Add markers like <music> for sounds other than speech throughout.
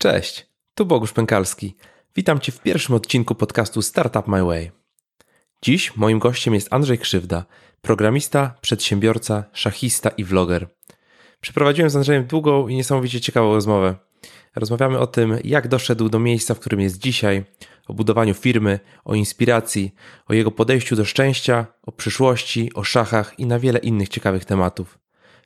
Cześć, tu Bogusz Pękalski. Witam Cię w pierwszym odcinku podcastu Startup My Way. Dziś moim gościem jest Andrzej Krzywda, programista, przedsiębiorca, szachista i vloger. Przeprowadziłem z Andrzejem długą i niesamowicie ciekawą rozmowę. Rozmawiamy o tym, jak doszedł do miejsca, w którym jest dzisiaj, o budowaniu firmy, o inspiracji, o jego podejściu do szczęścia, o przyszłości, o szachach i na wiele innych ciekawych tematów.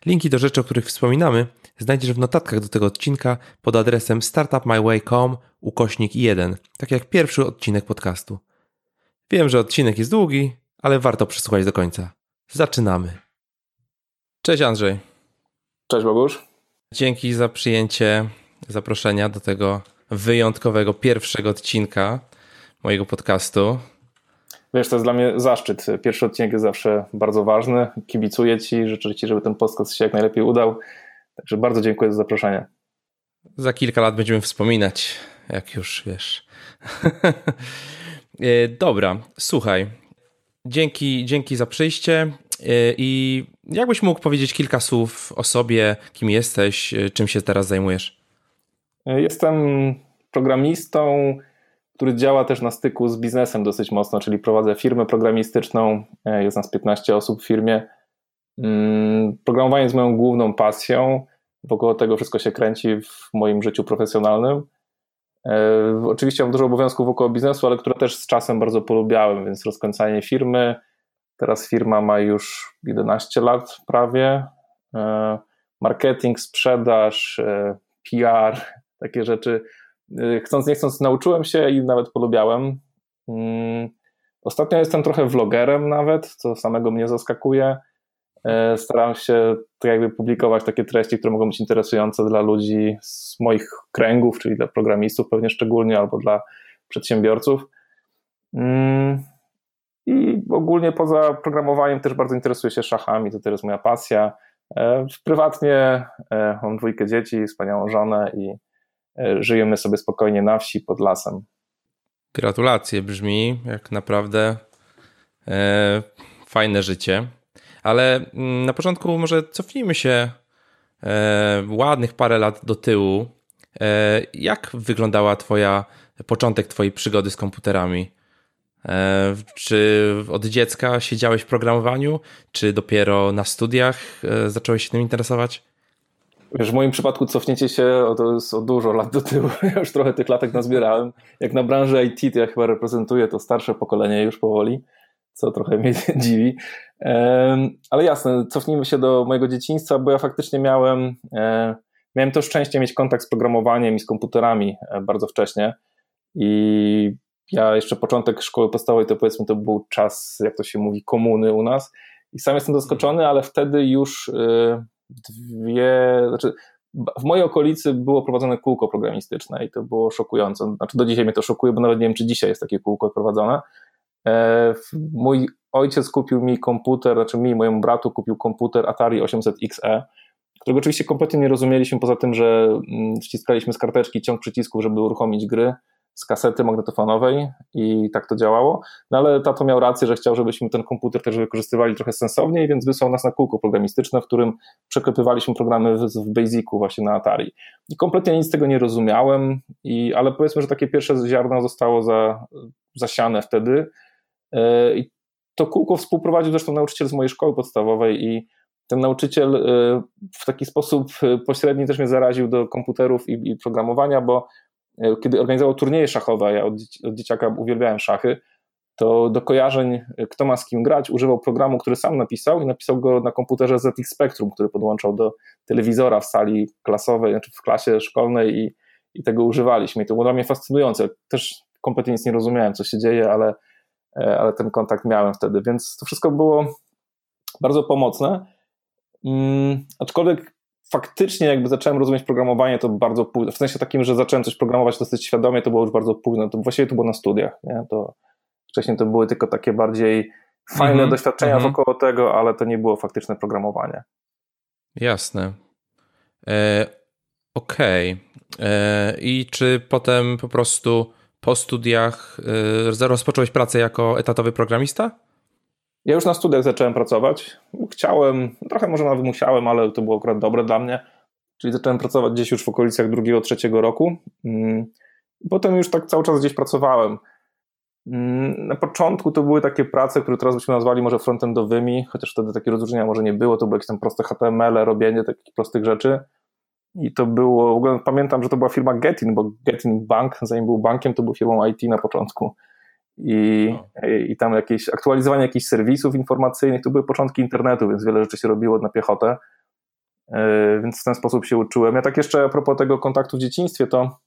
Linki do rzeczy, o których wspominamy, znajdziesz w notatkach do tego odcinka pod adresem startupmyway.com ukośnik 1, tak jak pierwszy odcinek podcastu. Wiem, że odcinek jest długi, ale warto przesłuchać do końca. Zaczynamy. Cześć Andrzej. Cześć Bogusz. Dzięki za przyjęcie zaproszenia do tego wyjątkowego pierwszego odcinka mojego podcastu. Wiesz, to jest dla mnie zaszczyt. Pierwszy odcinek jest zawsze bardzo ważny. Kibicuję Ci, życzę Ci, żeby ten podcast się jak najlepiej udał. Także bardzo dziękuję za zaproszenie. Za kilka lat będziemy wspominać, jak już wiesz. <laughs> E, dobra, słuchaj. Dzięki, dzięki za przyjście. E, I jakbyś mógł powiedzieć kilka słów o sobie, kim jesteś, e, czym się teraz zajmujesz? Jestem programistą, który działa też na styku z biznesem dosyć mocno, czyli prowadzę firmę programistyczną. Jest nas 15 osób w firmie. Mm, programowanie jest moją główną pasją. Wokoło tego wszystko się kręci w moim życiu profesjonalnym. E, oczywiście mam dużo obowiązków wokoło biznesu, ale które też z czasem bardzo polubiałem, więc rozkręcanie firmy. Teraz firma ma już 11 lat prawie. E, marketing, sprzedaż, e, PR, takie rzeczy. Chcąc, nie chcąc, nauczyłem się i nawet polubiałem. Mm, ostatnio jestem trochę vlogerem nawet, co samego mnie zaskakuje. E, staram się tak jakby publikować takie treści, które mogą być interesujące dla ludzi z moich kręgów, czyli dla programistów pewnie szczególnie, albo dla przedsiębiorców. Mm, I ogólnie poza programowaniem też bardzo interesuję się szachami, to teraz moja pasja. E, prywatnie mam dwójkę dzieci, wspaniałą żonę i żyjemy sobie spokojnie na wsi pod lasem. Gratulacje, brzmi jak naprawdę e, fajne życie. Ale mm, na początku może cofnijmy się e, ładnych parę lat do tyłu. E, jak wyglądała twoja początek twojej przygody z komputerami? E, czy od dziecka siedziałeś w programowaniu, czy dopiero na studiach e, zacząłeś się tym interesować? Wiesz, w moim przypadku cofnięcie się o, to jest o dużo lat do tyłu. <laughs> Ja już trochę tych latek nazbierałem. Jak na branży IT, to ja chyba reprezentuję to starsze pokolenie już powoli co trochę mnie <laughs> dziwi. Ale jasne, cofnijmy się do mojego dzieciństwa, bo ja faktycznie miałem, e, miałem to szczęście mieć kontakt z programowaniem i z komputerami e, bardzo wcześnie. I ja jeszcze początek szkoły podstawowej to powiedzmy to był czas, jak to się mówi, komuny u nas. I sam jestem zaskoczony, ale wtedy już e, dwie, znaczy w mojej okolicy było prowadzone kółko programistyczne i to było szokujące. Znaczy do dzisiaj mnie to szokuje, bo nawet nie wiem, czy dzisiaj jest takie kółko prowadzone, E, mój ojciec kupił mi komputer, znaczy mi mojemu bratu kupił komputer Atari 800XE, którego oczywiście kompletnie nie rozumieliśmy, poza tym, że mm, wciskaliśmy z karteczki ciąg przycisków, żeby uruchomić gry z kasety magnetofonowej i tak to działało. No ale tato miał rację, że chciał, żebyśmy ten komputer też wykorzystywali trochę sensowniej, więc wysłał nas na kółko programistyczne, w którym przeklepywaliśmy programy w, Basicu właśnie na Atari. I kompletnie nic z tego nie rozumiałem, i, ale powiedzmy, że takie pierwsze ziarno zostało za, zasiane wtedy E, I to kółko współprowadził zresztą nauczyciel z mojej szkoły podstawowej i ten nauczyciel e, w taki sposób e, pośredni też mnie zaraził do komputerów i, i programowania, bo kiedy organizował turnieje szachowe, ja od, od dzieciaka uwielbiałem szachy, to do kojarzeń, kto ma z kim grać, używał programu, który sam napisał i napisał go na komputerze ZX Spectrum, który podłączał do telewizora w sali klasowej, znaczy w klasie szkolnej i, i tego używaliśmy. I to było dla mnie fascynujące. Też kompletnie nic nie rozumiałem, co się dzieje, ale E, ale ten kontakt miałem wtedy, więc to wszystko było bardzo pomocne. Mm, aczkolwiek faktycznie jakby zacząłem rozumieć programowanie, to bardzo późno, w sensie takim, że zacząłem coś programować dosyć świadomie, to było już bardzo późno, to właściwie to było na studiach, nie? to wcześniej to były tylko takie bardziej fajne mm -hmm, doświadczenia mm -hmm. wokoło tego, ale to nie było faktyczne programowanie. Jasne. E, Okej. Okay. E, I czy potem po prostu po studiach y, rozpocząłeś pracę jako etatowy programista? Ja już na studiach zacząłem pracować. Chciałem, trochę może nawet musiałem, ale to było akurat dobre dla mnie. czyli zacząłem pracować gdzieś już w okolicach drugiego, trzeciego roku. Mm, potem już tak cały czas gdzieś pracowałem. Mm, na początku to były takie prace, które teraz byśmy nazwali może frontendowymi, chociaż wtedy takie rozróżnienia może nie było, to były jakieś tam proste HTML, robienie takich prostych rzeczy. I to było, w ogóle pamiętam, że to była firma Getin, bo Getin Bank, zanim był bankiem, to był firmą IT na początku. I, i tam jakieś aktualizowanie jakichś serwisów informacyjnych, to były początki internetu, więc wiele rzeczy się robiło na piechotę. E, więc w ten sposób się uczyłem. Ja tak jeszcze a propos tego kontaktu w dzieciństwie, to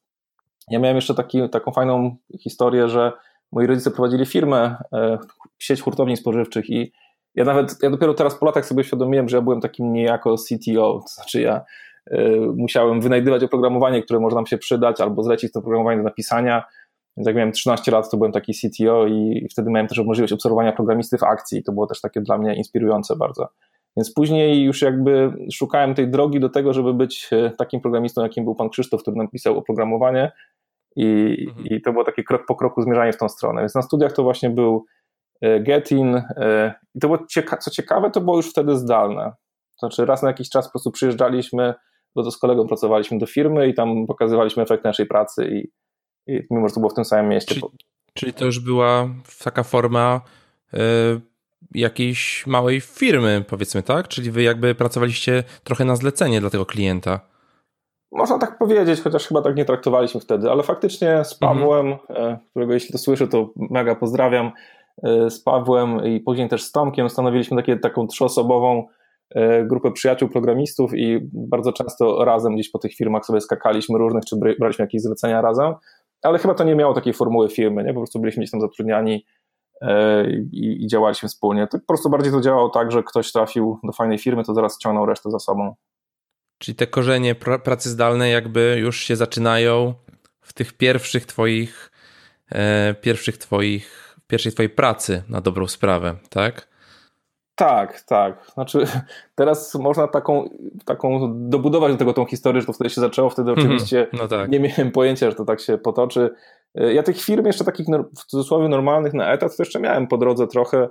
ja miałem jeszcze taki, taką fajną historię, że moi rodzice prowadzili firmę, e, sieć hurtowni spożywczych i ja nawet, ja dopiero teraz po latach sobie uświadomiłem, że ja byłem takim niejako CTO, to znaczy ja e, musiałem wynajdywać oprogramowanie, które może nam się przydać, albo zlecić to oprogramowanie do napisania, więc jak miałem 13 lat, to byłem taki CTO i wtedy miałem też możliwość obserwowania programisty w akcji, to było też takie dla mnie inspirujące bardzo. Więc później już jakby szukałem tej drogi do tego, żeby być e, takim programistą, jakim był pan Krzysztof, który napisał oprogramowanie i, mhm. i to było takie krok po kroku zmierzanie w tą stronę. Więc na studiach to właśnie był e, Getin e, i to było cieka co ciekawe, to było już wtedy zdalne. Znaczy raz na jakiś czas po prostu przyjeżdżaliśmy, bo to z kolegą pracowaliśmy do firmy i tam pokazywaliśmy efekt naszej pracy i, i mimo, że to było w tym samym mieście. Czyli, czyli to już była taka forma jakiejś małej firmy, powiedzmy, tak? Czyli wy jakby pracowaliście trochę na zlecenie dla tego klienta. Można tak powiedzieć, chociaż chyba tak nie traktowaliśmy wtedy, ale faktycznie z mhm. Pawłem, mhm. którego jeśli to słyszę, to mega pozdrawiam, e, z Pawłem i później też z Tomkiem stanowiliśmy takie, taką trzyosobową e, grupę przyjaciół programistów i bardzo często razem gdzieś po tych firmach sobie skakaliśmy różnych, czy braliśmy jakieś zlecenia razem, ale chyba to nie miało takiej formuły firmy, nie? po prostu byliśmy gdzieś tam zatrudniani E, i, i działaliśmy wspólnie. To po prostu bardziej to działało tak, że ktoś trafił do fajnej firmy, to zaraz ciągnął resztę za sobą. Czyli te korzenie pracy zdalnej jakby już się zaczynają w tych pierwszych twoich, e, pierwszych twoich, pierwszej twojej pracy na dobrą sprawę, tak? Tak, tak. Znaczy, <laughs> teraz można taką, taką dobudować do tego tą historię, że to wtedy się zaczęło. Wtedy mhm. oczywiście no tak. nie miałem pojęcia, że to tak się potoczy. E, ja tych firm jeszcze takich w cudzysłowie normalnych na etat to jeszcze miałem po drodze trochę.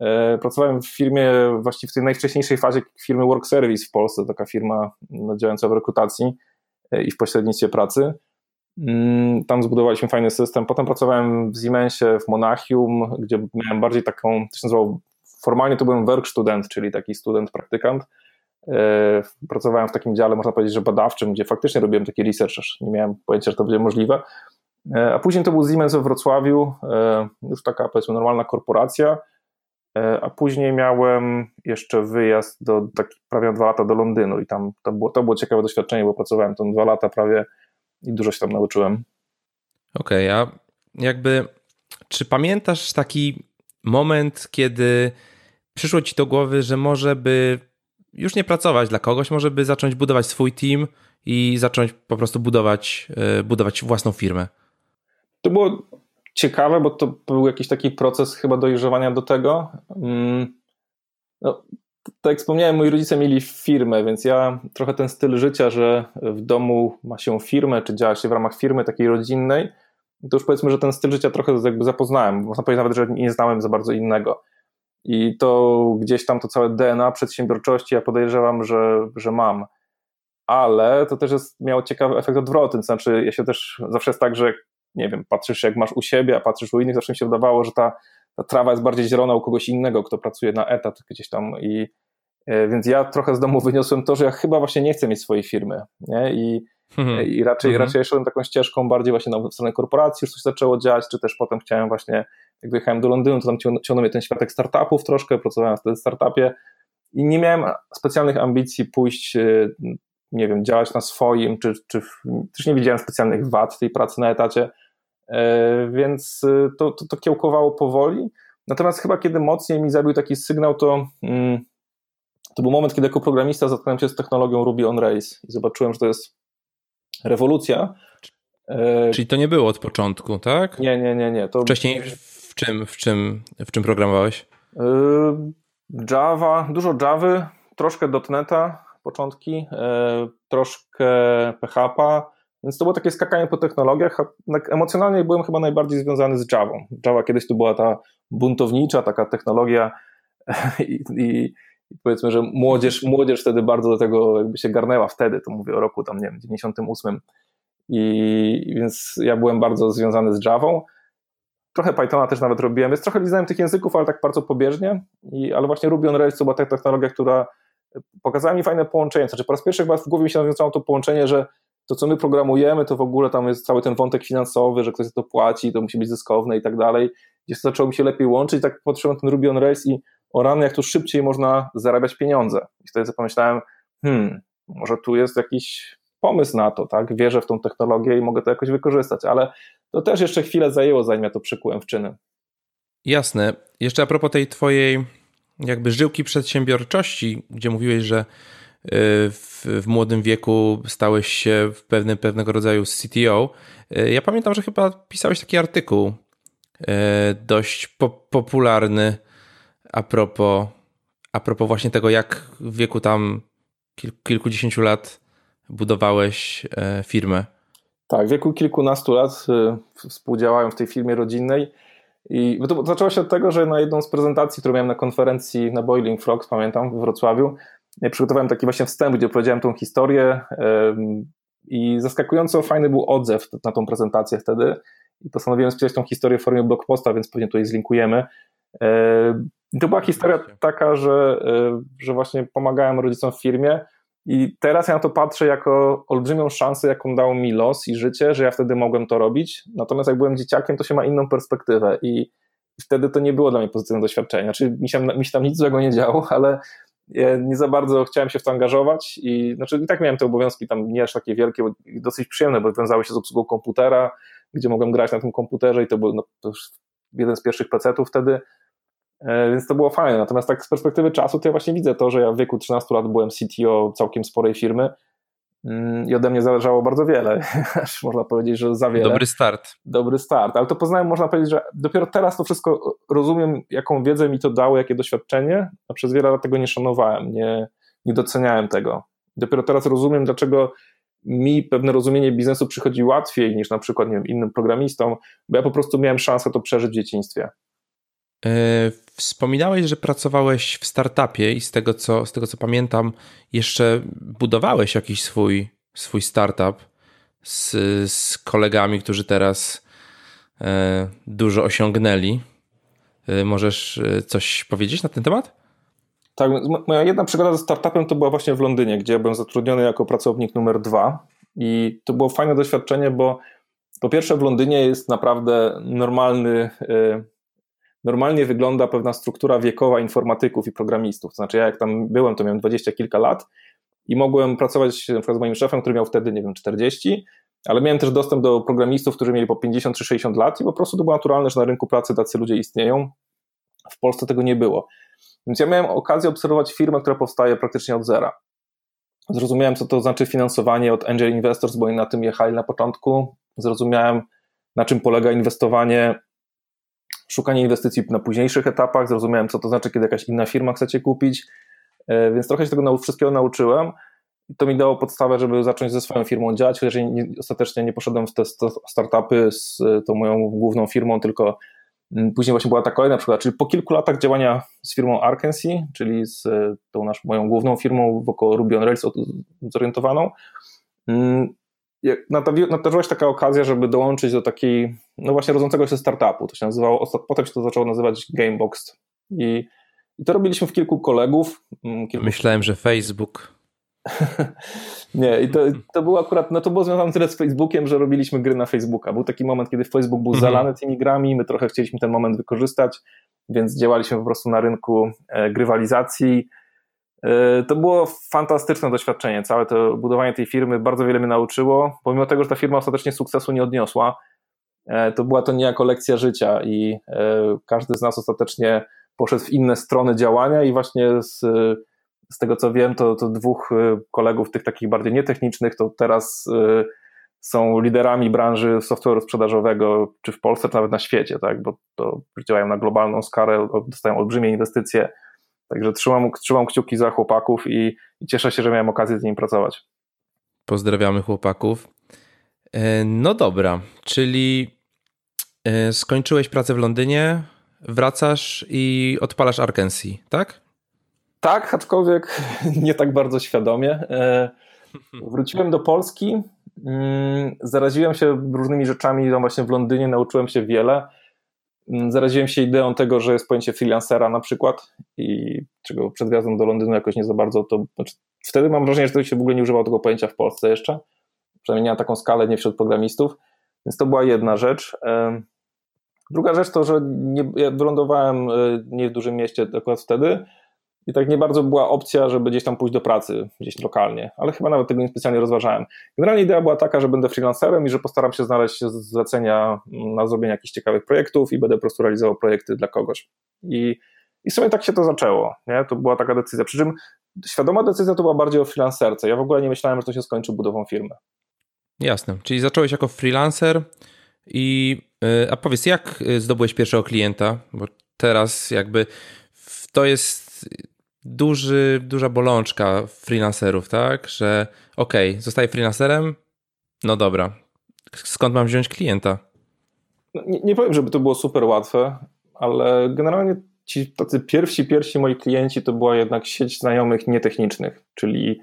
E, pracowałem w firmie, właściwie w tej najwcześniejszej fazie firmy Work Service w Polsce, taka firma no, działająca w rekrutacji e, i w pośrednictwie pracy. Mm, tam zbudowaliśmy fajny system. Potem pracowałem w Siemensie, w Monachium, gdzie miałem bardziej taką, to się nazywało, formalnie to byłem workstudent, czyli taki student, praktykant. Pracowałem w takim dziale, można powiedzieć, że badawczym, gdzie faktycznie robiłem taki research, nie miałem pojęcia, że to będzie możliwe. E, a później to był Siemens we Wrocławiu, e, już taka powiedzmy normalna korporacja, e, a później miałem jeszcze wyjazd do taki prawie dwa lata do Londynu i tam to było, to było ciekawe doświadczenie, bo pracowałem tam dwa lata prawie i dużo się tam nauczyłem. Okej, okay, a jakby czy pamiętasz taki moment, kiedy przyszło ci do głowy, że może by już nie pracować dla kogoś, może by zacząć budować swój team i zacząć po prostu budować, budować własną firmę? To było ciekawe, bo to był jakiś taki proces chyba dojrzewania do tego. Mm, no, tak jak wspomniałem, moi rodzice mieli firmę, więc ja trochę ten styl życia, że w domu ma się firmę, czy działa się w ramach firmy takiej rodzinnej, to już powiedzmy, że ten styl życia trochę jakby zapoznałem. Można powiedzieć nawet, że nie znałem za bardzo innego. I to gdzieś tam to całe DNA przedsiębiorczości ja podejrzewam, że, że mam. Ale to też jest, miało ciekawy efekt odwrotny. To znaczy, ja się też zawsze jest tak, że nie wiem, patrzysz jak masz u siebie, a patrzysz u innych, zawsze mi się wydawało, że ta, ta trawa jest bardziej zielona u kogoś innego, kto pracuje na etat gdzieś tam i e, więc ja trochę z domu wyniosłem to, że ja chyba właśnie nie chcę mieć swojej firmy nie? i, mhm. i raczej, mhm. raczej szedłem taką ścieżką bardziej właśnie na stronę korporacji, już coś zaczęło działać, czy też potem chciałem właśnie, jak wyjechałem do Londynu, to tam ciągnął mnie ten światek startupów troszkę, pracowałem wtedy w startupie i nie miałem specjalnych ambicji pójść e, nie wiem, działać na swoim, czy, czy też nie widziałem specjalnych wad tej pracy na etacie, e, więc e, to, to, to kiełkowało powoli. Natomiast chyba kiedy mocniej mi zabił taki sygnał, to, mm, to był moment, kiedy jako programista zatknąłem się z technologią Ruby on Rails i zobaczyłem, że to jest rewolucja. E, Czyli to nie było od początku, tak? Nie, nie, nie, nie. To... Wcześniej w czym, w czym, w czym programowałeś? Java, dużo Javy, troszkę .NETA, początki, e, troszkę PHP, więc to było takie skakanie po technologiach. Emocjonalnie byłem chyba najbardziej związany z Java. Java kiedyś to była ta buntownicza taka technologia <laughs> i, i, I powiedzmy, że młodzież, młodzież wtedy bardzo do tego jakby się garnęła wtedy, to mówię o roku tam, nie wiem, 98. I więc ja byłem bardzo związany z Javą. Trochę Pythona też nawet robiłem, więc trochę znałem tych języków, ale tak bardzo pobieżnie. I, ale właśnie Ruby on Rails to była ta technologia, która pokazała mi fajne połączenie. Znaczy po raz pierwszy chyba w głowie mi się nawiązało to połączenie, że to, co my programujemy, to w ogóle tam jest cały ten wątek finansowy, że ktoś to płaci, to musi być zyskowne i tak dalej. Gdzieś to zaczęło mi się lepiej łączyć, tak patrzyłem ten Ruby on Rails i o rany, jak tu szybciej można zarabiać pieniądze. I wtedy pomyślałem, hmm, może tu jest jakiś pomysł na to, tak? Wierzę w tą technologię i mogę to jakoś wykorzystać, ale to też jeszcze chwilę zajęło, zanim ja to przykułem w czyny. Jasne. Jeszcze a propos tej twojej jakby żyłki przedsiębiorczości, gdzie mówiłeś, że y, w, w, młodym wieku stałeś się w pewnym, pewnego rodzaju CTO. Y, ja pamiętam, że chyba pisałeś taki artykuł y, dość po, popularny a propos, a propos właśnie tego, jak w wieku tam kil, kilkudziesięciu lat budowałeś firmę. Tak, w wieku kilkunastu lat współdziałałem w tej firmie rodzinnej i to zaczęło się od tego, że na jedną z prezentacji, którą miałem na konferencji na Boiling Frogs, pamiętam, w Wrocławiu, przygotowałem taki właśnie wstęp, gdzie opowiedziałem tą historię i zaskakująco fajny był odzew na tą prezentację wtedy i postanowiłem spisać tą historię w formie blog posta, więc pewnie tutaj zlinkujemy. I to była historia taka, że, że właśnie pomagałem rodzicom w firmie, i teraz ja na to patrzę jako olbrzymią szansę, jaką dał mi los i życie, że ja wtedy mogłem to robić. Natomiast jak byłem dzieciakiem, to się ma inną perspektywę i wtedy to nie było dla mnie pozytywne doświadczenie. Znaczy, mi się, mi się tam nic złego nie działo, <laughs> ale nie za bardzo chciałem się w to angażować i znaczy i tak miałem te obowiązki tam nie aż takie wielkie, bo dosyć przyjemne, bo wiązały się z obsługą komputera, gdzie mogłem grać na tym komputerze i to był no, to jeden z pierwszych pecetów wtedy, E, więc to było fajne. Natomiast tak z perspektywy czasu, to ja właśnie widzę to, że ja w wieku 13 lat byłem CTO całkiem sporej firmy mm, i ode mnie zależało bardzo wiele. <laughs> Aż można powiedzieć, że za wiele. Dobry start. Dobry start, ale to poznałem, można powiedzieć, że dopiero teraz to wszystko rozumiem, jaką wiedzę mi to dało, jakie doświadczenie, a przez wiele lat tego nie szanowałem, nie, nie doceniałem tego. Dopiero teraz rozumiem, dlaczego mi pewne rozumienie biznesu przychodzi łatwiej niż na przykład nie wiem, innym programistom, bo ja po prostu miałem szansę to przeżyć w dzieciństwie. E, wspominałeś, że pracowałeś w startupie i z tego co, z tego co pamiętam, jeszcze budowałeś jakiś swój, swój startup z, z kolegami, którzy teraz e, dużo osiągnęli. E, możesz coś powiedzieć na ten temat? Tak, moja jedna przygoda ze startupem to była właśnie w Londynie, gdzie byłem zatrudniony jako pracownik numer dwa i to było fajne doświadczenie, bo po pierwsze w Londynie jest naprawdę normalny normalnie wygląda pewna struktura wiekowa informatyków i programistów. To znaczy, ja jak tam byłem, to miałem dwadzieścia kilka lat i mogłem pracować na przykład z moim szefem, który miał wtedy, nie wiem, 40, ale miałem też dostęp do programistów, którzy mieli po 50 czy 60 lat i po prostu to było naturalne, że na rynku pracy tacy ludzie istnieją. W Polsce tego nie było. Więc ja miałem okazję obserwować firmę, która powstaje praktycznie od zera. Zrozumiałem, co to znaczy finansowanie od angel investors, bo oni na tym jechali na początku. Zrozumiałem, na czym polega inwestowanie szukanie inwestycji na późniejszych etapach, zrozumiałem, co to znaczy, kiedy jakaś inna firma chcecie kupić, e, więc trochę się tego wszystkiego nauczyłem. To mi dało podstawę, żeby zacząć ze swoją firmą działać, chociaż nie, ostatecznie nie poszedłem w te startupy z tą moją główną firmą, tylko mm, później właśnie była ta kolejna przygoda, czyli po kilku latach działania z firmą Arkansas, czyli z e, tą naszą moją główną firmą wokoło Ruby on Rails zorientowaną, mm, nadarzyła się taka okazja, żeby dołączyć do takiej, no właśnie rodzącego się startupu. To się nazywało, potem się to zaczęło nazywać Gamebox. I, i to robiliśmy w kilku kolegów. Mm, kilku... Myślałem, że Facebook. <laughs> nie, i to, to było akurat, no to było związane tyle z Facebookiem, że robiliśmy gry na Facebooka. Był taki moment, kiedy Facebook był mhm. zalany tymi grami, my trochę chcieliśmy ten moment wykorzystać, więc działaliśmy po prostu na rynku e, grywalizacji to było fantastyczne doświadczenie. Całe to budowanie tej firmy bardzo wiele mnie nauczyło. Pomimo tego, że ta firma ostatecznie sukcesu nie odniosła, e, to była to niejako lekcja życia i e, każdy z nas ostatecznie poszedł w inne strony działania i właśnie z, z tego co wiem, to, to dwóch kolegów, tych takich bardziej nietechnicznych, to teraz są liderami branży software'u sprzedażowego, czy w Polsce, czy nawet na świecie, tak? bo to działają na globalną skalę, dostają olbrzymie inwestycje Także trzymam, trzymam kciuki za chłopaków i, i cieszę się, że miałem okazję z nimi pracować. Pozdrawiamy chłopaków. E, no dobra, czyli e, skończyłeś pracę w Londynie, wracasz i odpalasz Arkansas, tak? tak, aczkolwiek <laughs> nie tak bardzo świadomie. E, <laughs> wróciłem do Polski, mm, zaraziłem się różnymi rzeczami, tam właśnie w Londynie nauczyłem się wiele. Mm, zaraziłem się ideą tego, że jest pojęcie freelancera na przykład i czego przed wjazdem do Londynu jakoś nie za bardzo to, znaczy wtedy mam wrażenie, że to się w ogóle nie używało tego pojęcia w Polsce jeszcze, przynajmniej nie na taką skalę, nie wśród programistów, więc to była jedna rzecz. Druga rzecz to, że nie, ja wylądowałem e, nie w dużym mieście akurat wtedy i tak nie bardzo była opcja, żeby gdzieś tam pójść do pracy, gdzieś lokalnie, ale chyba nawet tego nie specjalnie rozważałem. Generalnie idea była taka, że będę freelancerem i że postaram się znaleźć zlecenia na zrobienie jakichś ciekawych projektów i będę po prostu realizował projekty dla kogoś. I, i w sumie tak się to zaczęło, nie? To była taka decyzja, przy czym świadoma decyzja to była bardziej o freelancerce. Ja w ogóle nie myślałem, że to się skończy budową firmy. Jasne, czyli zacząłeś jako freelancer i y, a powiedz, jak y, zdobyłeś pierwszego klienta? Bo teraz jakby to jest duży, duża bolączka freelancerów, tak? Że okej, okay, zostaję freelancerem, no dobra, skąd mam wziąć klienta? No, nie, nie powiem, żeby to było super łatwe, ale generalnie ci tacy pierwsi, pierwsi moi klienci to była jednak sieć znajomych nietechnicznych, czyli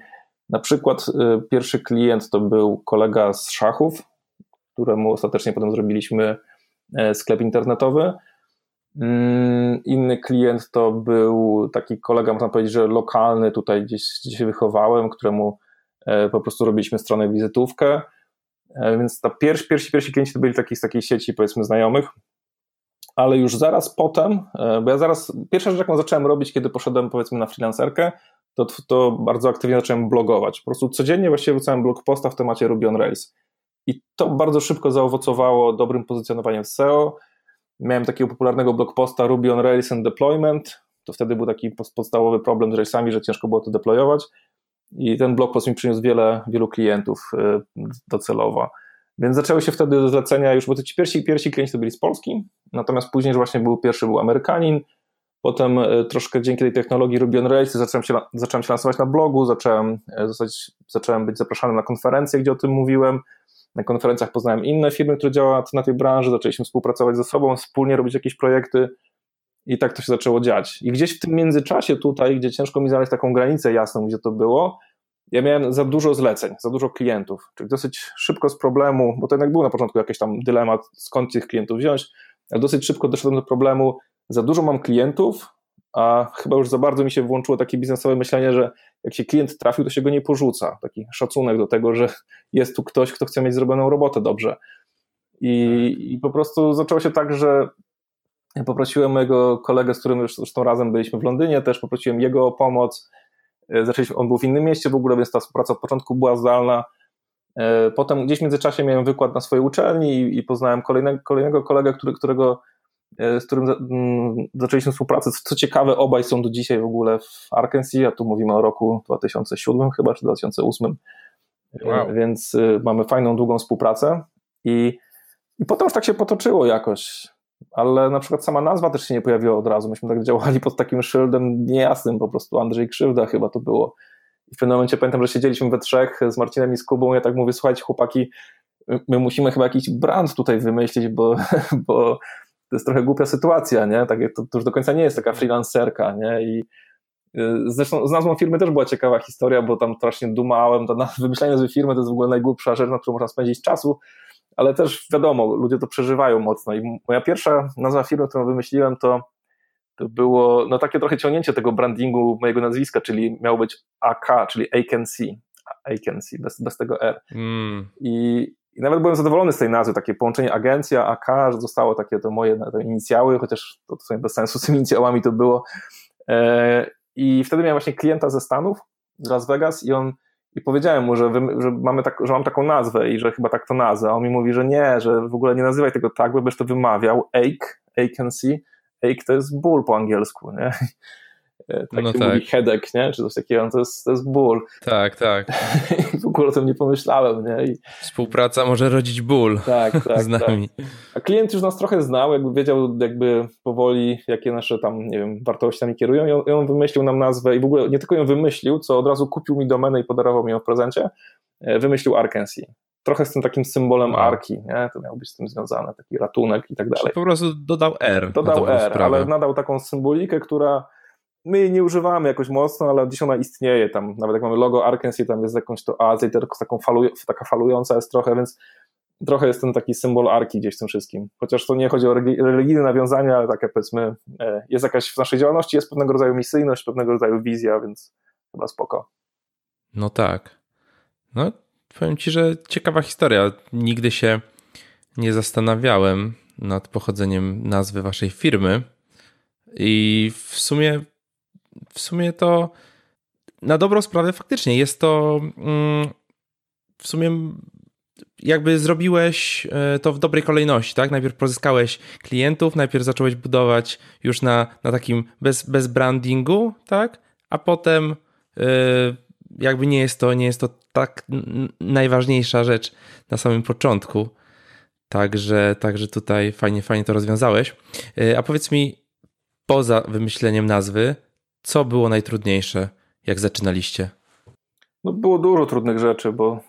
na przykład y, pierwszy klient to był kolega z szachów, któremu ostatecznie potem zrobiliśmy e, sklep internetowy. Mm, inny klient to był taki kolega, można powiedzieć, że lokalny, tutaj gdzieś, gdzieś się wychowałem, któremu e, po prostu robiliśmy stronę wizytówkę. E, więc ta pierwsi, pierwsi, pierwsi klienci to byli taki, z takiej sieci, powiedzmy, znajomych. Ale już zaraz potem, bo ja zaraz, pierwsza rzecz, jaką zacząłem robić, kiedy poszedłem, powiedzmy, na freelancerkę, to, to bardzo aktywnie zacząłem blogować. Po prostu codziennie właściwie wrzucałem blog posta w temacie Ruby on Rails. I to bardzo szybko zaowocowało dobrym pozycjonowaniem w SEO. Miałem takiego popularnego blog posta Ruby on Rails and Deployment. To wtedy był taki podstawowy problem z Railsami, że ciężko było to deployować. I ten blog post mi przyniósł wiele, wielu klientów y, docelowo. Więc zaczęły się wtedy zlecenia już, bo ci pierwsi, pierwsi klienci to byli z Polski, natomiast później że właśnie był pierwszy był Amerykanin, Potem e, troszkę dzięki tej technologii Ruby on Rails zacząłem się, zacząłem się lansować na blogu, zacząłem, e, zostać, zacząłem być zapraszany na konferencje, gdzie o tym mówiłem. Na konferencjach poznałem inne firmy, które działają na tej branży, zaczęliśmy współpracować ze sobą, wspólnie robić jakieś projekty i tak to się zaczęło dziać. I gdzieś w tym międzyczasie tutaj, gdzie ciężko mi znaleźć taką granicę jasną, gdzie to było, ja miałem za dużo zleceń, za dużo klientów, czyli dosyć szybko z problemu, bo to jednak był na początku jakiś tam dylemat, skąd tych klientów wziąć, ale dosyć szybko doszedłem do problemu, za dużo mam klientów, a chyba już za bardzo mi się włączyło takie biznesowe myślenie, że jak się klient trafił, to się go nie porzuca. Taki szacunek do tego, że jest tu ktoś, kto chce mieć zrobioną robotę dobrze. I, i po prostu zaczęło się tak, że poprosiłem mojego kolegę, z którym już zresztą razem byliśmy w Londynie, też poprosiłem jego o pomoc. E, zaczęliśmy, on był w innym mieście w ogóle, więc ta współpraca od początku była zdalna. E, potem gdzieś w międzyczasie miałem wykład na swojej uczelni i, i poznałem kolejnego, kolejnego kolegę, który, którego z którym mm, zaczęliśmy współpracę. Co ciekawe, obaj są do dzisiaj w ogóle w Arkansas, a tu mówimy o roku 2007 chyba, czy 2008, e, wow. więc e, mamy fajną, długą współpracę i, i potem już tak się potoczyło jakoś, ale na przykład sama nazwa też się nie pojawiła od razu, myśmy tak działali pod takim szyldem niejasnym, po prostu Andrzej Krzywda chyba to było. I w pewnym momencie pamiętam, że siedzieliśmy we trzech z Marcinem i z Kubą, ja tak mówię, słuchajcie chłopaki, my musimy chyba jakiś brand tutaj wymyślić, bo, <laughs> bo to jest trochę głupia sytuacja, nie? Tak, to, to już do końca nie jest taka freelancerka, nie? I y, Zresztą z nazwą firmy też była ciekawa historia, bo tam strasznie dumałem. To <laughs> wymyślanie nazwy firmy to jest w ogóle najgłupsza rzecz, na którą można spędzić czasu, ale też wiadomo, ludzie to przeżywają mocno. I moja pierwsza nazwa firmy, którą wymyśliłem, to, to było no, takie trochę ciągnięcie tego brandingu mojego nazwiska, czyli miało być AK, czyli Agency. Agency, bez, bez tego R. Mm. I, i nawet byłem zadowolony z tej nazwy, takie połączenie agencja, AK, że zostało takie to moje te inicjały, chociaż to, to sobie bez sensu z tymi inicjałami to było. E, I wtedy miałem właśnie klienta ze Stanów, z Las Vegas i on i powiedziałem mu, że, wy, że, mamy tak, że mam taką nazwę i że chyba tak to nazwę. A on mi mówi, że nie, że w ogóle nie nazywaj tego tak, bo będziesz to wymawiał. Ache, agency, ache to jest ból po angielsku, nie? E, tak no tak. mówi headache, nie? czy coś takiego, no to jest, to jest ból. <laughs> Tak, tak. I w ogóle o tym nie pomyślałem. Nie? I... Współpraca może rodzić ból tak, <laughs> tak, z nami. Tak. A klient już nas trochę znał, jakby wiedział jakby powoli, jakie nasze tam, nie wiem, wartościami kierują i on, i on wymyślił nam nazwę i w ogóle nie tylko ją wymyślił, co od razu kupił mi domenę i podarował mi ją w prezencie, e, wymyślił Arkansas trochę z tym takim symbolem arki, nie? To miał być z tym związane, taki ratunek i tak dalej. po prostu dodał R. Dodał R, ale nadał taką symbolikę, która my jej nie używamy jakoś mocno, ale gdzieś ona istnieje tam, nawet jak mamy logo Arkansas, tam jest jakąś to Azję, tylko taką falu, taka falująca jest trochę, więc trochę jest ten taki symbol arki gdzieś w tym wszystkim. Chociaż to nie chodzi o religijne nawiązania, ale takie powiedzmy, e, jest jakaś w naszej działalności, jest pewnego rodzaju misyjność, pewnego rodzaju wizja, więc chyba spoko. No tak. No, powiem ci, że ciekawa historia. Nigdy się nie zastanawiałem nad pochodzeniem nazwy waszej firmy i w sumie w sumie to na dobrą sprawę faktycznie jest to mm, w sumie jakby zrobiłeś e, to w dobrej kolejności, tak? Najpierw pozyskałeś klientów, najpierw zacząłeś budować już na, na takim bez, bez brandingu, tak? A potem e, jakby nie jest to, nie jest to tak najważniejsza rzecz na samym początku. Także, także tutaj fajnie, fajnie to rozwiązałeś. E, a powiedz mi, poza wymyśleniem nazwy, co było najtrudniejsze, jak zaczynaliście? No było dużo trudnych rzeczy, bo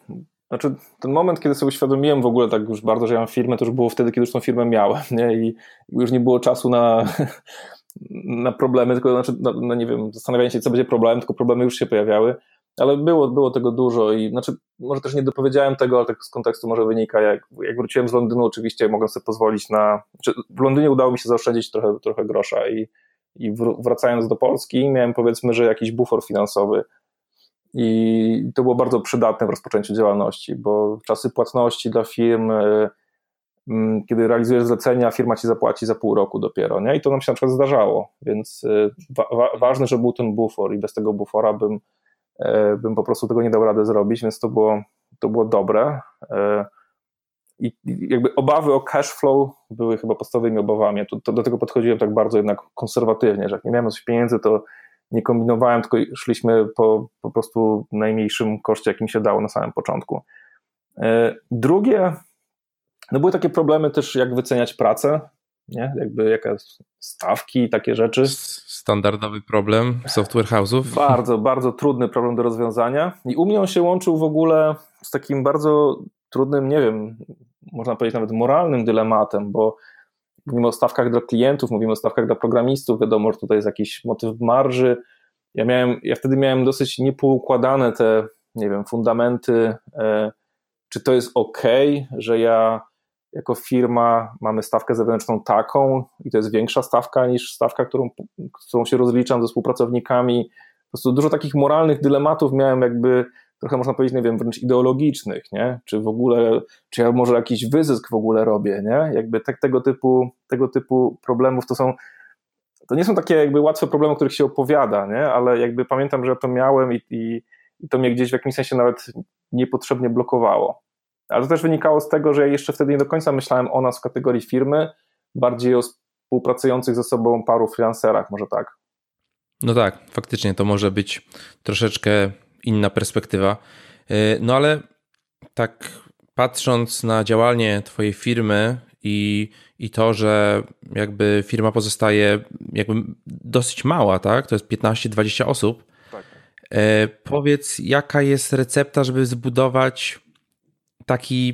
znaczy, ten moment, kiedy sobie uświadomiłem w ogóle tak już bardzo, że ja mam firmę, to już było wtedy, kiedy już tą firmę miałem, <laughs> nie? I już nie było czasu na, <laughs> na problemy, tylko znaczy, na, na, nie wiem, zastanawianie się, co będzie problemem, tylko problemy już się pojawiały, ale było, było tego dużo i znaczy, może też nie dopowiedziałem tego, ale tak z kontekstu może wynika, jak, jak wróciłem z Londynu, oczywiście mogłem sobie pozwolić na, znaczy w Londynie udało mi się zaoszczędzić trochę, trochę grosza i, i wracając do Polski miałem powiedzmy, że jakiś bufor finansowy, i to było bardzo przydatne w rozpoczęciu działalności, bo czasy płatności dla firm, e, kiedy realizujesz zlecenia, firma ci zapłaci za pół roku dopiero, nie? I to nam się na przykład zdarzało, więc e, wa wa ważne, że był ten bufor i bez tego bufora bym, e, bym po prostu tego nie dał rady zrobić, więc to było, to było dobre. I jakby obawy o cash flow były chyba podstawowymi obawami. To, to do tego podchodziłem tak bardzo jednak konserwatywnie, że jak nie miałem coś pieniędzy, to nie kombinowałem, tylko szliśmy po, po prostu najmniejszym koszcie, jakim się dało na samym początku. E, drugie, no były takie problemy też, jak wyceniać pracę, nie? Jakby jaka stawki i takie rzeczy. Standardowy problem software house'ów. <laughs> Bardzo, bardzo trudny problem do rozwiązania i u mnie on się łączył w ogóle z takim bardzo trudnym, nie wiem, można powiedzieć nawet moralnym dylematem, bo mówimy o stawkach dla klientów, mówimy o stawkach dla programistów, wiadomo, że tutaj jest jakiś motyw marży. Ja miałem, ja wtedy miałem dosyć niepoukładane te, nie wiem, fundamenty, e, czy to jest ok, że ja jako firma mamy stawkę zewnętrzną taką i to jest większa stawka niż stawka, którą, którą się rozliczam ze współpracownikami. Po prostu dużo takich moralnych dylematów miałem jakby trochę można powiedzieć, nie wiem, wręcz ideologicznych, nie? Czy w ogóle, czy ja może jakiś wyzysk w ogóle robię, nie? Jakby te, tego, typu, tego typu problemów to są, to nie są takie jakby łatwe problemy, o których się opowiada, nie? Ale jakby pamiętam, że ja to miałem i, i, i to mnie gdzieś w jakimś sensie nawet niepotrzebnie blokowało. Ale to też wynikało z tego, że ja jeszcze wtedy nie do końca myślałem o nas w kategorii firmy, bardziej o współpracujących ze sobą paru freelancerach, może tak. No tak, faktycznie to może być troszeczkę inna perspektywa. Y, no ale tak patrząc na działanie Twojej firmy i, i to, że jakby firma pozostaje jakby dosyć mała, tak? To jest 15-20 osób. Tak. Y, powiedz, jaka jest recepta, żeby zbudować taki,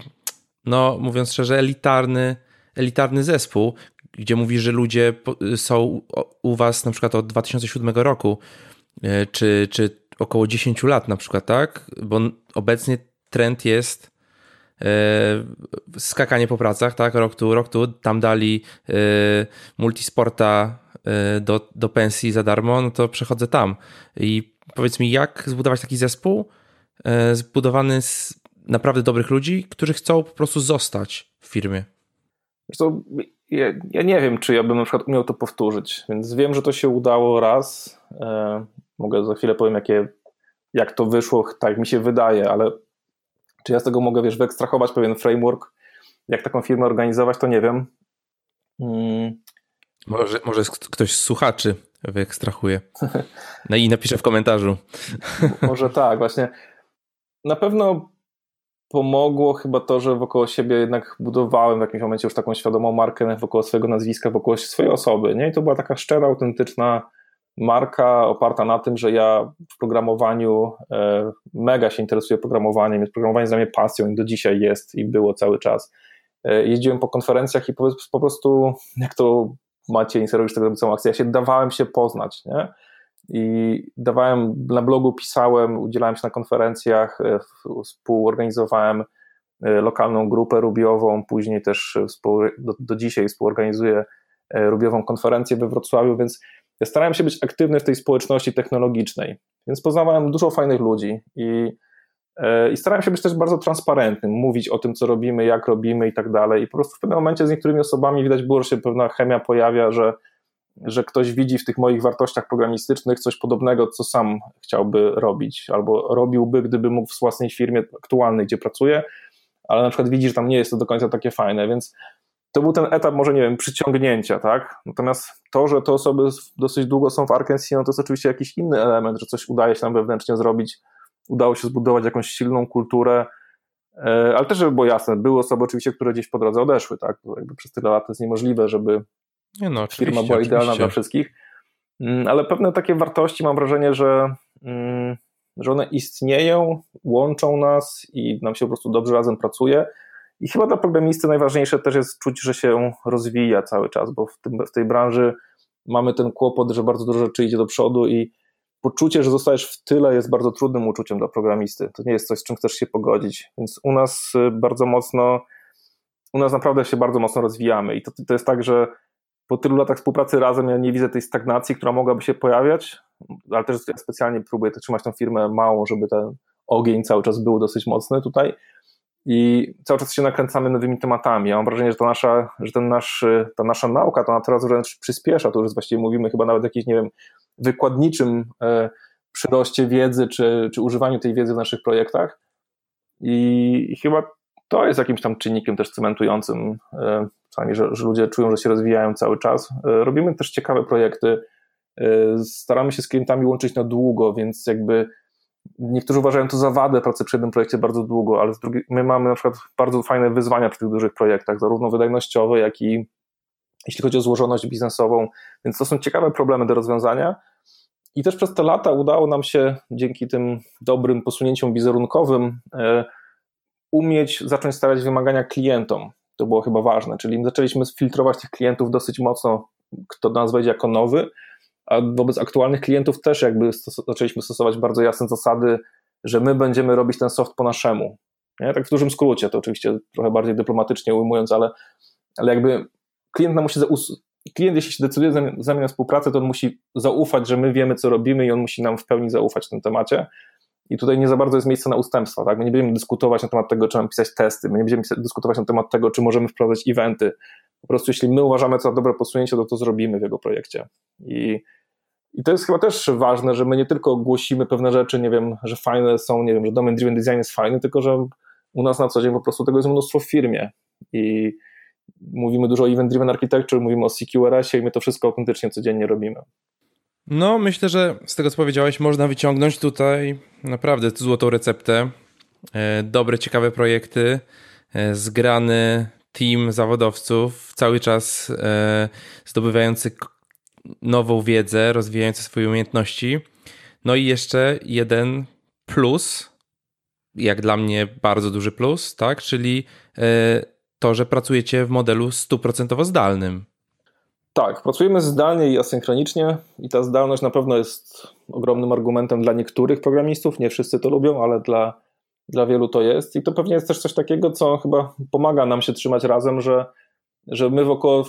no mówiąc szczerze, elitarny, elitarny zespół, gdzie mówisz, że ludzie są u Was na przykład od 2007 roku, y, czy, czy około 10 lat na przykład, tak? Bo obecnie trend jest e, skakanie po pracach, tak? Rok tu, rok tu. Tam dali e, multisporta e, do, do pensji za darmo, no to przechodzę tam. I powiedz mi, jak zbudować taki zespół zbudowany z naprawdę dobrych ludzi, którzy chcą po prostu zostać w firmie? To, ja, ja, nie wiem, czy ja bym na przykład umiał to powtórzyć, więc wiem, że to się udało raz. Mogę za chwilę powiem, jakie, jak to wyszło, tak mi się wydaje, ale czy ja z tego mogę, wiesz, wyekstrahować pewien framework, jak taką firmę organizować, to nie wiem. Hmm. Może, może ktoś z słuchaczy wyekstrahuje. No i napisze w komentarzu. Może tak, właśnie. Na pewno pomogło chyba to, że wokoło siebie jednak budowałem w jakimś momencie już taką świadomą markę wokół swojego nazwiska, wokół swojej osoby. Nie? I to była taka szczera, autentyczna marka oparta na tym, że ja w programowaniu e, mega się interesuję programowaniem, jest programowanie dla mnie pasją i do dzisiaj jest i było cały czas. E, jeździłem po konferencjach i po, prostu, jak to Maciej Inserowicz tego całą akcję, ja się dawałem się poznać, nie? i dawałem na blogu, pisałem, udzielałem się na konferencjach, współorganizowałem lokalną grupę rubiową, później też do, do dzisiaj współorganizuję rubiową konferencję we Wrocławiu, więc ja starałem się być aktywny w tej społeczności technologicznej, więc poznawałem dużo fajnych ludzi i, e, i starałem się być też bardzo transparentnym, mówić o tym, co robimy, jak robimy i tak dalej. I po prostu w pewnym momencie z niektórymi osobami widać było, że się pewna chemia pojawia, że, że ktoś widzi w tych moich wartościach programistycznych coś podobnego, co sam chciałby robić, albo robiłby, gdyby mógł w własnej firmie aktualnej, gdzie pracuje, ale na przykład widzi, że tam nie jest to do końca takie fajne, więc to był ten etap, może nie wiem, przyciągnięcia, tak? Natomiast to, że te osoby dosyć długo są w Arkansas, no to jest oczywiście jakiś inny element, że coś udaje się nam wewnętrznie zrobić, udało się zbudować jakąś silną kulturę, e, ale też, żeby było jasne, były osoby oczywiście, które gdzieś po drodze odeszły, tak? Bo jakby przez tyle lat jest niemożliwe, żeby no, firma była idealna oczywiście. dla wszystkich, mm, ale pewne takie wartości mam wrażenie, że, mm, że one istnieją, łączą nas i nam się po prostu dobrze razem pracuje, i chyba dla programisty najważniejsze też jest czuć, że się rozwija cały czas, bo w, tym, w tej branży mamy ten kłopot, że bardzo dużo rzeczy idzie do przodu i poczucie, że zostajesz w tyle jest bardzo trudnym uczuciem dla programisty. To nie jest coś, z czym chcesz się pogodzić. Więc u nas y, bardzo mocno, u nas naprawdę się bardzo mocno rozwijamy i to, to jest tak, że po tylu latach współpracy razem ja nie widzę tej stagnacji, która mogłaby się pojawiać, ale też ja specjalnie próbuję trzymać tą firmę małą, żeby ten ogień cały czas był dosyć mocny tutaj i cały czas się nakręcamy nowymi tematami. Ja mam wrażenie, że, to nasza, że ten nasz, ta nasza nauka ona teraz wręcz przyspiesza. To już właściwie mówimy chyba nawet o jakimś, nie wiem, wykładniczym e, przyroście wiedzy, czy, czy używaniu tej wiedzy w naszych projektach. I, chyba to jest jakimś tam czynnikiem też cementującym, e, czasami, że, że ludzie czują, że się rozwijają cały czas. E, robimy też ciekawe projekty. Staramy się z klientami łączyć na długo, więc jakby Niektórzy uważają to za wadę pracy przy jednym projekcie bardzo długo, ale z drugiej, my mamy na przykład bardzo fajne wyzwania przy tych dużych projektach, zarówno wydajnościowe, jak i jeśli chodzi o złożoność biznesową, więc to są ciekawe problemy do rozwiązania. I też przez te lata udało nam się dzięki tym dobrym posunięciom wizerunkowym e, umieć zacząć stawiać wymagania klientom. To było chyba ważne, czyli zaczęliśmy filtrować tych klientów dosyć mocno, kto do nas wejdzie jako nowy, a wobec aktualnych klientów też jakby stos zaczęliśmy stosować bardzo jasne zasady, że my będziemy robić ten soft po naszemu. Nie? Tak w dużym skrócie, to oczywiście trochę bardziej dyplomatycznie ujmując, ale, ale jakby klient nam musi klient jeśli się decyduje z nami na współpracę, to on musi zaufać, że my wiemy co robimy i on musi nam w pełni zaufać w tym temacie. I tutaj nie za bardzo jest miejsce na ustępstwa. Tak? My nie będziemy dyskutować na temat tego, czy mamy pisać testy, my nie będziemy dyskutować na temat tego, czy możemy wprowadzać eventy. Po prostu jeśli my uważamy to za dobre posunięcie, to to zrobimy w jego projekcie. I, I to jest chyba też ważne, że my nie tylko głosimy pewne rzeczy, nie wiem, że fajne są, nie wiem, że domain driven design jest fajny, tylko że u nas na co dzień po prostu tego jest mnóstwo w firmie. I mówimy dużo o event driven architecture, mówimy o CQRS-ie i my to wszystko autentycznie codziennie robimy. No, myślę, że z tego co powiedziałeś, można wyciągnąć tutaj naprawdę złotą receptę. E, dobre, ciekawe projekty, e, zgrany team zawodowców, cały czas e, zdobywający nową wiedzę, rozwijający swoje umiejętności. No i jeszcze jeden plus, jak dla mnie bardzo duży plus, tak, czyli to, że pracujecie w modelu stuprocentowo zdalnym. Tak, pracujemy zdalnie i asynchronicznie i ta zdalność na pewno jest ogromnym argumentem dla niektórych programistów, nie wszyscy to lubią, ale dla, dla wielu to jest i to pewnie jest też coś takiego, co chyba pomaga nam się trzymać razem, że, że my wokoło,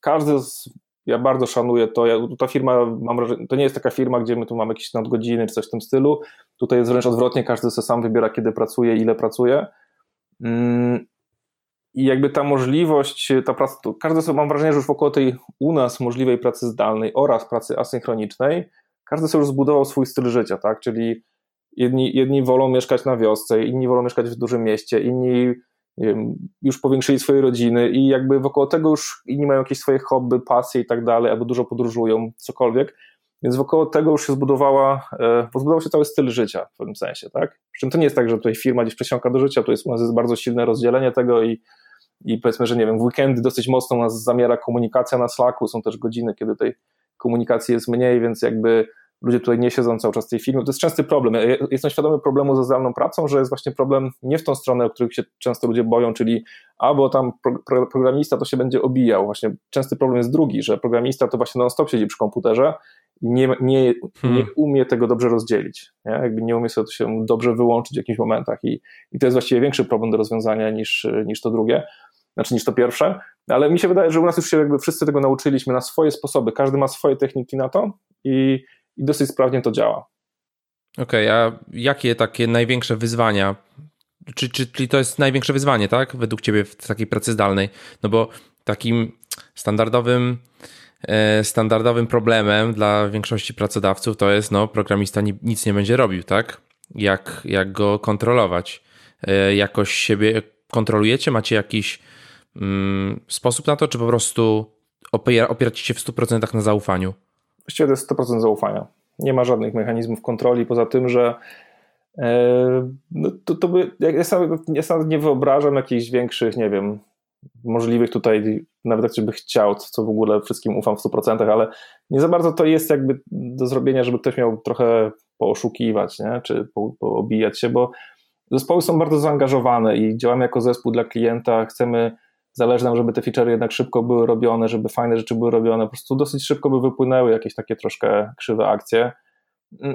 każdy z, ja bardzo szanuję to, ja, ta firma, mam wrażenie, to nie jest taka firma, gdzie my tu mamy jakieś nadgodziny czy coś w tym stylu, tutaj jest wręcz odwrotnie, każdy sobie sam wybiera, kiedy pracuje, ile pracuje. Mm, i jakby ta możliwość, ta praca, każdy sobie mam wrażenie, że już wokół tej u nas możliwej pracy zdalnej oraz pracy asynchronicznej, każdy sobie już zbudował swój styl życia, tak? Czyli jedni, jedni wolą mieszkać na wiosce, inni wolą mieszkać w dużym mieście, inni wiem, już powiększyli swoje rodziny i jakby wokół tego już inni mają jakieś swoje hobby, pasje i tak dalej, albo dużo podróżują, cokolwiek. Więc wokoło tego już się zbudowała, e, zbudował się cały styl życia w pewnym sensie, tak? Przy czym to nie jest tak, że tutaj firma gdzieś przesiąka do życia, to jest u nas jest bardzo silne rozdzielenie tego i i powiedzmy, że nie wiem, w weekendy dosyć mocno nas zamiera komunikacja na Slacku, są też godziny, kiedy tej komunikacji jest mniej, więc jakby ludzie tutaj nie siedzą cały czas w tej firmie. To jest częsty problem. Ja jestem świadomy problemu ze zdalną pracą, że jest właśnie problem nie w tą stronę, o których się często ludzie boją, czyli albo tam pro, pro, programista to się będzie obijał. Właśnie częsty problem jest drugi, że programista to właśnie non-stop siedzi przy komputerze nie, nie, hmm. nie umie tego dobrze rozdzielić. Nie? Jakby nie umie sobie to się dobrze wyłączyć w jakichś momentach i, i to jest właściwie większy problem do rozwiązania niż, niż to drugie, znaczy niż to pierwsze, ale mi się wydaje, że u nas już się jakby wszyscy tego nauczyliśmy na swoje sposoby, każdy ma swoje techniki na to i, i dosyć sprawnie to działa. Okej, okay, a jakie takie największe wyzwania czy, czy, czyli to jest największe wyzwanie, tak? Według Ciebie w takiej pracy zdalnej? No bo takim standardowym, e, standardowym problemem dla większości pracodawców to jest, no, programista nic nie będzie robił, tak? Jak, jak go kontrolować? E, jakoś siebie kontrolujecie? Macie jakiś mm, sposób na to, czy po prostu opieracie się w 100% na zaufaniu? Właściwie to jest 100% zaufania. Nie ma żadnych mechanizmów kontroli, poza tym, że e, no to, to by, ja, sam, ja sam nie wyobrażam jakichś większych, nie wiem, możliwych tutaj, nawet jak by chciał, co w ogóle wszystkim ufam w 100%, ale nie za bardzo to jest jakby do zrobienia, żeby ktoś miał trochę pooszukiwać, nie? czy po, poobijać się, bo zespoły są bardzo zaangażowane i działamy jako zespół dla klienta, chcemy, zależy nam, żeby te feature jednak szybko były robione, żeby fajne rzeczy były robione, po prostu dosyć szybko by wypłynęły jakieś takie troszkę krzywe akcje.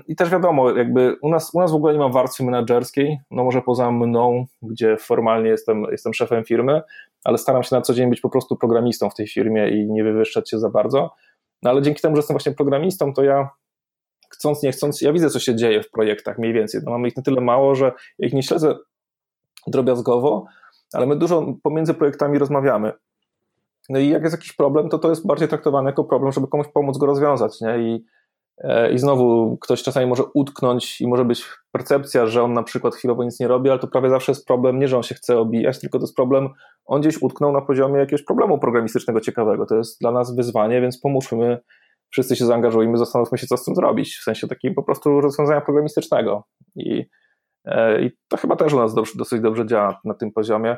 I też wiadomo, jakby u nas, u nas w ogóle nie ma warstwy menedżerskiej, no może poza mną, gdzie formalnie jestem, jestem szefem firmy, ale staram się na co dzień być po prostu programistą w tej firmie i nie wywyższać się za bardzo. No ale dzięki temu, że jestem właśnie programistą, to ja chcąc, nie chcąc, ja widzę, co się dzieje w projektach mniej więcej. No, mamy ich na tyle mało, że ich nie śledzę drobiazgowo, ale my dużo pomiędzy projektami rozmawiamy. No i jak jest jakiś problem, to to jest bardziej traktowane jako problem, żeby komuś pomóc go rozwiązać, nie? I E, I znowu ktoś czasami może utknąć i może być percepcja, że on na przykład chwilowo nic nie robi, ale to prawie zawsze jest problem nie, że on się chce obijać, tylko to jest problem, on gdzieś utknął na poziomie jakiegoś problemu programistycznego ciekawego. To jest dla nas wyzwanie, więc pomóżmy, wszyscy się zaangażujmy, zastanówmy się, co z tym zrobić, w sensie takim po prostu rozwiązania programistycznego. I, i to chyba też u nas dosyć dobrze działa na tym poziomie.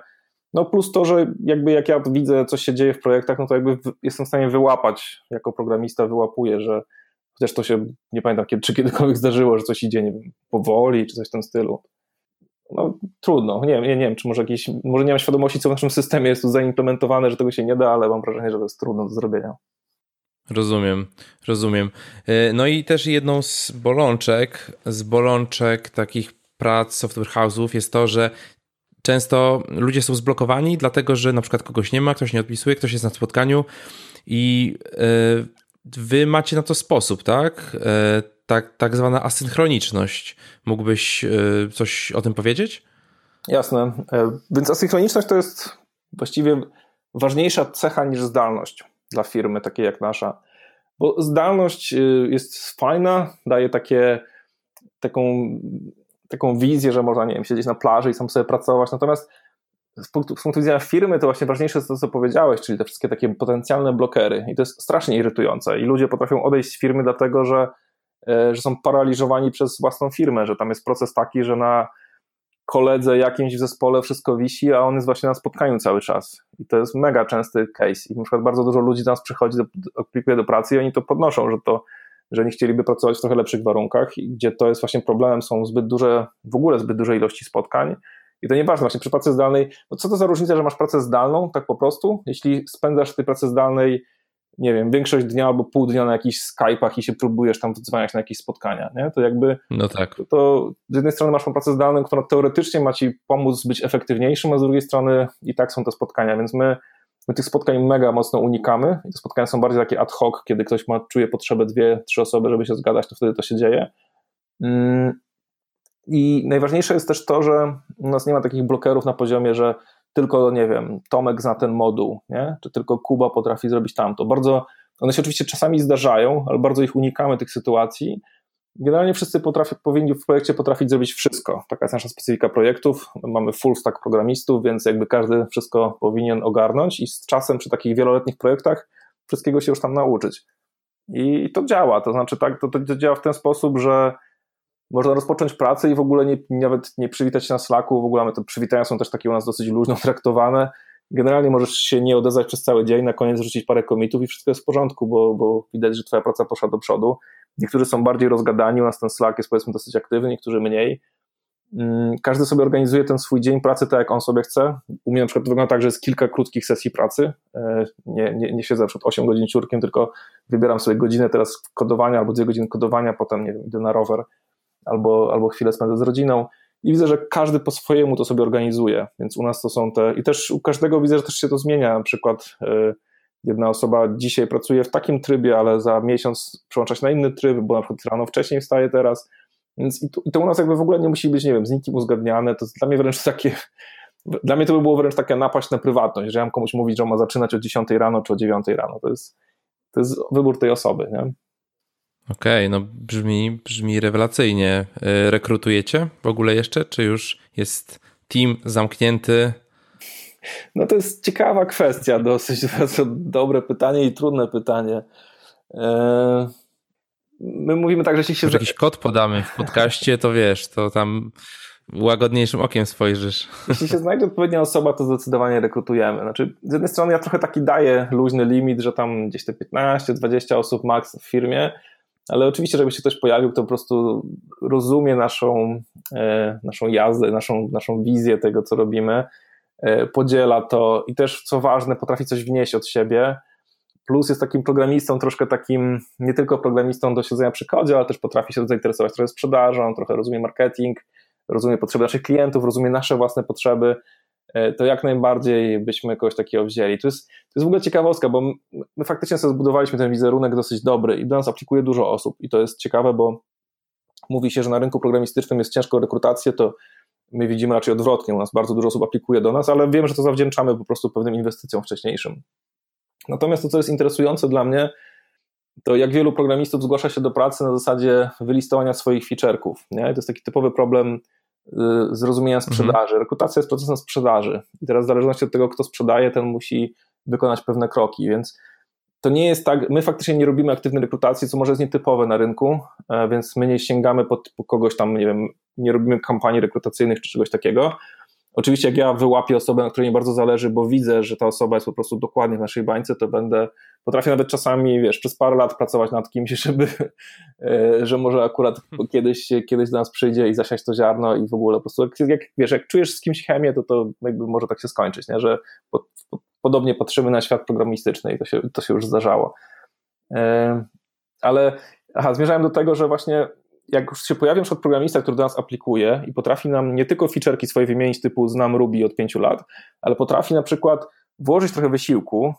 No plus to, że jakby jak ja widzę, co się dzieje w projektach, no to jakby jestem w stanie wyłapać, jako programista wyłapuję, że Chociaż to się, nie pamiętam, kiedy, czy kiedykolwiek zdarzyło, że coś idzie, nie wiem, powoli, czy coś w tym stylu. No trudno, nie, nie, nie wiem, czy może jakieś, może nie mam świadomości, co w naszym systemie jest tu zaimplementowane, że tego się nie da, ale mam wrażenie, że to jest trudno do zrobienia. Rozumiem, rozumiem. E, no i też jedną z bolączek, z bolączek takich prac software house'ów jest to, że często ludzie są zblokowani, dlatego że na przykład kogoś nie ma, ktoś nie odpisuje, ktoś jest na spotkaniu i yy, Wy macie na to sposób, tak? E, tak, tak zwana asynchroniczność. Mógłbyś e, coś o tym powiedzieć? Jasne. E, więc asynchroniczność to jest właściwie ważniejsza cecha niż zdalność dla firmy takiej jak nasza. Bo zdalność jest fajna, daje takie, taką, taką wizję, że można, nie wiem, siedzieć na plaży i sam sobie pracować. Natomiast z punktu, z punktu widzenia firmy to właśnie ważniejsze jest to, co powiedziałeś, czyli te wszystkie takie potencjalne blokery. I to jest strasznie irytujące. I ludzie potrafią odejść z firmy, dlatego że, e, że są paraliżowani przez własną firmę, że tam jest proces taki, że na koledze jakimś w zespole wszystko wisi, a on jest właśnie na spotkaniu cały czas. I to jest mega częsty case. I na przykład bardzo dużo ludzi do nas przychodzi, do, aplikuje do pracy i oni to podnoszą, że to że nie chcieliby pracować w trochę lepszych warunkach, gdzie to jest właśnie problemem, są zbyt duże, w ogóle zbyt duże ilości spotkań, i to nieważne, właśnie przy pracy zdalnej, bo co to za różnica, że masz pracę zdalną, tak po prostu? Jeśli spędzasz w tej pracy zdalnej, nie wiem, większość dnia albo pół dnia na jakichś Skype'ach i się próbujesz tam wydzwaniać na jakieś spotkania, nie? To jakby. No tak. To z jednej strony masz tą pracę zdalną, która teoretycznie ma ci pomóc być efektywniejszym, a z drugiej strony i tak są te spotkania, więc my. My tych spotkań mega mocno unikamy te spotkania są bardziej takie ad hoc, kiedy ktoś ma, czuje potrzebę dwie, trzy osoby, żeby się zgadać, to wtedy to się dzieje. Mm, i najważniejsze jest też to, że u nas nie ma takich blokerów na poziomie, że tylko, nie wiem, Tomek zna ten moduł, nie? czy tylko Kuba potrafi zrobić tamto. Bardzo, one się oczywiście czasami zdarzają, ale bardzo ich unikamy, tych sytuacji. Generalnie wszyscy potrafi, powinni w projekcie potrafić zrobić wszystko. Taka jest nasza specyfika projektów. Mamy full stack programistów, więc jakby każdy wszystko powinien ogarnąć i z czasem przy takich wieloletnich projektach wszystkiego się już tam nauczyć. I to działa, to znaczy tak, to, to działa w ten sposób, że można rozpocząć pracę i w ogóle nie, nawet nie przywitać się na Slacku, w ogóle te przywitania są też takie u nas dosyć luźno <laughs> traktowane. Generalnie możesz się nie odezwać przez cały dzień, na koniec rzucić parę komitów i wszystko jest w porządku, bo, bo widać, że twoja praca poszła do przodu. Niektórzy są bardziej rozgadani, u nas ten Slack jest powiedzmy dosyć aktywny, niektórzy mniej. Mm, każdy sobie organizuje ten swój dzień pracy tak, jak on sobie chce. U mnie na przykład wygląda tak, że jest kilka krótkich sesji pracy. E, nie, nie, nie siedzę przykład 8 godzin ciurkiem, tylko wybieram sobie godzinę teraz kodowania albo dwie godziny kodowania, potem nie wiem, idę na rower albo, albo chwilę spędzę z rodziną. I widzę, że każdy po swojemu to sobie organizuje, więc u nas to są te. I też u każdego widzę, że też się to zmienia. Na przykład e, jedna osoba dzisiaj pracuje w takim trybie, ale za miesiąc przełącza się na inny tryb, bo na przykład rano wcześniej wstaje teraz więc i to, i to, u nas jakby w ogóle nie musi być, nie wiem, z nikim uzgadniane. To dla mnie wręcz takie. <laughs> Dla mnie to by było wręcz taka napaść na prywatność, że ja mam komuś mówić, że on ma zaczynać o 10 rano czy o 9 rano. To jest, to jest wybór tej osoby. Nie? Okej, okay, no brzmi, brzmi rewelacyjnie. Y, rekrutujecie w ogóle jeszcze, czy już jest team zamknięty? No to jest ciekawa kwestia, dosyć <laughs> dobre pytanie i trudne pytanie. Eee my mówimy tak, że jeśli się... Może jakiś kod podamy w podcaście, to wiesz, to tam łagodniejszym okiem spojrzysz. Jeśli się znajdzie odpowiednia osoba, to zdecydowanie rekrutujemy. Znaczy, z jednej strony ja trochę taki daję luźny limit, że tam gdzieś te 15-20 osób max w firmie, ale oczywiście, żeby się ktoś pojawił, kto po prostu rozumie naszą, e, naszą jazdę, naszą, naszą wizję tego, co robimy, e, podziela to i też, co ważne, potrafi coś wnieść od siebie, Plus jest takim programistą, troszkę takim, nie tylko programistą do siedzenia przy kodzie, ale też potrafi się zainteresować trochę sprzedażą, trochę rozumie marketing, rozumie potrzeby naszych klientów, rozumie nasze własne potrzeby, e, to jak najbardziej byśmy kogoś takiego wzięli. To jest, to jest w ogóle ciekawostka, bo my faktycznie sobie zbudowaliśmy ten wizerunek dosyć dobry i do nas aplikuje dużo osób. I to jest ciekawe, bo mówi się, że na rynku programistycznym jest ciężko rekrutację, to my widzimy raczej odwrotnie, u nas bardzo dużo osób aplikuje do nas, ale wiem, że to zawdzięczamy po prostu pewnym inwestycjom wcześniejszym. Natomiast to, co jest interesujące dla mnie, to jak wielu programistów zgłasza się do pracy na zasadzie wylistowania swoich feature'ków. Nie? To jest taki typowy problem y, zrozumienia sprzedaży. Mhm. Rekrutacja jest procesem sprzedaży. I teraz w zależności od tego, kto sprzedaje, ten musi wykonać pewne kroki, więc to nie jest tak, my faktycznie nie robimy aktywnej rekrutacji, co może jest nietypowe na rynku, e, więc my nie sięgamy po, po kogoś tam, nie wiem, nie robimy kampanii rekrutacyjnych czy czegoś takiego, Oczywiście jak ja wyłapię osobę, na której mi bardzo zależy, bo widzę, że ta osoba jest po prostu dokładnie w naszej bańce, to będę, potrafię nawet czasami, wiesz, przez parę lat pracować nad kimś, <laughs> żeby, e, że może akurat kiedyś, kiedyś do nas przyjdzie i zasiać to ziarno i w ogóle po prostu, jak, jak wiesz, jak czujesz z kimś chemię, to to jakby może tak się skończyć, nie? że po, po, podobnie patrzymy na świat programistyczny i to się, to się już zdarzało. E, ale aha, zmierzałem do tego, że właśnie jak już się pojawi na przykład programista, który do nas aplikuje i potrafi nam nie tylko feature'ki swoje wymienić typu znam Ruby od pięciu lat, ale potrafi na przykład włożyć trochę wysiłku.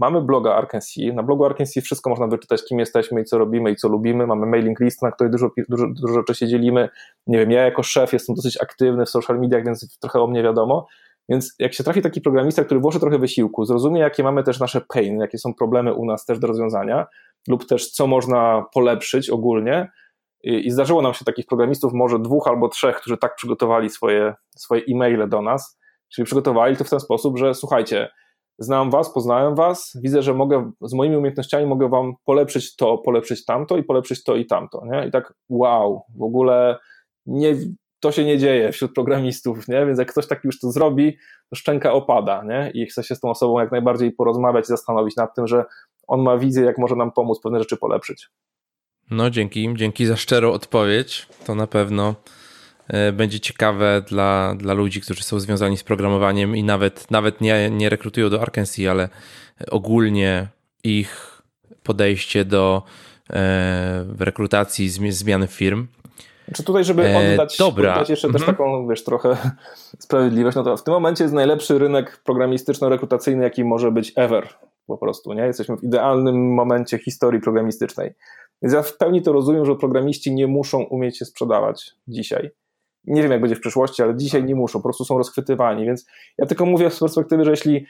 Mamy bloga Arkansas. Na blogu Arkansas wszystko można wyczytać, kim jesteśmy i co robimy i co lubimy. Mamy mailing list, na której dużo, dużo, dużo rzeczy się dzielimy. Nie wiem, ja jako szef jestem dosyć aktywny w social mediach, więc trochę o mnie wiadomo. Więc jak się trafi taki programista, który włoży trochę wysiłku, zrozumie, jakie mamy też nasze pain, jakie są problemy u nas też do rozwiązania, lub też co można polepszyć ogólnie, i zdarzyło nam się takich programistów, może dwóch albo trzech, którzy tak przygotowali swoje, swoje e-maile do nas, czyli przygotowali to w ten sposób, że słuchajcie, znam was, poznałem was, widzę, że mogę z moimi umiejętnościami mogę wam polepszyć to, polepszyć tamto i polepszyć to i tamto. Nie? I tak wow, w ogóle nie, to się nie dzieje wśród programistów, nie? więc jak ktoś taki już to zrobi, to szczęka opada nie? i chce się z tą osobą jak najbardziej porozmawiać i zastanowić nad tym, że on ma wizję, jak może nam pomóc pewne rzeczy polepszyć. No dzięki, dzięki za szczerą odpowiedź. To na pewno e, będzie ciekawe dla, dla ludzi, którzy są związani z programowaniem i nawet, nawet nie, nie rekrutują do Arkansas, ale ogólnie ich podejście do e, rekrutacji, zmiany firm. Czy tutaj, żeby e, oddać, dobra. oddać jeszcze mhm. też taką, wiesz, trochę <laughs> sprawiedliwość, no to w tym momencie jest najlepszy rynek programistyczno-rekrutacyjny, jaki może być ever, po prostu, nie? Jesteśmy w idealnym momencie historii programistycznej. Więc ja w pełni to rozumiem, że programiści nie muszą umieć się sprzedawać dzisiaj. Nie wiem, jak będzie w przyszłości, ale dzisiaj nie muszą, po prostu są rozchwytywani. Więc ja tylko mówię z perspektywy, że jeśli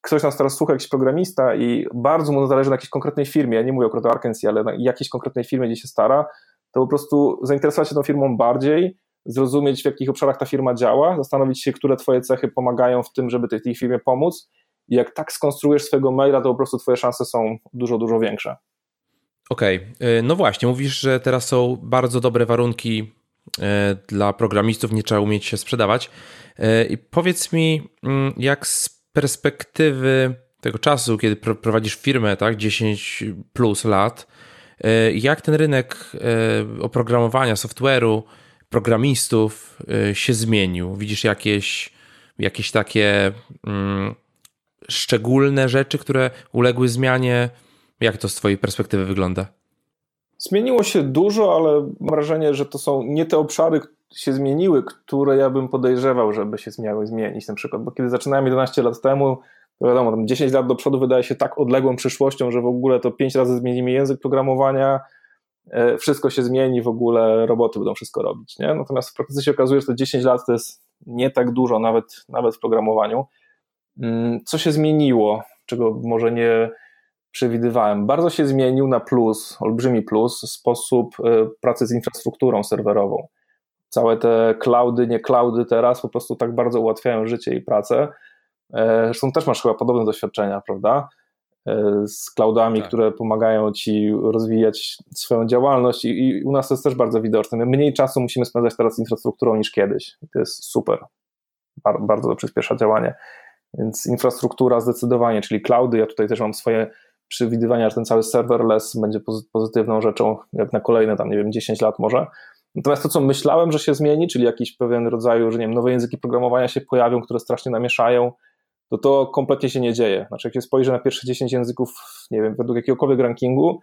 ktoś nas teraz słucha, jakiś programista i bardzo mu zależy na jakiejś konkretnej firmie, ja nie mówię o Arkansas, ale na jakiejś konkretnej firmie, gdzie się stara, to po prostu zainteresować się tą firmą bardziej, zrozumieć w jakich obszarach ta firma działa, zastanowić się, które twoje cechy pomagają w tym, żeby tej, tej firmie pomóc i jak tak skonstruujesz swojego maila, to po prostu twoje szanse są dużo, dużo większe. Okej, okay. no właśnie, mówisz, że teraz są bardzo dobre warunki e, dla programistów, nie trzeba umieć się sprzedawać. E, I powiedz mi, mm, jak z perspektywy tego czasu, kiedy prowadzisz firmę, tak, 10 plus lat, e, jak ten rynek oprogramowania, software'u programistów y, się zmienił? Widzisz jakieś, jakieś takie mm, szczególne rzeczy, które uległy zmianie? Jak to z Twojej perspektywy wygląda? Zmieniło się dużo, ale mam wrażenie, że to są nie te obszary się zmieniły, które ja bym podejrzewał, żeby się miały zmienić na przykład, bo kiedy zaczynałem 11 lat temu, to wiadomo, tam 10 lat do przodu wydaje się tak odległą przyszłością, że w ogóle to 5 razy zmienimy język programowania, e, wszystko się zmieni, w ogóle roboty będą wszystko robić, nie? Natomiast w praktyce się okazuje, że to 10 lat to jest nie tak dużo, nawet, nawet w programowaniu. Mm, co się zmieniło, czego może nie przewidywałem? Bardzo się zmienił na plus, olbrzymi plus, sposób e, pracy z infrastrukturą serwerową. Całe te cloudy, nie cloudy teraz po prostu tak bardzo ułatwiają życie i pracę, E, zresztą też masz chyba podobne doświadczenia, prawda? E, z cloudami, tak. które pomagają ci rozwijać swoją działalność i, i, u nas to jest też bardzo widoczne. My mniej czasu musimy spędzać teraz z infrastrukturą niż kiedyś. To jest super. Bar bardzo to przyspiesza działanie. Więc infrastruktura zdecydowanie, czyli cloudy, ja tutaj też mam swoje przewidywania, że ten cały serverless będzie pozytywną rzeczą, jak na kolejne tam, nie wiem, 10 lat może. Natomiast to, co myślałem, że się zmieni, czyli jakiś pewien rodzaju, że nie wiem, nowe języki programowania się pojawią, które strasznie namieszają, to to kompletnie się nie dzieje. Znaczy, jak się spojrzy na pierwsze 10 języków, nie wiem, według jakiegokolwiek rankingu,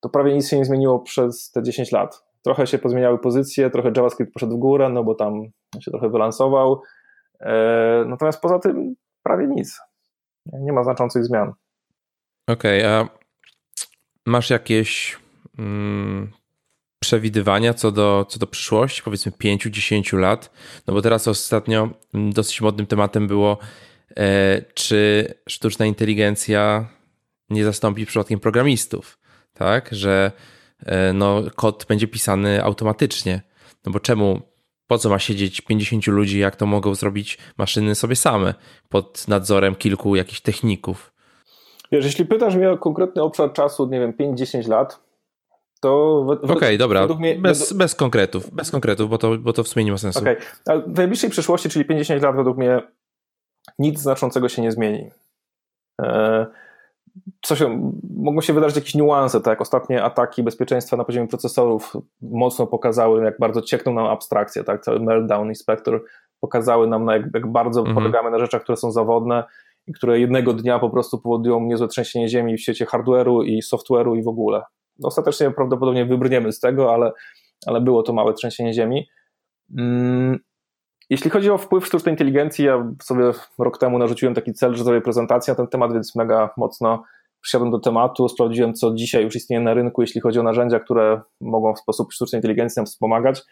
to prawie nic się nie zmieniło przez te 10 lat. Trochę się pozmieniały pozycje, trochę JavaScript poszedł w górę, no bo tam się trochę wylansował. E, natomiast poza tym prawie nic. Nie ma znaczących zmian. Okej, okay, a masz jakieś mm, przewidywania co do, co do przyszłości, powiedzmy 5-10 lat? No bo teraz ostatnio dosyć modnym tematem było E, czy sztuczna inteligencja nie zastąpi przypadkiem programistów, tak? Że e, no, kod będzie pisany automatycznie. No bo czemu, po co ma siedzieć 50 ludzi, jak to mogą zrobić maszyny sobie same, pod nadzorem kilku jakichś techników? Wiesz, jeśli pytasz mnie o konkretny obszar czasu, nie wiem, 5-10 lat, to... Okej, okay, dobra, mnie, bez, bez konkretów, bez konkretów, bo to, bo to w sumie nie ma sensu. Okej, okay. w najbliższej przyszłości, czyli 50 lat według mnie nic znaczącego się nie zmieni. E, co się, mogą się wydarzyć jakieś niuanse, tak jak ostatnie ataki bezpieczeństwa na poziomie procesorów mocno pokazały, jak bardzo ciekną nam abstrakcje, tak, cały Meltdown i Spectre pokazały nam, jak, jak bardzo mhm. polegamy na rzeczach, które są zawodne które jednego dnia po prostu powodują niezłe trzęsienie ziemi w świecie hardware'u i software'u i w ogóle. Ostatecznie prawdopodobnie wybrniemy z tego, ale, ale było to małe trzęsienie ziemi. Mm, jeśli chodzi o wpływ sztucznej inteligencji, ja sobie rok temu narzuciłem taki cel, że zrobię prezentację na ten temat, więc mega mocno przysiadłem do tematu, sprawdziłem, co dzisiaj już istnieje na rynku, jeśli chodzi o narzędzia, które mogą w sposób sztucznej inteligencji nam wspomagać.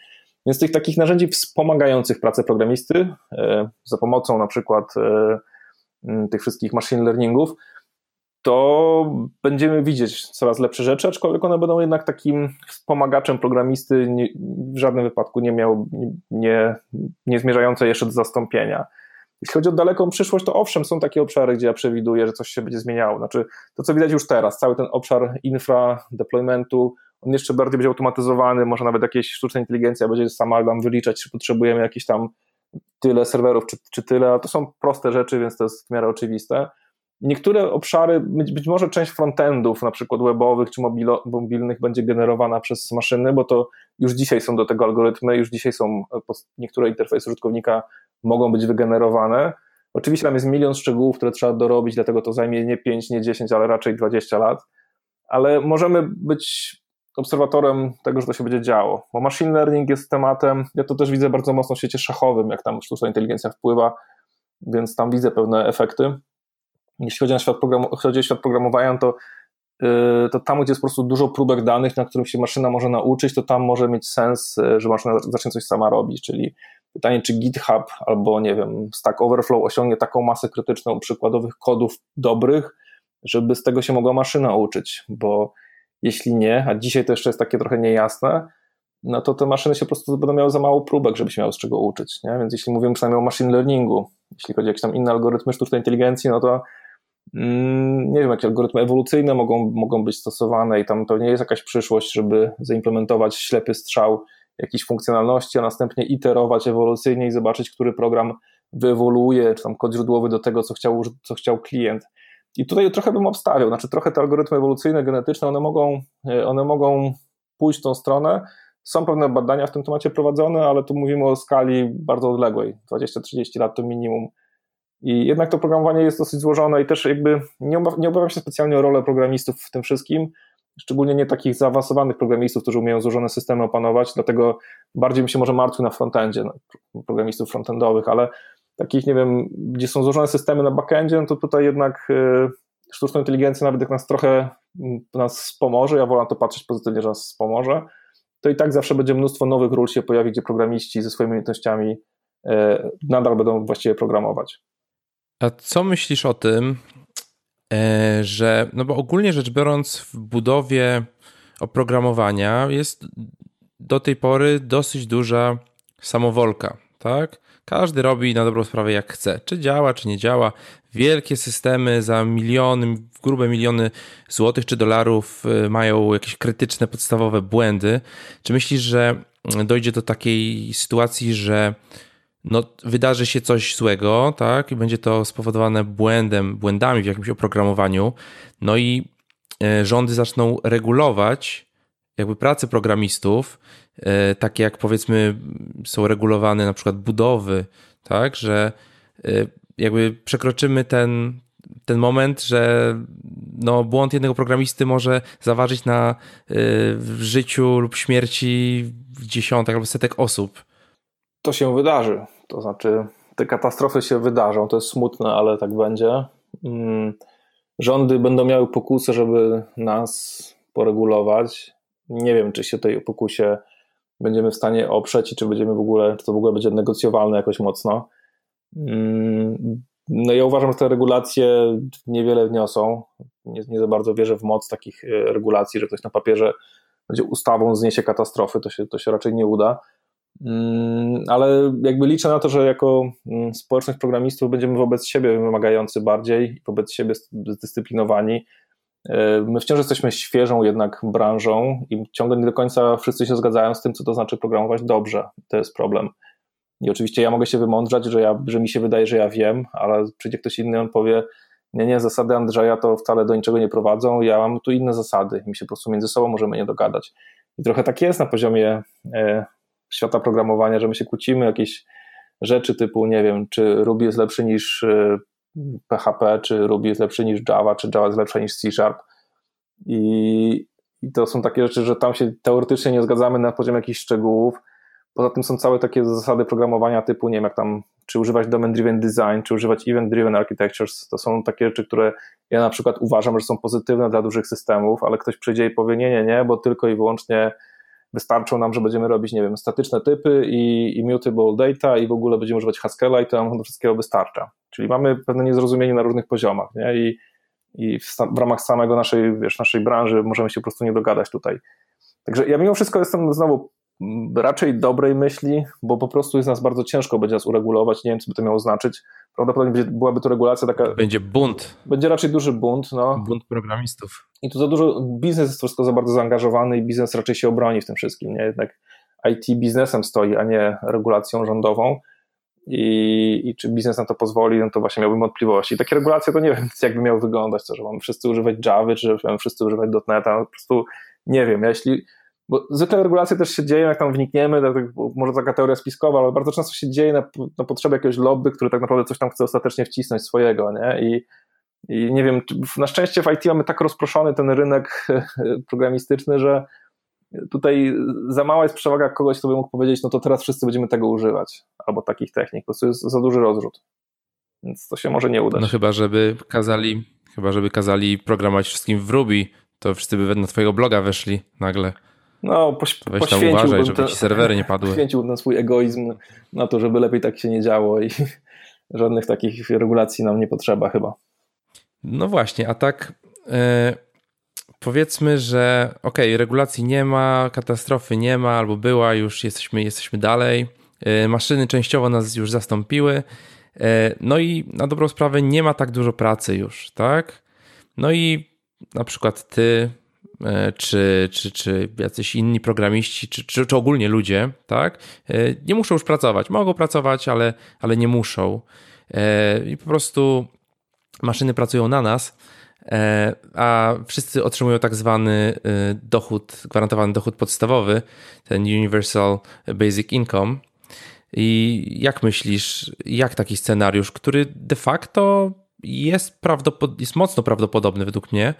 Więc tych takich narzędzi wspomagających pracę programisty, e, za pomocą na przykład e, tych wszystkich machine learningów, to będziemy widzieć coraz lepsze rzeczy, aczkolwiek one będą jednak takim wspomagaczem programisty, nie, w żadnym wypadku nie, miał, nie, nie zmierzające jeszcze do zastąpienia. Jeśli chodzi o daleką przyszłość, to owszem, są takie obszary, gdzie ja przewiduję, że coś się będzie zmieniało. Znaczy, to co widać już teraz, cały ten obszar infra, deploymentu, on jeszcze bardziej będzie automatyzowany, może nawet jakieś sztuczna inteligencja będzie sama nam wyliczać, czy potrzebujemy jakieś tam tyle serwerów, czy, czy tyle, a to są proste rzeczy, więc to jest w miarę oczywiste. Niektóre obszary, być, być może część frontendów, na przykład webowych czy mobilo, mobilnych, będzie generowana przez maszyny, bo to już dzisiaj są do tego algorytmy, już dzisiaj są e, niektóre interfejsy użytkownika mogą być wygenerowane. Oczywiście tam jest milion szczegółów, które trzeba dorobić, dlatego to zajmie nie 5, nie 10, ale raczej 20 lat. Ale możemy być obserwatorem tego, że to się będzie działo, bo machine learning jest tematem, ja to też widzę bardzo mocno w świecie szachowym, jak tam sztuczna inteligencja wpływa, więc tam widzę pewne efekty. Jeśli chodzi, o świat, chodzi o świat programowania, to, yy, to tam, gdzie jest po prostu dużo próbek danych, na których się maszyna może nauczyć, to tam może mieć sens, yy, że maszyna zacznie coś sama robić, czyli pytanie, czy GitHub albo, nie wiem, Stack Overflow osiągnie taką masę krytyczną przykładowych kodów dobrych, żeby z tego się mogła maszyna uczyć, bo jeśli nie, a dzisiaj to jeszcze jest takie trochę niejasne, no to te maszyny się po prostu będą miały za mało próbek, żeby się miały z czego uczyć. Nie? Więc jeśli mówimy przynajmniej o machine learningu, jeśli chodzi o jakieś tam inne algorytmy sztucznej inteligencji, no to Mm, nie wiem, jakie algorytmy ewolucyjne mogą, mogą być stosowane i tam to nie jest jakaś przyszłość, żeby zaimplementować ślepy strzał jakiejś funkcjonalności, a następnie iterować ewolucyjnie i zobaczyć, który program wyewoluuje, czy tam kod źródłowy do tego, co chciał, co chciał klient. I tutaj trochę bym obstawiał, znaczy trochę te algorytmy ewolucyjne, genetyczne, one mogą, e, one mogą pójść w tą stronę, Są pewne badania w tym temacie prowadzone, ale tu mówimy o skali bardzo odległej. 20-30 lat to minimum. I jednak to programowanie jest dosyć złożone i też jakby nie, nie obawiam się specjalnie o rolę programistów w tym wszystkim, szczególnie nie takich zaawansowanych programistów, którzy umieją złożone systemy opanować, dlatego bardziej bym się może martwił na frontendzie, programistów frontendowych, ale takich, nie wiem, gdzie są złożone systemy na backendzie, no to tutaj jednak y, sztuczna inteligencja nawet jak nas trochę mm, nas wspomoże, ja wolę to patrzeć pozytywnie, że nas wspomoże, to i tak zawsze będzie mnóstwo nowych ról się pojawi, gdzie programiści ze swoimi umiejętnościami y, nadal będą właściwie programować. A co myślisz o tym, e, że, no bo ogólnie rzecz biorąc, w budowie oprogramowania jest do tej pory dosyć duża samowolka, tak? Każdy robi na dobrą sprawę jak chce. Czy działa, czy nie działa. Wielkie systemy za miliony, grube miliony złotych czy dolarów y, mają jakieś krytyczne, podstawowe błędy. Czy myślisz, że dojdzie do takiej sytuacji, że no, wydarzy się coś złego, tak, i będzie to spowodowane błędem, błędami w jakimś oprogramowaniu, no i e, rządy zaczną regulować jakby pracę programistów, takie jak powiedzmy są regulowane na przykład budowy, tak, że e, jakby przekroczymy ten, ten moment, że no, błąd jednego programisty może zaważyć na w życiu lub śmierci dziesiątek albo setek osób. To się wydarzy. To znaczy, te katastrofy się wydarzą, to jest smutne, ale tak będzie. Mm, rządy będą miały pokusę, żeby nas poregulować. Nie wiem, czy się tej pokusie będziemy w stanie oprzeć i czy będziemy w ogóle, czy to w ogóle będzie negocjowalne jakoś mocno. Mm, no ja uważam, że te regulacje niewiele wniosą. Nie, nie za bardzo wierzę w moc takich e, regulacji, że ktoś na papierze będzie ustawą zniesie katastrofy, to się, to się raczej nie uda. Mm, ale jakby liczę na to, że jako mm, społeczność programistów będziemy wobec siebie wymagający bardziej, wobec siebie zdyscyplinowani. E, my wciąż jesteśmy świeżą jednak branżą i ciągle nie do końca wszyscy się zgadzają z tym, co to znaczy programować dobrze. To jest problem. I oczywiście ja mogę się wymądrzać, że, ja, że mi się wydaje, że ja wiem, ale przyjdzie ktoś inny, on powie, nie, nie, zasady Andrzeja to wcale do niczego nie prowadzą, ja mam tu inne zasady, mi się po prostu między sobą możemy nie dogadać. I trochę tak jest na poziomie e, świata programowania, że my się kłócimy, jakieś rzeczy typu, nie wiem, czy Ruby jest lepszy niż PHP, czy Ruby jest lepszy niż Java, czy Java jest lepsza niż C Sharp. I, I to są takie rzeczy, że tam się teoretycznie nie zgadzamy na poziomie jakichś szczegółów. Poza tym są całe takie zasady programowania typu, nie wiem, jak tam, czy używać domain-driven design, czy używać event-driven architectures. To są takie rzeczy, które ja na przykład uważam, że są pozytywne dla dużych systemów, ale ktoś przyjdzie i powie, nie, nie, nie, bo tylko i wyłącznie wystarczą nam, że będziemy robić, nie wiem, statyczne typy i immutable data i w ogóle będziemy używać Haskella i to nam do wszystkiego wystarcza. Czyli mamy pewne niezrozumienie na różnych poziomach nie? i, i w, w ramach samego naszej, wiesz, naszej branży możemy się po prostu nie dogadać tutaj. Także ja mimo wszystko jestem znowu raczej dobrej myśli, bo po prostu jest nas bardzo ciężko będzie nas uregulować. Nie wiem, co by to miało znaczyć. Prawdopodobnie byłaby to regulacja taka. Będzie bunt. Będzie raczej duży bunt. No. Bunt programistów. I tu za dużo, biznes jest wszystko za bardzo zaangażowany i biznes raczej się obroni w tym wszystkim. Nie? Jednak IT biznesem stoi, a nie regulacją rządową. I, I czy biznes na to pozwoli, no to właśnie miałbym wątpliwości. I takie regulacje to nie wiem, <laughs> jakby miały wyglądać, to, że mamy wszyscy używać Java, czy że mamy wszyscy używać .NETA, no po prostu nie wiem. Ja jeśli bo zwykle regulacje też się dzieją, jak tam wnikniemy, tak, może taka teoria spiskowa, ale bardzo często się dzieje na, na potrzeby jakiegoś lobby, który tak naprawdę coś tam chce ostatecznie wcisnąć swojego, nie? I, i nie wiem, na szczęście w IT mamy tak rozproszony ten rynek <laughs> programistyczny, że tutaj za mała jest przewaga kogoś, kto by mógł powiedzieć, no to teraz wszyscy będziemy tego używać, albo takich technik, po prostu jest za duży rozrzut. Więc to się może nie udać. No chyba, żeby kazali, chyba żeby kazali programować wszystkim w Ruby, to wszyscy by na twojego bloga weszli nagle. No, poś, poświęciłbym uważaj, żeby ci serwery nie padły. Poświęciłbym ten swój egoizm na to, żeby lepiej tak się nie działo i <laughs> żadnych takich regulacji nam nie potrzeba chyba. No właśnie, a tak yy, powiedzmy, że ok, regulacji nie ma, katastrofy nie ma, albo była, już jesteśmy, jesteśmy dalej. Yy, maszyny częściowo nas już zastąpiły. Yy, no i na dobrą sprawę nie ma tak dużo pracy już, tak? No i na przykład ty E, czy, czy, czy jacyś inni programiści, czy, czy, czy ogólnie ludzie, tak, e, nie muszą już pracować. Mogą pracować, ale, ale nie muszą. E, I po prostu maszyny pracują na nas. e, a wszyscy otrzymują tak zwany dochód, gwarantowany dochód podstawowy, ten Universal Basic Income. I jak myślisz, jak taki scenariusz, który de facto jest, prawdopod- jest mocno prawdopodobny według mnie.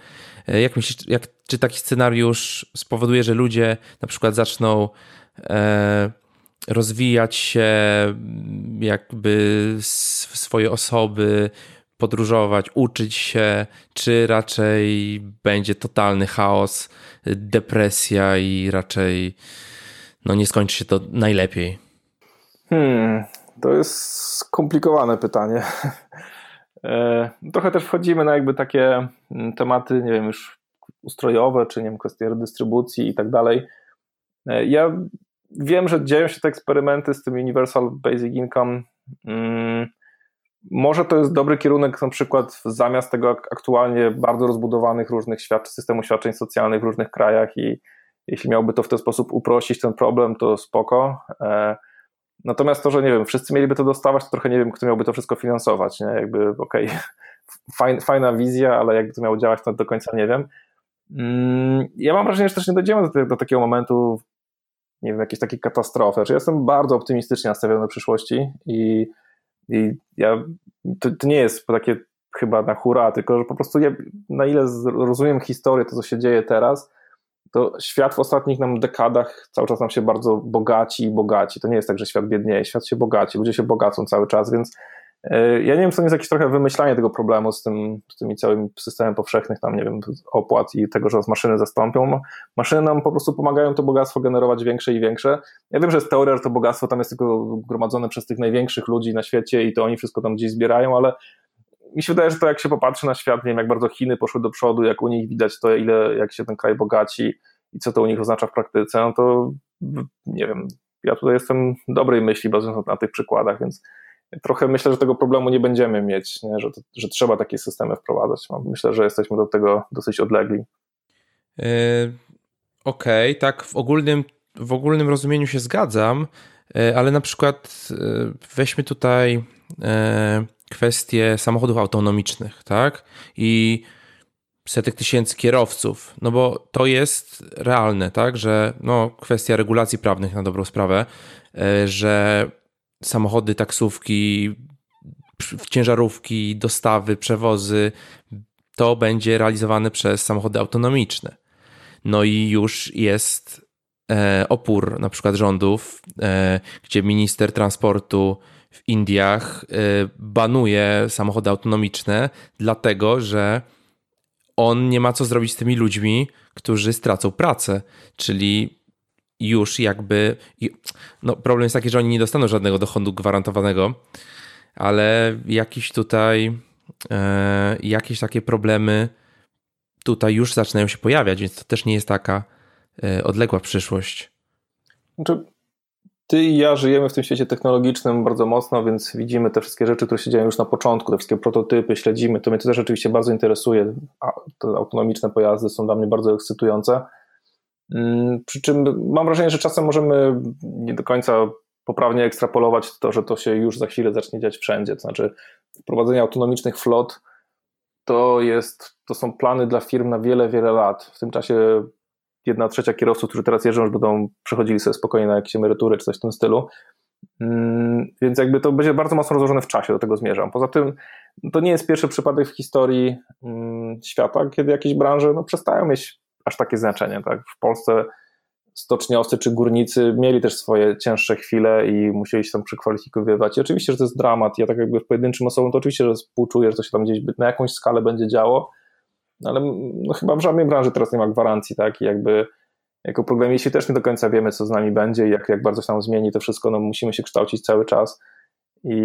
E, jak myślisz, jak, czy taki scenariusz spowoduje, że ludzie na przykład zaczną e, rozwijać się jakby swoje osoby, podróżować, uczyć się, czy raczej będzie totalny chaos, depresja i raczej no nie skończy się to najlepiej? Hmm, to jest skomplikowane pytanie. E, trochę też wchodzimy na jakby takie mm, tematy, nie wiem, już ustrojowe, czy nie wiem, kwestie redystrybucji i tak dalej. E, ja wiem, że dzieją się te eksperymenty z tym Universal Basic Income. Mm, może to jest dobry kierunek, na przykład zamiast tego aktualnie bardzo rozbudowanych różnych świadczeń, systemu świadczeń socjalnych w różnych krajach i jeśli miałby to w ten sposób uprościć ten problem, to spoko. Natomiast to, że nie wiem, wszyscy mieliby to dostawać, to trochę nie wiem, kto miałby to wszystko finansować. Nie? Jakby, okej, <laughs> okay, fajna wizja, ale jakby to miało działać, to do końca nie wiem. Mm, ja mam wrażenie, że też nie dojdziemy do, do takiego momentu, nie wiem, jakiejś takiej katastrofy. Znaczy, ja jestem bardzo optymistycznie nastawiony do przyszłości i, i ja, to, to nie jest takie chyba na hura, tylko że po prostu ja, na ile rozumiem historię, to co się dzieje teraz, to świat w ostatnich nam dekadach cały czas nam się bardzo bogaci i bogaci. To nie jest tak, że świat biednieje, świat się bogaci, ludzie się bogacą cały czas, więc e, ja nie wiem, nie jest jakieś trochę wymyślanie tego problemu z tym, z tymi całym systemem powszechnych tam, nie wiem, opłat i tego, że nas maszyny zastąpią. Maszyny nam po prostu pomagają to bogactwo generować większe i większe. Ja wiem, że jest teoria, że to bogactwo tam jest tylko gromadzone przez tych największych ludzi na świecie i to oni wszystko tam gdzieś zbierają, ale mi się wydaje, że to jak się popatrzy na świat, nie wiem, jak bardzo Chiny poszły do przodu, jak u nich widać to, ile, jak się ten kraj bogaci i co to u nich oznacza w praktyce, no to nie wiem, ja tutaj jestem dobrej myśli bazując na tych przykładach, więc trochę myślę, że tego problemu nie będziemy mieć, nie? Że, to, że trzeba takie systemy wprowadzać. Myślę, że jesteśmy do tego dosyć odlegli. Yy, Okej, okay, tak w ogólnym, w ogólnym rozumieniu się zgadzam, yy, ale na przykład yy, weźmy tutaj kwestię samochodów autonomicznych, tak? I setek tysięcy kierowców, no bo to jest realne, tak? Że no, kwestia regulacji prawnych na dobrą sprawę, e, że samochody, taksówki, ciężarówki, dostawy, przewozy, to będzie realizowane przez samochody autonomiczne. No i już jest e, opór na przykład rządów, e, gdzie minister transportu w Indiach y, banuje samochody autonomiczne, dlatego że on nie ma co zrobić z tymi ludźmi, którzy stracą pracę, czyli już jakby. No, problem jest taki, że oni nie dostaną żadnego dochodu gwarantowanego, ale jakiś tutaj, e, jakieś takie problemy tutaj już zaczynają się pojawiać, więc to też nie jest taka e, odległa przyszłość. Znaczy, ty i ja żyjemy w tym świecie technologicznym bardzo mocno, więc widzimy te wszystkie rzeczy, które się dzieją już na początku, te wszystkie prototypy, śledzimy. To mnie to też rzeczywiście bardzo interesuje. Te autonomiczne pojazdy są dla mnie bardzo ekscytujące. Mm, przy czym mam wrażenie, że czasem możemy nie do końca poprawnie ekstrapolować to, że to się już za chwilę zacznie dziać wszędzie. To znaczy, wprowadzenie autonomicznych flot to, jest, to są plany dla firm na wiele, wiele lat. W tym czasie jedna trzecia kierowców, którzy teraz jeżdżą, już będą przechodzili sobie spokojnie na jakieś emerytury czy coś w tym stylu. Mm, więc jakby to będzie bardzo mocno rozłożone w czasie, do tego zmierzam. Poza tym to nie jest pierwszy przypadek w historii mm, świata, kiedy jakieś branże no, przestają mieć aż takie znaczenie. Tak? W Polsce stoczniowcy czy górnicy mieli też swoje cięższe chwile i musieli się tam przekwalifikowywać. I oczywiście, że to jest dramat. Ja tak jakby w pojedynczym osobom to oczywiście, że współczuję, że to się tam gdzieś na jakąś skalę będzie działo, no ale no, chyba w żadnej branży teraz nie ma gwarancji, tak? I jakby jako programiści też nie do końca wiemy, co z nami będzie i jak, jak bardzo się tam zmieni to wszystko, no musimy się kształcić cały czas. I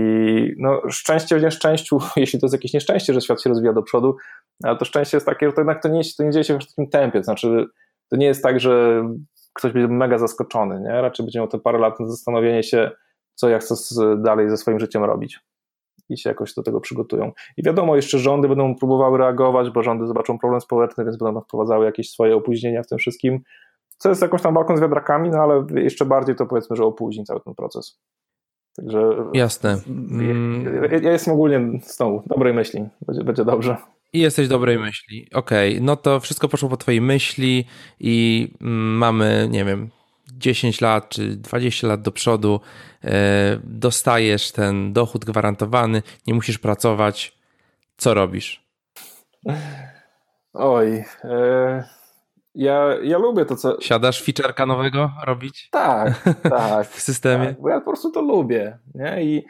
no, szczęście w nieszczęściu, <laughs> jeśli to jest jakieś nieszczęście, że świat się rozwija do przodu, ale to szczęście jest takie, że to jednak to nie, to nie dzieje się w takim tempie. To znaczy, to nie jest tak, że ktoś będzie mega zaskoczony, nie? Raczej będzie miał te parę lat na zastanowienie się, co ja chcę z, dalej ze swoim życiem robić i się jakoś do tego przygotują. I wiadomo, jeszcze rządy będą próbowały reagować, bo rządy zobaczą problem społeczny, więc będą wprowadzały jakieś swoje opóźnienia w tym wszystkim, co jest jakąś tam walką z wiatrakami, no ale jeszcze bardziej to powiedzmy, że opóźni cały ten proces. Także. Jasne. Ja, ja, jestem ogólnie z tą dobrej myśli, będzie, będzie dobrze. I jesteś dobrej myśli. Okej, okay. no to wszystko poszło po twojej myśli i mm, mamy, nie wiem, 10 lat czy 20 lat do przodu, e, dostajesz ten dochód gwarantowany, nie musisz pracować. Co robisz? Oj, e, ja, ja lubię to, co. Siadasz feature'ka nowego robić? Tak, <laughs> tak. w systemie? Tak, bo ja po prostu to lubię. Nie? I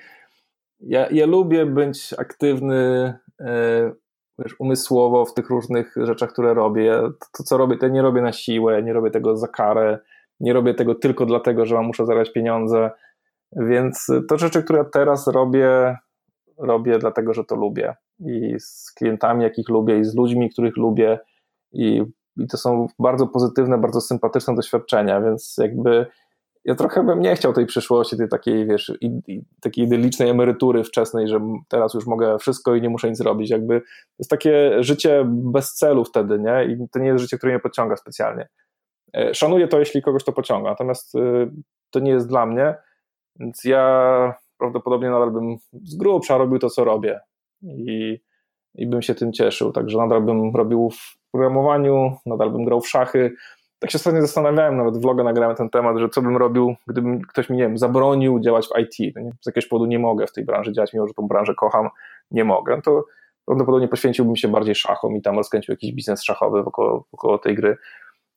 ja, ja lubię być aktywny e, wiesz, umysłowo w tych różnych rzeczach, które robię. To, to, co robię, to nie robię na siłę, nie robię tego za karę, nie robię tego tylko dlatego, że muszę zarabiać pieniądze. Więc to rzeczy, które teraz robię, robię dlatego, że to lubię. I z klientami, jakich lubię, i z ludźmi, których lubię. I, i to są bardzo pozytywne, bardzo sympatyczne doświadczenia, więc jakby ja trochę bym nie chciał tej przyszłości, tej takiej, wiesz, i, i, takiej idylicznej emerytury wczesnej, że teraz już mogę wszystko i nie muszę nic robić. Jakby to jest takie życie bez celu wtedy, nie? I to nie jest życie, które mnie pociąga specjalnie. E, szanuję to, jeśli kogoś to pociąga, natomiast y, to nie jest dla mnie, więc ja prawdopodobnie nadal bym z grubsza robił to, co robię i, i bym się tym cieszył, także nadal bym robił w programowaniu, nadal bym grał w szachy, tak się ostatnio zastanawiałem, nawet vloga nagrałem ten temat, że co bym robił, gdybym ktoś mi, nie wiem, zabronił działać w IT. No? Z jakiegoś powodu nie mogę w tej branży działać, mimo że tą branżę kocham, nie mogę. To prawdopodobnie poświęciłbym się bardziej szachom i tam rozkręcił jakiś biznes szachowy wokół, wokół tej gry.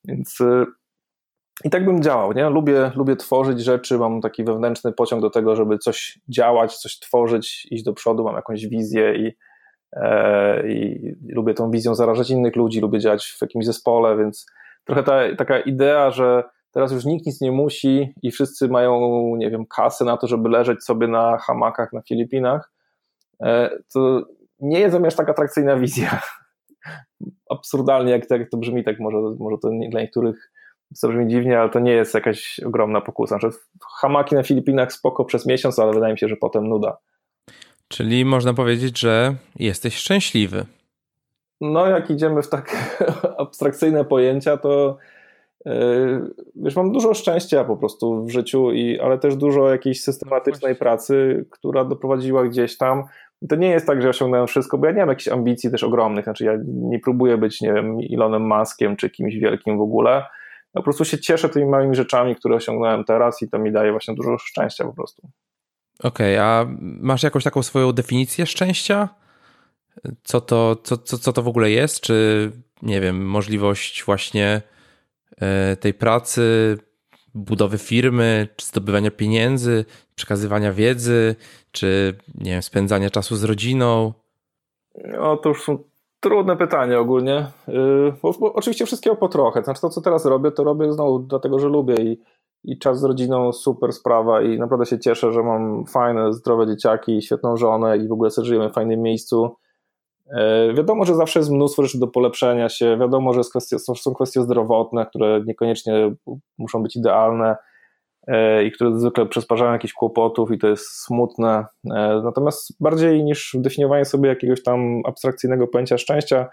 Więc y, i tak bym działał, nie? Lubię, lubię tworzyć rzeczy, mam taki wewnętrzny pociąg do tego, żeby coś działać, coś tworzyć, iść do przodu, mam jakąś wizję i, e, i lubię tą wizją zarażać innych ludzi, lubię działać w jakimś zespole, więc trochę ta, taka idea, że teraz już nikt nic nie musi i wszyscy mają, nie wiem, kasę na to, żeby leżeć sobie na hamakach na Filipinach, e, to nie jest zamiast tak atrakcyjna wizja. Absurdalnie, jak, jak to brzmi, tak może, może to nie, dla niektórych to brzmi dziwnie, ale to nie jest jakaś ogromna pokusa. Znaczy, hamaki na Filipinach spoko przez miesiąc, ale wydaje mi się, że potem nuda. Czyli można powiedzieć, że jesteś szczęśliwy. No, jak idziemy w tak <laughs> abstrakcyjne pojęcia, to yy, wiesz, mam dużo szczęścia po prostu w życiu, i, ale też dużo jakiejś systematycznej pracy, która doprowadziła gdzieś tam. To nie jest tak, że osiągnąłem wszystko, bo ja nie mam jakichś ambicji też ogromnych, znaczy ja nie próbuję być, nie wiem, Elonem Muskiem czy kimś wielkim w ogóle. Ja po prostu się cieszę tymi małymi rzeczami, które osiągnąłem teraz i to mi daje właśnie dużo szczęścia po prostu. Okej, okay, a masz jakąś taką swoją definicję szczęścia? co to, co, co, co to w ogóle jest? Czy, nie wiem, możliwość właśnie e, tej pracy, budowy firmy, czy zdobywania pieniędzy, przekazywania wiedzy, czy, nie wiem, spędzania czasu z rodziną? No, to już są trudne pytania ogólnie, y, bo, bo oczywiście wszystkiego po trochę. Znaczy to, co teraz robię, to robię znowu dlatego, że lubię i, i czas z rodziną super sprawa i naprawdę się cieszę, że mam fajne, zdrowe dzieciaki, świetną żonę i w ogóle sobie żyjemy w fajnym miejscu wiadomo, że zawsze jest mnóstwo rzeczy do polepszenia się, wiadomo, że są kwestie zdrowotne, które niekoniecznie muszą być idealne e, i które zwykle przysparzają jakichś kłopotów i to jest smutne. E, natomiast bardziej niż definiowanie sobie jakiegoś tam abstrakcyjnego pojęcia szczęścia,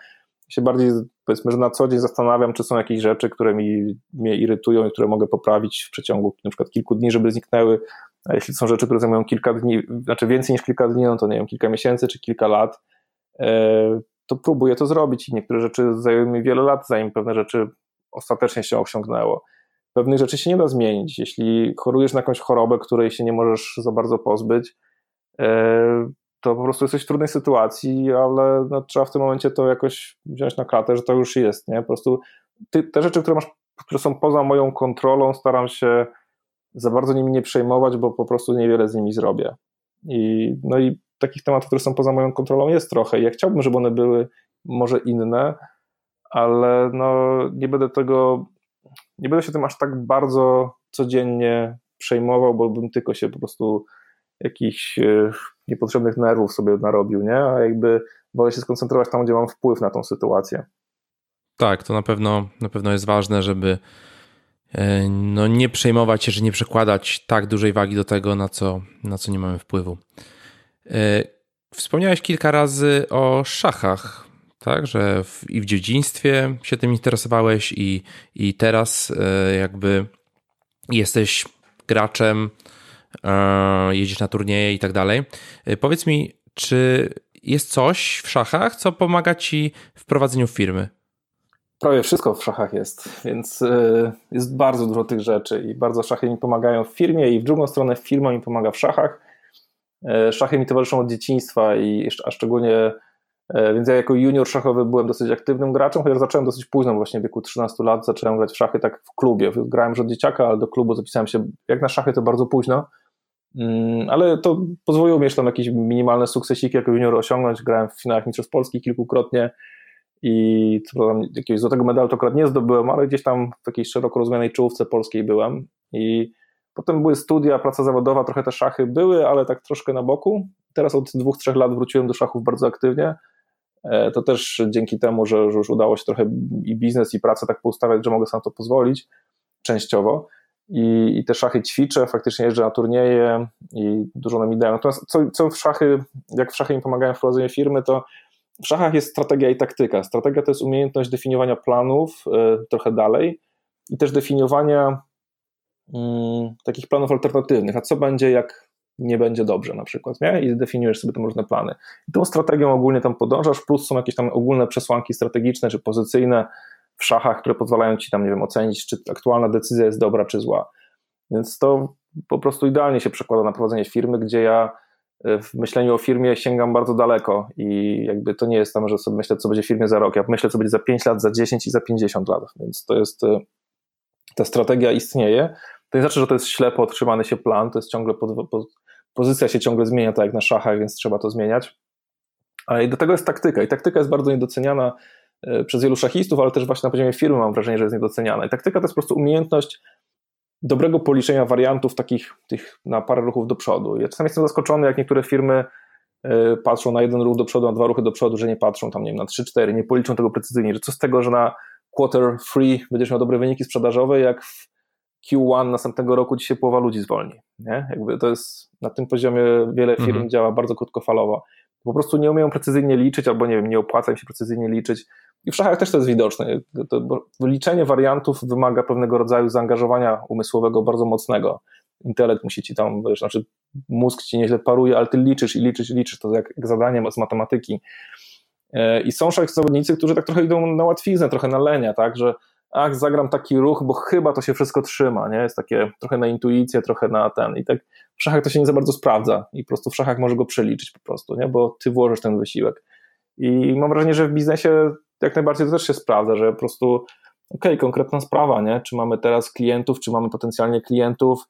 się bardziej powiedzmy, że na co dzień zastanawiam, czy są jakieś rzeczy, które mi, mnie irytują i które mogę poprawić w przeciągu na przykład kilku dni, żeby zniknęły. A jeśli są rzeczy, które zajmują kilka dni, znaczy więcej niż kilka dni, no to nie wiem, kilka miesięcy czy kilka lat, E, to próbuję to zrobić i niektóre rzeczy zajęły mi wiele lat, zanim pewne rzeczy ostatecznie się osiągnęło. Pewnych rzeczy się nie da zmienić. Jeśli chorujesz na jakąś chorobę, której się nie możesz za bardzo pozbyć, e, to po prostu jesteś w trudnej sytuacji, ale no, trzeba w tym momencie to jakoś wziąć na klatę, że to już jest. Nie? Po prostu ty, te rzeczy, które, masz, które są poza moją kontrolą, staram się za bardzo nimi nie przejmować, bo po prostu niewiele z nimi zrobię. I, no i takich tematów, które są poza moją kontrolą jest trochę. Ja chciałbym, żeby one były może inne, ale no nie będę tego, nie będę się tym aż tak bardzo codziennie przejmował, bo bym tylko się po prostu jakichś e, niepotrzebnych nerwów sobie narobił, nie? A jakby wolę się skoncentrować tam, gdzie mam wpływ na tą sytuację. Tak, to na pewno, na pewno jest ważne, żeby e, no, nie przejmować się, że nie przekładać tak dużej wagi do tego, na co, na co nie mamy wpływu. E, wspomniałeś kilka razy o szachach, tak? Że w, i w dzieciństwie się tym interesowałeś, i, i teraz e, jakby jesteś graczem, e, jeździsz na turnieje i tak dalej. Powiedz mi, czy jest coś w szachach, co pomaga ci w prowadzeniu firmy? Prawie wszystko w szachach jest, więc jest bardzo dużo tych rzeczy i bardzo szachy mi pomagają w firmie i w drugą stronę firma mi pomaga w szachach. Y, szachy mi towarzyszą od dzieciństwa i a szczególnie y, więc ja jako junior szachowy byłem dosyć aktywnym graczem, chociaż zacząłem dosyć późno, właśnie w wieku 13 lat zacząłem grać w szachy tak w klubie. Grałem już od dzieciaka, ale do klubu zapisałem się jak na szachy to bardzo późno. Mm, ale to pozwoliło mi jeszcze tam jakieś minimalne sukcesiki jako junior osiągnąć. Grałem w finałach Mistrzostw Polski kilkukrotnie i co prawda jakiegoś złotego medalu to akurat nie zdobyłem, ale gdzieś tam w takiej szeroko rozumianej czołówce polskiej byłem i potem były studia, praca zawodowa, trochę te szachy były, ale tak troszkę na boku. Teraz od dwóch, trzech lat wróciłem do szachów bardzo aktywnie. E, to też dzięki temu, że, już udało się trochę i biznes, i pracę tak poustawiać, że mogę sobie na to pozwolić częściowo i, i te szachy ćwiczę, faktycznie jeżdżę na turnieje i dużo nam mi. Natomiast co, co w szachy, jak w szachy mi pomagają w prowadzeniu firmy, to w szachach jest strategia i taktyka. Strategia to jest umiejętność definiowania planów y, trochę dalej i też definiowania y, takich planów alternatywnych. A co będzie, jak nie będzie dobrze na przykład, nie? I definiujesz sobie tam różne plany. I tą strategią ogólnie tam podążasz, plus są jakieś tam ogólne przesłanki strategiczne czy pozycyjne, w szachach, które pozwalają ci tam, nie wiem, ocenić, czy aktualna decyzja jest dobra, czy zła. Więc to po prostu idealnie się przekłada na prowadzenie firmy, gdzie ja e, w myśleniu o firmie sięgam bardzo daleko i jakby to nie jest tam, że sobie myślę, co będzie firmie za rok. Ja myślę, co będzie za 5 lat, za 10 i za 50 lat. Więc to jest, e, ta strategia istnieje. To nie znaczy, że to jest ślepo otrzymany się plan, to jest ciągle, pod, pod, pozycja się ciągle zmienia, tak jak na szachach, więc trzeba to zmieniać. Ale i do tego jest taktyka i taktyka jest bardzo niedoceniana E, przez wielu szachistów, ale też właśnie na poziomie firmy mam wrażenie, że jest niedoceniana. I taktyka to jest po prostu umiejętność dobrego policzenia wariantów takich tych na parę ruchów do przodu. Ja czasami jestem zaskoczony, jak niektóre firmy e, patrzą na jeden ruch do przodu, na dwa ruchy do przodu, że nie patrzą tam, nie wiem, na 3-4, nie policzą tego precyzyjnie, że co z tego, że na quarter free będziesz miał dobre wyniki sprzedażowe, jak w Q1 następnego roku dzisiaj połowa ludzi zwolni. Nie? Jakby to jest na tym poziomie wiele firm mhm. działa bardzo krótkofalowo. Po prostu nie umieją precyzyjnie liczyć, albo nie wiem, nie opłaca im się precyzyjnie liczyć. I w szachach też to jest widoczne. To, liczenie wariantów wymaga pewnego rodzaju zaangażowania umysłowego bardzo mocnego. Intelekt musi ci tam, wiesz, znaczy mózg ci nieźle paruje, ale ty liczysz i liczysz i liczysz. To jak, jak zadanie z matematyki. E, I są szach zawodnicy, którzy tak trochę idą na łatwiznę, trochę na lenia, tak, że ach, zagram taki ruch, bo chyba to się wszystko trzyma, nie? Jest takie trochę na intuicję, trochę na ten. I tak w szachach to się nie za bardzo sprawdza i po prostu w szachach może go przeliczyć po prostu, nie? Bo ty włożysz ten wysiłek. I mam wrażenie, że w biznesie jak najbardziej to też się sprawdza, że po prostu okej, okay, konkretna sprawa, nie? Czy mamy teraz klientów, czy mamy potencjalnie klientów.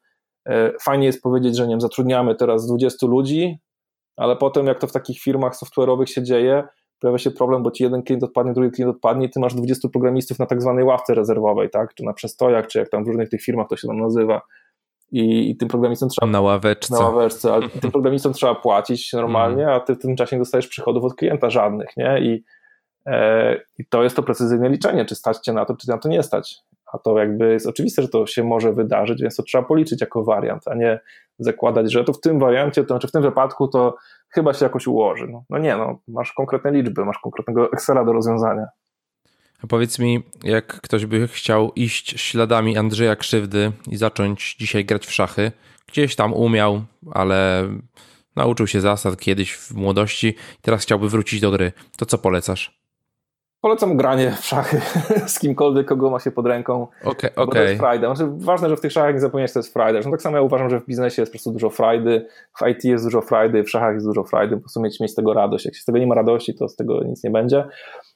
E, fajnie jest powiedzieć, że nie wiem, zatrudniamy teraz 20 ludzi, ale potem jak to w takich firmach software'owych się dzieje, pojawia się problem, bo ci jeden klient odpadnie, drugi klient odpadnie i ty masz 20 programistów na tak zwanej ławce rezerwowej, tak? Czy na przestojach, czy jak tam w różnych tych firmach to się tam nazywa. I, i tym programistom trzeba. Na ławeczce. Na ławeczce, ale <laughs> tym programistom trzeba płacić normalnie, mhm. a ty w tym czasie nie dostajesz przychodów od klienta żadnych, nie? I, e, I to jest to precyzyjne liczenie, czy stać cię na to, czy na to nie stać. A to jakby jest oczywiste, że to się może wydarzyć, więc to trzeba policzyć jako wariant, a nie zakładać, że to w tym wariancie, to znaczy w tym wypadku to chyba się jakoś ułoży. No, no nie, no, masz konkretne liczby, masz konkretnego Excela do rozwiązania. A powiedz mi, jak ktoś by chciał iść śladami Andrzeja Krzywdy i zacząć dzisiaj grać w szachy, gdzieś tam umiał, ale nauczył się zasad kiedyś w młodości, teraz chciałby wrócić do gry, to co polecasz? Polecam granie w szachy <laughs> z kimkolwiek, kogo ma się pod ręką. Okay, okay. To jest frajda. Znaczy, ważne, że w tych szachach nie zapomnieć, to jest frajda. No, tak samo ja uważam, że w biznesie jest po prostu dużo frajdy, w IT jest dużo frajdy, w szachach jest dużo frajdy, po prostu mieć, mieć z tego radość. Jak się z tego nie ma radości, to z tego nic nie będzie.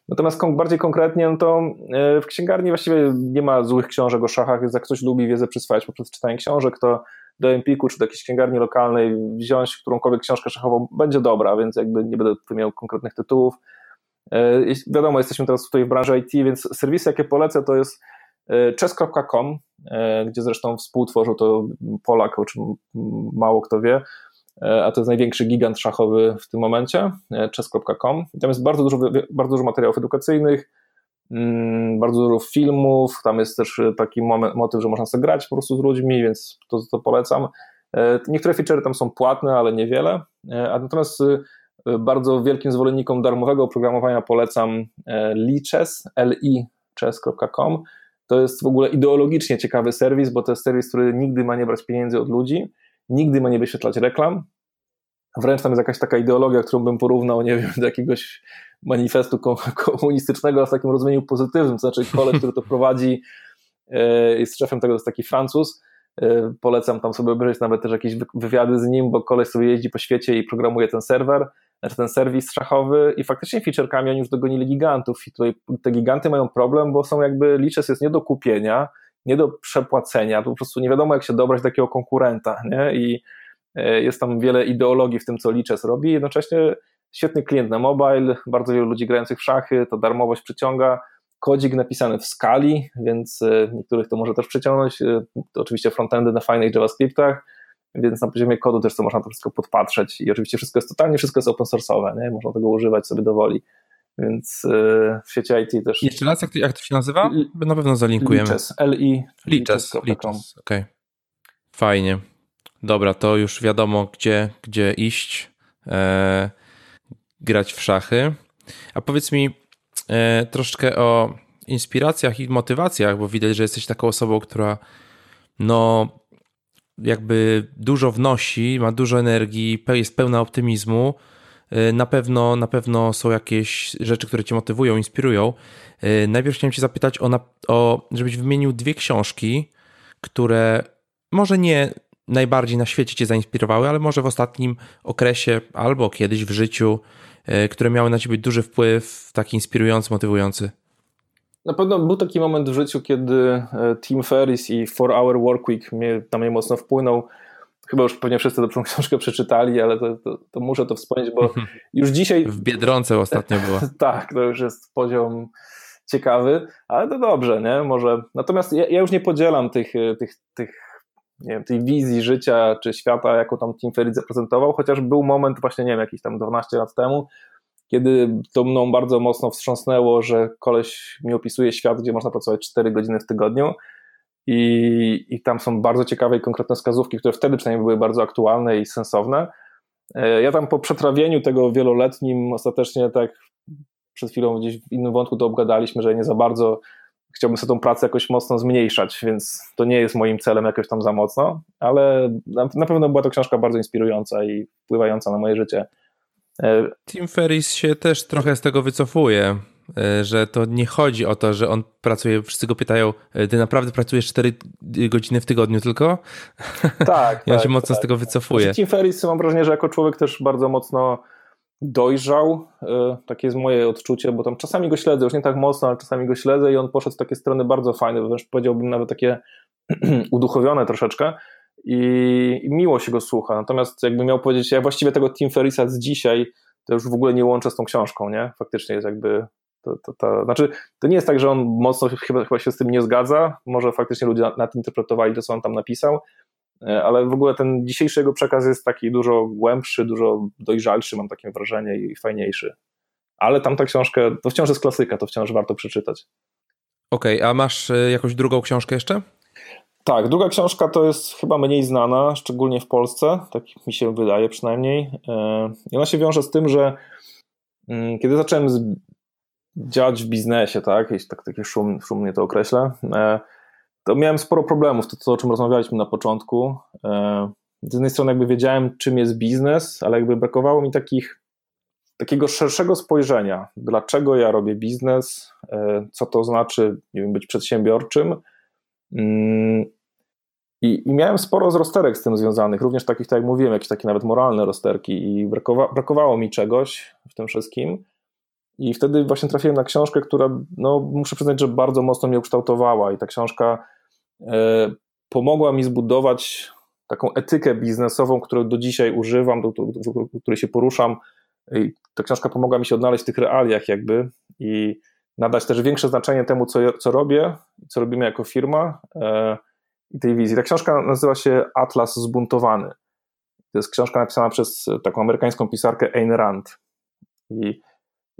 Natomiast bardziej konkretnie, no to e, w księgarni właściwie nie ma złych książek o szachach, więc jak ktoś lubi wiedzę przyswajać poprzez czytanie książek, to do Empiku czy do jakiejś księgarni lokalnej wziąć którąkolwiek książkę szachową będzie dobra, więc jakby nie będę miał konkretnych tytułów. E, wiadomo, jesteśmy teraz tutaj w branży IT, więc serwisy, jakie polecę, to jest e, chess.com, e, gdzie zresztą współtworzył to Polak, o czym mało kto wie, a to jest największy gigant szachowy w tym momencie, chess.com. Tam jest bardzo dużo, bardzo dużo materiałów edukacyjnych, mm, bardzo dużo filmów, tam jest też taki moment, motyw, że można sobie grać po prostu z ludźmi, więc to, to polecam. Niektóre featurey tam są płatne, ale niewiele, a natomiast bardzo wielkim zwolennikom darmowego oprogramowania polecam e, lichess, lichess.com. To jest w ogóle ideologicznie ciekawy serwis, bo to jest serwis, który nigdy ma nie brać pieniędzy od ludzi, nigdy ma nie wyświetlać reklam. Wręcz tam jest jakaś taka ideologia, którą bym porównał, nie wiem, do jakiegoś manifestu <laughs> komunistycznego, z takim rozumieniu pozytywnym, to znaczy koleś, który to prowadzi, jest szefem tego, jest taki Francuz, polecam tam sobie obejrzeć nawet też jakieś wywiady z nim, bo koleś sobie jeździ po świecie i programuje ten serwer, znaczy ten serwis szachowy i faktycznie featurekami oni już dogonili gigantów. I tutaj te giganty mają problem, bo są jakby, liczes jest nie do kupienia, nie do przepłacenia, po prostu nie wiadomo jak się dobrać do takiego konkurenta, nie? I e, jest tam wiele ideologii w tym, co liczes robi, jednocześnie świetny klient na mobile, bardzo wielu ludzi grających w szachy, to darmowość przyciąga, kodzik napisany w skali, więc e, niektórych to może też przyciągnąć, e, to oczywiście frontendy na fajnych JavaScriptach, więc na poziomie kodu też to można to wszystko podpatrzeć i oczywiście wszystko jest totalnie, wszystko jest open source'owe, nie? można tego używać sobie do woli. Więc yy, w sieci IT też. Jeszcze raz, jak to, jak to się nazywa? Na pewno zalinkujemy. Lichess, L-I. Lichess, Lichess, okej. Okay. Fajnie. Dobra, to już wiadomo, gdzie, gdzie iść, e, grać w szachy. A powiedz mi e, troszeczkę o inspiracjach i motywacjach, bo widać, że jesteś taką osobą, która no jakby dużo wnosi, ma dużo energii, jest pełna optymizmu. Y, na pewno, na pewno są jakieś rzeczy, które cię motywują, inspirują. Y, najpierw chciałem cię zapytać o, o żebyś wymienił dwie książki, które może nie najbardziej na świecie cię zainspirowały, ale może w ostatnim okresie albo kiedyś w życiu, y, które miały na ciebie duży wpływ, taki inspirujący, motywujący. Na pewno był taki moment w życiu, kiedy e, Tim Ferris i 4-Hour Workweek mnie, na mnie mocno wpłynął. Chyba już pewnie wszyscy tą <laughs> książkę przeczytali, ale to, to, to muszę to wspomnieć, bo mhm. już dzisiaj... W Biedronce ostatnio była. <laughs> tak, to już jest poziom ciekawy, ale to dobrze, nie? Może... Natomiast ja, ja już nie podzielam tych, e, tych, tych nie wiem, tej wizji życia czy świata, jaką tam Tim Ferriss zaprezentował, chociaż był moment właśnie, nie wiem, jakiś tam 12 lat temu, kiedy to mną bardzo mocno wstrząsnęło, że koleś mi opisuje świat, gdzie można pracować 4 godziny w tygodniu i, i tam są bardzo ciekawe i konkretne wskazówki, które wtedy przynajmniej były bardzo aktualne i sensowne. E, ja tam po przetrawieniu tego wieloletnim ostatecznie tak przed chwilą gdzieś w innym wątku to obgadaliśmy, że nie za bardzo chciałbym sobie tą pracę jakoś mocno zmniejszać, więc to nie jest moim celem jakoś tam za mocno, ale na pewno była to książka bardzo inspirująca i wpływająca na moje życie. E, Tim Ferris się też trochę z tego wycofuje, e, że to nie chodzi o to, że on pracuje, wszyscy go pytają, e, ty naprawdę pracujesz 4 godziny w tygodniu tylko? Tak. <laughs> I on tak, się mocno tak. z tego wycofuje. Znaczy, Tim Ferris mam wrażenie, że jako człowiek też bardzo mocno dojrzał, takie jest moje odczucie, bo tam czasami go śledzę, już nie tak mocno, ale czasami go śledzę i on poszedł w takie strony bardzo fajne, wręcz powiedziałbym nawet takie <clears throat> uduchowione troszeczkę, i, i miło się go słucha. Natomiast jakby miał powiedzieć, ja właściwie tego Tim Ferrisa z dzisiaj to już w ogóle nie łączę z tą książką, nie? Faktycznie jest jakby to, to, to, znaczy, to nie jest tak, że on mocno chyba, chyba się z tym nie zgadza. Może faktycznie ludzie nadinterpretowali to, co on tam napisał, e, ale w ogóle ten dzisiejszy jego przekaz jest taki dużo głębszy, dużo dojrzalszy, mam takie wrażenie, i fajniejszy. Ale tam ta książka, to wciąż jest klasyka, to wciąż warto przeczytać. Okej, okay, a masz e, jakąś drugą książkę jeszcze? Tak, druga książka to jest chyba mniej znana, szczególnie w Polsce, tak mi się wydaje przynajmniej. E, I ona się wiąże z tym, że mm, kiedy zacząłem działać w biznesie, tak, jeśli tak taki szum, szumnie to określę, e, to miałem sporo problemów, to, to o czym rozmawialiśmy na początku. E, z jednej strony jakby wiedziałem, czym jest biznes, ale jakby brakowało mi takich, takiego szerszego spojrzenia, dlaczego ja robię biznes, co to znaczy nie wiem, być przedsiębiorczym, Mm, I, I, miałem sporo z rozterek z tym związanych, również takich, tak jak mówiłem, jakieś takie nawet moralne rozterki i brakowa, brakowało mi czegoś w tym wszystkim. I wtedy właśnie trafiłem na książkę, która, no, muszę przyznać, że bardzo mocno mnie ukształtowała i ta książka e, pomogła mi zbudować taką etykę biznesową, którą do dzisiaj używam, do, do, do, do której się poruszam. I ta książka pomogła mi się odnaleźć w tych realiach jakby i nadać też większe znaczenie temu, co, co robię, co robimy jako firma i tej wizji. Ta książka nazywa się Atlas Zbuntowany. To jest książka napisana przez taką amerykańską pisarkę Ayn Rand. I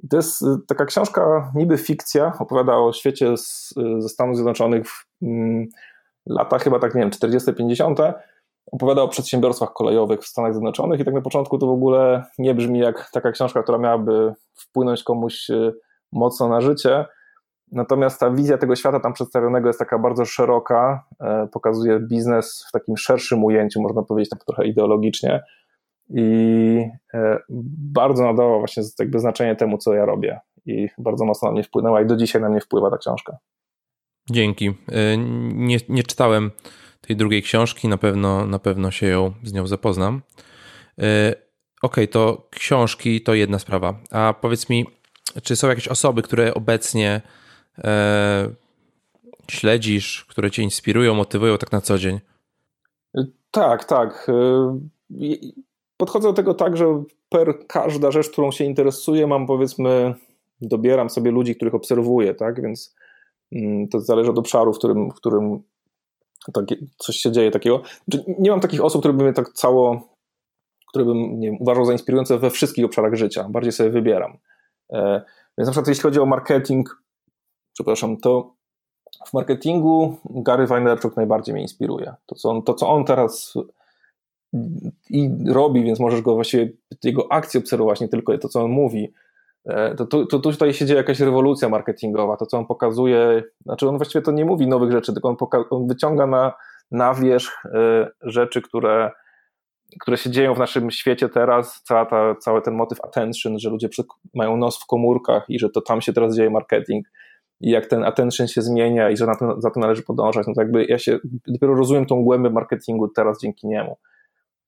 to jest taka książka, niby fikcja, opowiada o świecie z, ze Stanów Zjednoczonych w mm, latach chyba tak, nie wiem, 40-50. Opowiada o przedsiębiorstwach kolejowych w Stanach Zjednoczonych i tak na początku to w ogóle nie brzmi jak taka książka, która miałaby wpłynąć komuś e, mocno na życie. Natomiast ta wizja tego świata tam przedstawionego jest taka bardzo szeroka, e, pokazuje biznes w takim szerszym ujęciu, można powiedzieć tak trochę ideologicznie. i e, bardzo nadała właśnie jakby znaczenie temu, co ja robię i bardzo mocno na mnie wpłynęła i do dzisiaj na mnie wpływa ta książka. Dzięki. E, nie, nie czytałem tej drugiej książki, na pewno, na pewno się ją z nią zapoznam. E, ok, to książki to jedna sprawa. A powiedz mi, czy są jakieś osoby, które obecnie śledzisz, które cię inspirują, motywują tak na co dzień? Tak, tak. Podchodzę do tego tak, że per każda rzecz, którą się interesuję, mam powiedzmy, dobieram sobie ludzi, których obserwuję, tak? Więc mm, to zależy od obszaru, w którym, w którym coś się dzieje takiego. Znaczy, nie mam takich osób, które by mnie tak cało, które bym nie wiem, uważał za inspirujące we wszystkich obszarach życia. Bardziej sobie wybieram. E, więc na przykład jeśli chodzi o marketing, przepraszam, to w marketingu Gary Vaynerchuk najbardziej mnie inspiruje. To, co on, to, co on teraz i robi, więc możesz go właściwie, jego akcje obserwować, nie tylko to, co on mówi. E, to, to, to tutaj się dzieje jakaś rewolucja marketingowa. To, co on pokazuje, znaczy on właściwie to nie mówi nowych rzeczy, tylko on, poka- on wyciąga na, na wierzch y, rzeczy, które, które się dzieją w naszym świecie teraz. Cała ta, cały ten motyw attention, że ludzie mają nos w komórkach i że to tam się teraz dzieje marketing i jak ten attention się zmienia i że na to, za to należy podążać, no to jakby ja się dopiero rozumiem tą głębię marketingu teraz dzięki niemu.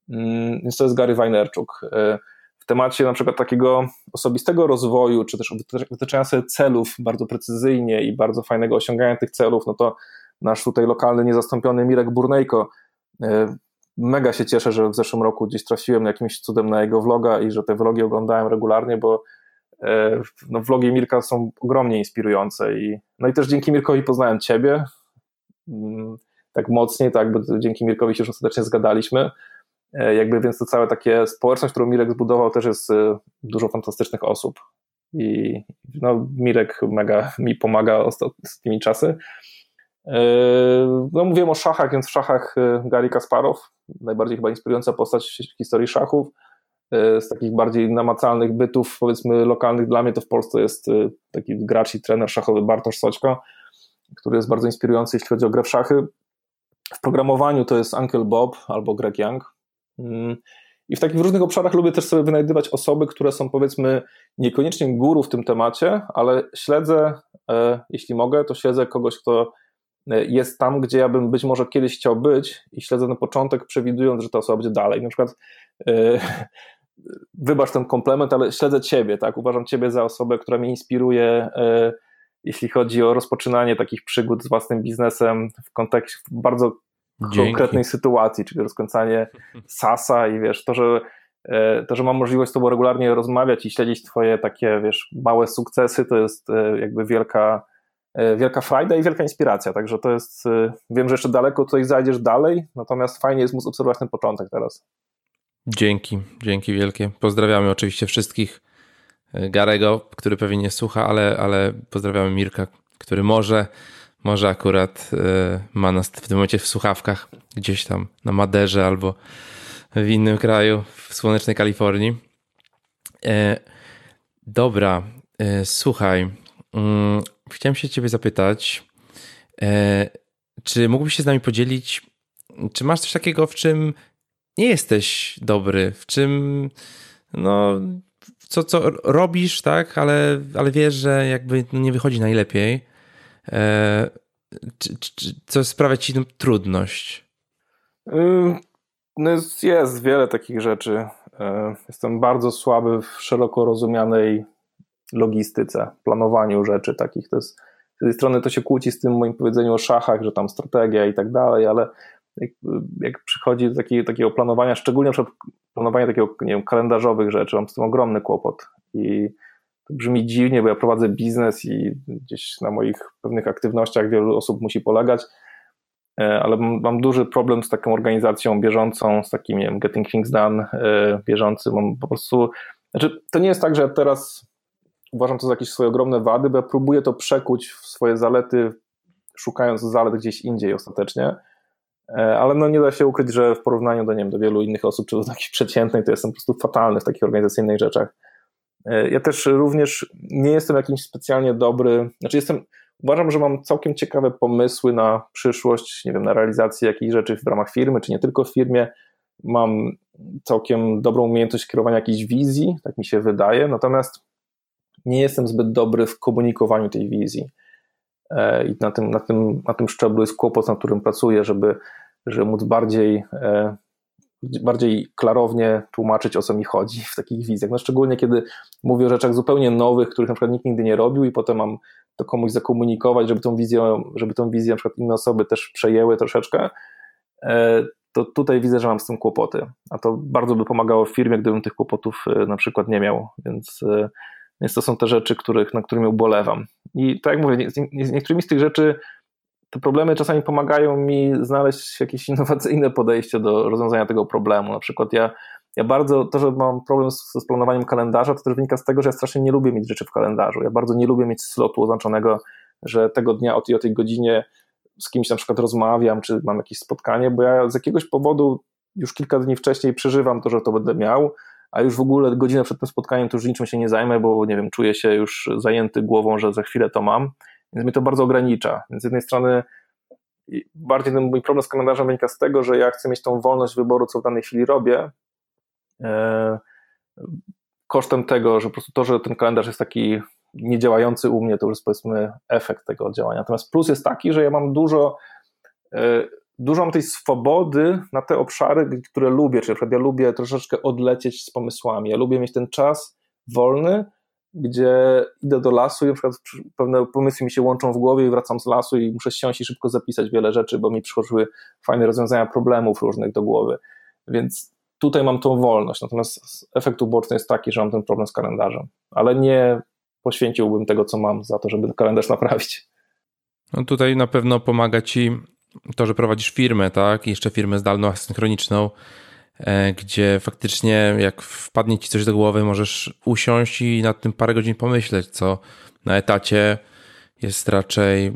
Mm, więc to jest Gary Vaynerchuk. E, w temacie na przykład takiego osobistego rozwoju, czy też wytyczania sobie celów bardzo precyzyjnie i bardzo fajnego osiągania tych celów, no to nasz tutaj lokalny, niezastąpiony Mirek Burnejko e, mega się cieszę, że w zeszłym roku gdzieś trafiłem jakimś cudem na jego vloga i że te vlogi oglądałem regularnie, bo no, vlogi Mirka są ogromnie inspirujące i no i też dzięki Mirkowi poznałem ciebie mm, tak mocniej, tak, bo dzięki Mirkowi się już ostatecznie zgadaliśmy E, jakby więc to całe takie społeczność, którą Mirek zbudował, też jest e, dużo fantastycznych osób. I no, Mirek mega mi pomaga ostatnimi czasy. E, no, mówiłem o szachach, więc w szachach Gary Kasparow, najbardziej chyba inspirująca postać w historii szachów. Z takich bardziej namacalnych bytów, powiedzmy lokalnych dla mnie, to w Polsce jest taki gracz i trener szachowy Bartosz Soćko, który jest bardzo inspirujący, jeśli chodzi o grę w szachy. W programowaniu to jest Uncle Bob albo Greg Young, Mm. I w takich różnych obszarach lubię też sobie wynajdywać osoby, które są powiedzmy niekoniecznie guru w tym temacie, ale śledzę, e, jeśli mogę, to śledzę kogoś, kto e, jest tam, gdzie ja bym być może kiedyś chciał być i śledzę na początek, przewidując, że ta osoba będzie dalej. Na przykład e, wybacz ten komplement, ale śledzę ciebie, tak? Uważam ciebie za osobę, która mnie inspiruje, jeśli chodzi o rozpoczynanie takich przygód z własnym biznesem w kontekście bardzo Dzięki. konkretnej sytuacji, czyli rozkręcanie <laughs> sasa i wiesz, to, że e, to, że mam możliwość z tobą regularnie rozmawiać i śledzić twoje takie, wiesz, małe sukcesy, to jest e, jakby wielka, e, wielka frajda i wielka inspiracja, także to jest, wiem, że jeszcze daleko tutaj zajdziesz dalej, natomiast fajnie jest móc obserwować ten początek teraz. Dzięki, dzięki wielkie. Pozdrawiamy oczywiście wszystkich Garego, który pewnie nie słucha, ale, ale pozdrawiamy Mirka, który może może akurat e, ma nas w tym momencie w słuchawkach, gdzieś tam na Maderze albo w innym kraju, w słonecznej Kalifornii. E, dobra, e, słuchaj, mm, chciałem się ciebie zapytać, czy mógłbyś się z nami podzielić, czy masz coś takiego, w czym nie jesteś dobry, w czym no, co, co robisz, tak, ale, ale wiesz, że jakby nie wychodzi najlepiej E, czy, czy, co sprawia ci trudność? No jest, jest wiele takich rzeczy. E, jestem bardzo słaby w szeroko rozumianej logistyce, planowaniu rzeczy takich. To jest, z jednej strony to się kłóci z tym moim powiedzeniem o szachach, że tam strategia i tak dalej, ale jak, jak przychodzi do takiego, takiego planowania, szczególnie na planowania takiego, nie wiem, kalendarzowych rzeczy, mam z tym ogromny kłopot i to brzmi dziwnie, bo ja prowadzę biznes i gdzieś na moich pewnych aktywnościach wielu osób musi polegać, e, ale mam duży problem z taką organizacją bieżącą, z takim, nie wiem, getting things done e, bieżącym. Mam po prostu, znaczy, to nie jest tak, że teraz uważam to za jakieś swoje ogromne wady, bo ja próbuję to przekuć w swoje zalety, szukając zalet gdzieś indziej ostatecznie, ale no nie da się ukryć, że w porównaniu do, nie wiem, do wielu innych osób, czy do takich przeciętnej, to jestem po prostu fatalny w takich organizacyjnych rzeczach. E, ja też również nie jestem jakimś specjalnie dobry, znaczy jestem, uważam, że mam całkiem ciekawe pomysły na przyszłość, nie wiem, na realizację jakichś rzeczy w ramach firmy, czy nie tylko w firmie, mam całkiem dobrą umiejętność kierowania jakiejś wizji, tak mi się wydaje, natomiast nie jestem zbyt dobry w komunikowaniu tej wizji. E, I na tym, na tym, na tym szczeblu jest kłopot, na którym pracuję, żeby, żeby móc bardziej, e, bardziej klarownie tłumaczyć, o co mi chodzi w takich wizjach. No szczególnie kiedy mówię o rzeczach zupełnie nowych, których na przykład nikt nigdy nie robił, i potem mam to komuś zakomunikować, żeby tą wizję, żeby tą wizję na przykład inne osoby też przejęły troszeczkę, e, to tutaj widzę, że mam z tym kłopoty. A to bardzo by pomagało w firmie, gdybym tych kłopotów na przykład nie miał. Więc więc to są te rzeczy, których, na którymi ubolewam. I tak jak mówię, z, niektórymi z tych rzeczy te problemy czasami pomagają mi znaleźć jakieś <laughs> innowacyjne podejście do rozwiązania tego problemu. Na przykład ja, ja bardzo, to, że mam problem z, z planowaniem kalendarza, to też wynika z tego, że ja strasznie nie lubię mieć rzeczy w kalendarzu. Ja bardzo nie lubię mieć slotu oznaczonego, że tego dnia o tej, o tej godzinie z kimś na przykład rozmawiam, czy mam jakieś spotkanie, bo ja z jakiegoś powodu już kilka dni wcześniej przeżywam to, że to będę miał, a już w ogóle godzinę przed tym spotkaniem to już niczym się nie zajmę, bo nie wiem, czuję się już zajęty głową, że za chwilę to mam, więc mnie to bardzo ogranicza. Więc z jednej strony bardziej ten mój problem z kalendarzem wynika z tego, że ja chcę mieć tą wolność wyboru, co w danej chwili robię, e, kosztem tego, że po prostu to, że ten kalendarz jest taki niedziałający u mnie, to już jest powiedzmy efekt tego działania. Natomiast plus jest taki, że ja mam dużo e, dużo mam tej swobody na te obszary, które lubię, czyli ja lubię troszeczkę odlecieć z pomysłami, ja lubię mieć ten czas wolny, gdzie idę do lasu i na przykład pewne pomysły mi się łączą w głowie i wracam z lasu i muszę siąść i szybko zapisać wiele rzeczy, bo mi przychodziły fajne rozwiązania problemów różnych do głowy, więc tutaj mam tą wolność, natomiast efekt uboczny jest taki, że mam ten problem z kalendarzem, ale nie poświęciłbym tego, co mam za to, żeby kalendarz naprawić. No tutaj na pewno pomaga ci to, że prowadzisz firmę, tak? Jeszcze firmę zdalną, asynchroniczną, e, gdzie faktycznie jak wpadnie ci coś do głowy, możesz usiąść i nad tym parę godzin pomyśleć, co na etacie jest raczej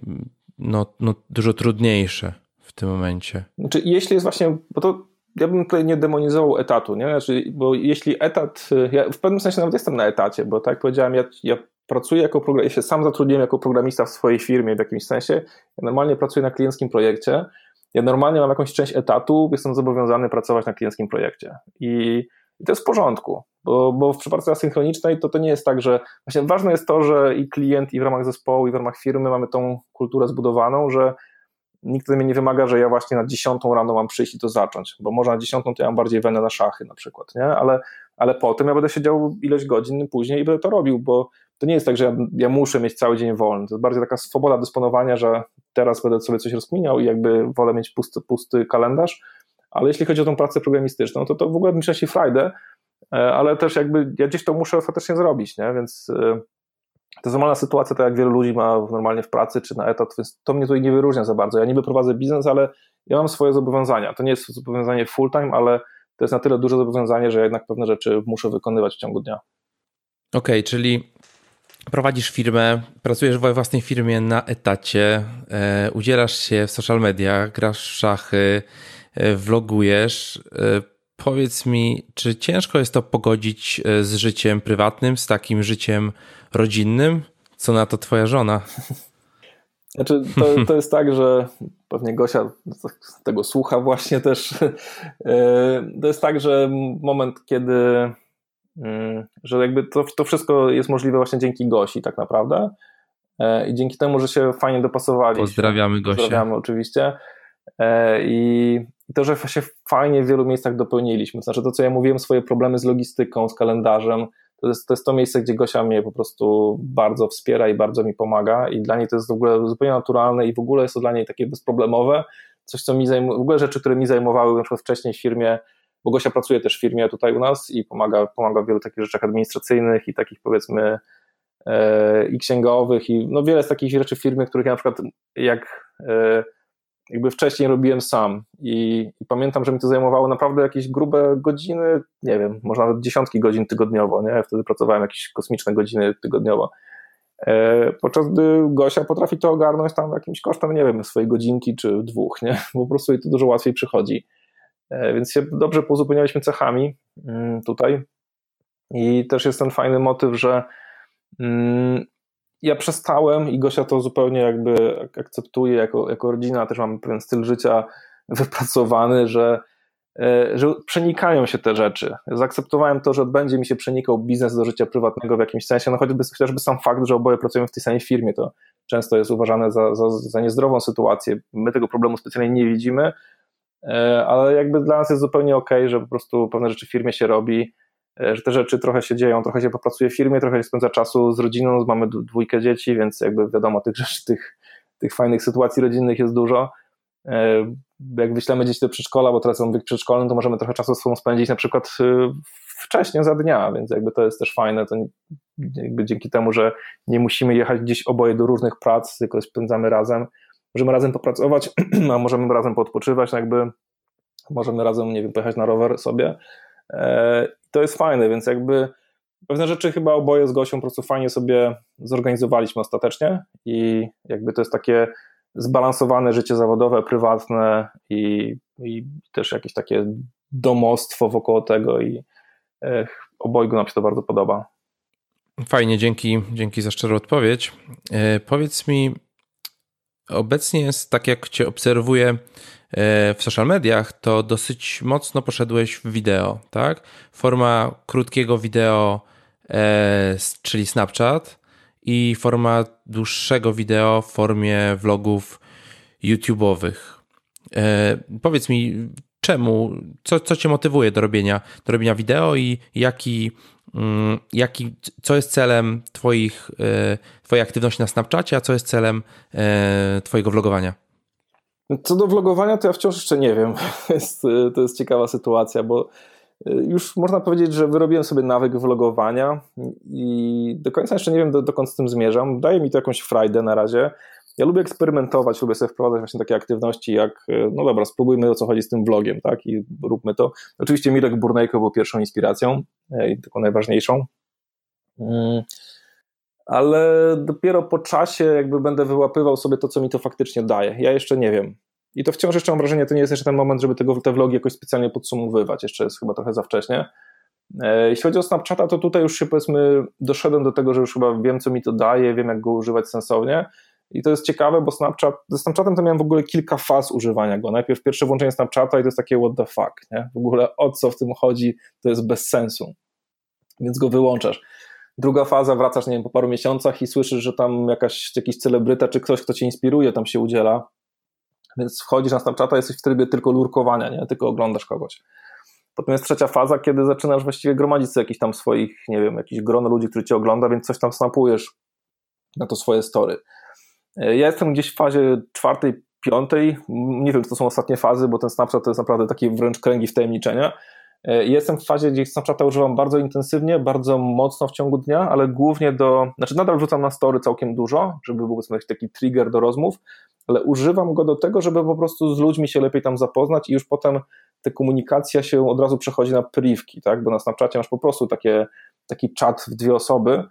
no, no dużo trudniejsze w tym momencie. Znaczy, jeśli jest właśnie, bo to ja bym tutaj nie demonizował etatu, nie? Znaczy, bo jeśli etat, ja w pewnym sensie nawet jestem na etacie, bo tak jak powiedziałem, ja, ja pracuję jako programista, ja się sam zatrudniłem jako programista w swojej firmie w jakimś sensie. Ja normalnie pracuję na klienckim projekcie. Ja normalnie mam jakąś część etatu, jestem zobowiązany pracować na klienckim projekcie. I, i to jest w porządku, bo, bo w przypadku asynchronicznej to, to nie jest tak, że właśnie ważne jest to, że i klient, i w ramach zespołu, i w ramach firmy mamy tą kulturę zbudowaną, że nikt ode mnie nie wymaga, że ja właśnie na dziesiątą rano mam przyjść i to zacząć, bo może na dziesiątą to ja mam bardziej wenę na szachy na przykład, nie? Ale, ale potem ja będę siedział ileś godzin później i będę to robił, bo to nie jest tak, że ja, ja, muszę mieć cały dzień wolny. To jest bardziej taka swoboda dysponowania, że teraz będę sobie coś rozkminiał i jakby wolę mieć pusty, pusty kalendarz. Ale jeśli chodzi o tą pracę programistyczną, to to w ogóle myślę się Friday, e, ale też jakby ja gdzieś to muszę ostatecznie zrobić, nie? Więc e, to jest normalna sytuacja, tak jak wielu ludzi ma normalnie w pracy czy na etat, więc to mnie tutaj nie wyróżnia za bardzo. Ja niby prowadzę biznes, ale ja mam swoje zobowiązania. To nie jest zobowiązanie full time, ale to jest na tyle duże zobowiązanie, że jednak pewne rzeczy muszę wykonywać w ciągu dnia. Okej, okay, czyli prowadzisz firmę, pracujesz we własnej firmie na etacie, e, udzielasz się w social mediach, grasz w szachy, e, vlogujesz. E, powiedz mi, czy ciężko jest to pogodzić e, z życiem prywatnym, z takim życiem rodzinnym? Co na to twoja żona? <laughs> Znaczy, to, to jest tak, że pewnie Gosia tego słucha właśnie też. <laughs> E, to jest tak, że moment, kiedy że jakby to, to wszystko jest możliwe właśnie dzięki Gosi tak naprawdę e, i dzięki temu, że się fajnie dopasowali. Pozdrawiamy Gosię. Pozdrawiamy oczywiście. E, I to, że się fajnie w wielu miejscach dopełniliśmy. Znaczy to, co ja mówiłem, swoje problemy z logistyką, z kalendarzem, to jest, to jest to miejsce, gdzie Gosia mnie po prostu bardzo wspiera i bardzo mi pomaga i dla niej to jest w ogóle zupełnie naturalne i w ogóle jest to dla niej takie bezproblemowe, coś, co mi zajmuje, w ogóle rzeczy, które mi zajmowały na przykład wcześniej w firmie, bo Gosia pracuje też w firmie tutaj u nas i pomaga, pomaga w wielu takich rzeczach administracyjnych i takich powiedzmy e, i księgowych i no wiele z takich rzeczy w firmie, których ja na przykład jak e, jakby wcześniej robiłem sam I, i, pamiętam, że mi to zajmowało naprawdę jakieś grube godziny, nie wiem, może nawet dziesiątki godzin tygodniowo, nie? Wtedy pracowałem jakieś kosmiczne godziny tygodniowo. E, podczas gdy Gosia potrafi to ogarnąć tam jakimś kosztem, nie wiem, swojej godzinki czy dwóch, nie? Po prostu jej to dużo łatwiej przychodzi. E, więc się dobrze pozupełnialiśmy cechami mm, tutaj. I też jest ten fajny motyw, że mm, ja przestałem i Gosia to zupełnie jakby akceptuje jako, jako rodzina, też mam pewien styl życia wypracowany, że e, że przenikają się te rzeczy. Zaakceptowałem to, że będzie mi się przenikał biznes do życia prywatnego w jakimś sensie, no choćby, chociażby sam fakt, że oboje pracujemy w tej samej firmie, to często jest uważane za, za, za niezdrową sytuację. My tego problemu specjalnie nie widzimy, ale jakby dla nas jest zupełnie ok, że po prostu pewne rzeczy w firmie się robi, e, że te rzeczy trochę się dzieją, trochę się popracuje w firmie, trochę się spędza czasu z rodziną, mamy dwójkę dzieci, więc jakby wiadomo, tych rzeczy, tych, tych fajnych sytuacji rodzinnych jest dużo. E, jak wyślemy dzieci do przedszkola, bo teraz są wiek przedszkolny, to możemy trochę czasu z sobą spędzić na przykład wcześniej za dnia, więc jakby to jest też fajne, to jakby dzięki temu, że nie musimy jechać gdzieś oboje do różnych prac, tylko spędzamy razem, możemy razem popracować, <clears throat> a możemy razem podpoczywać, jakby możemy razem, nie wiem, pojechać na rower sobie. E, to jest fajne, więc jakby pewne rzeczy chyba oboje z Gosią po prostu fajnie sobie zorganizowaliśmy ostatecznie i jakby to jest takie zbalansowane życie zawodowe, prywatne i, i też jakieś takie domostwo wokoło tego i obojgu nam się to bardzo podoba. Fajnie, dzięki, dzięki za szczerą odpowiedź. E, powiedz mi, obecnie jest tak jak Cię obserwuję e, w social mediach, to dosyć mocno poszedłeś w wideo, tak? Forma krótkiego wideo, e, czyli Snapchat i forma dłuższego wideo w formie vlogów YouTube'owych. Powiedz mi, czemu, co, co Cię motywuje do robienia, do robienia wideo i jaki jaki, co jest celem twoich, e, twojej aktywności na Snapchacie, a co jest celem e, twojego vlogowania? Co do vlogowania, to ja wciąż jeszcze nie wiem. To <laughs> jest, to jest ciekawa sytuacja, bo e, już można powiedzieć, że wyrobiłem sobie nawyk vlogowania i do końca jeszcze nie wiem, dokąd z tym zmierzam. Daje mi to jakąś frajdę na razie. Ja lubię eksperymentować, lubię sobie wprowadzać właśnie takie aktywności jak, no dobra, spróbujmy o co chodzi z tym vlogiem, tak, i róbmy to. Oczywiście Mirek Burnejko był pierwszą inspiracją e, i taką najważniejszą, mm, ale dopiero po czasie jakby będę wyłapywał sobie to, co mi to faktycznie daje. Ja jeszcze nie wiem. I to wciąż jeszcze mam wrażenie, to nie jest jeszcze ten moment, żeby tego, te vlogi jakoś specjalnie podsumowywać, jeszcze jest chyba trochę za wcześnie. E, jeśli chodzi o Snapchata, to tutaj już się powiedzmy doszedłem do tego, że już chyba wiem, co mi to daje, wiem, jak go używać sensownie. I to jest ciekawe, bo Snapchat, ze Snapchatem to miałem w ogóle kilka faz używania go. Najpierw pierwsze włączenie Snapchata i to jest takie what the fuck, nie? W ogóle o co w tym chodzi, to jest bez sensu. Więc go wyłączasz. Druga faza, wracasz, nie wiem, po paru miesiącach i słyszysz, że tam jakaś, jakiś celebryta czy ktoś, kto cię inspiruje, tam się udziela. Więc wchodzisz na Snapchata, jesteś w trybie tylko lurkowania, nie? Tylko oglądasz kogoś. Potem jest trzecia faza, kiedy zaczynasz właściwie gromadzić sobie jakiś tam swoich, nie wiem, jakiś grono ludzi, który cię ogląda, więc coś tam snapujesz na to swoje story. Ja jestem gdzieś w fazie czwartej, piątej. Nie wiem, czy to są ostatnie fazy, bo ten Snapchat to jest naprawdę taki wręcz kręgi wtajemniczenia. Jestem w fazie, gdzie Snapchata używam bardzo intensywnie, bardzo mocno w ciągu dnia, ale głównie do. Znaczy, nadal wrzucam na story całkiem dużo, żeby był taki trigger do rozmów, ale używam go do tego, żeby po prostu z ludźmi się lepiej tam zapoznać i już potem ta komunikacja się od razu przechodzi na privki, tak? Bo na Snapchacie masz po prostu takie, taki czat w dwie osoby.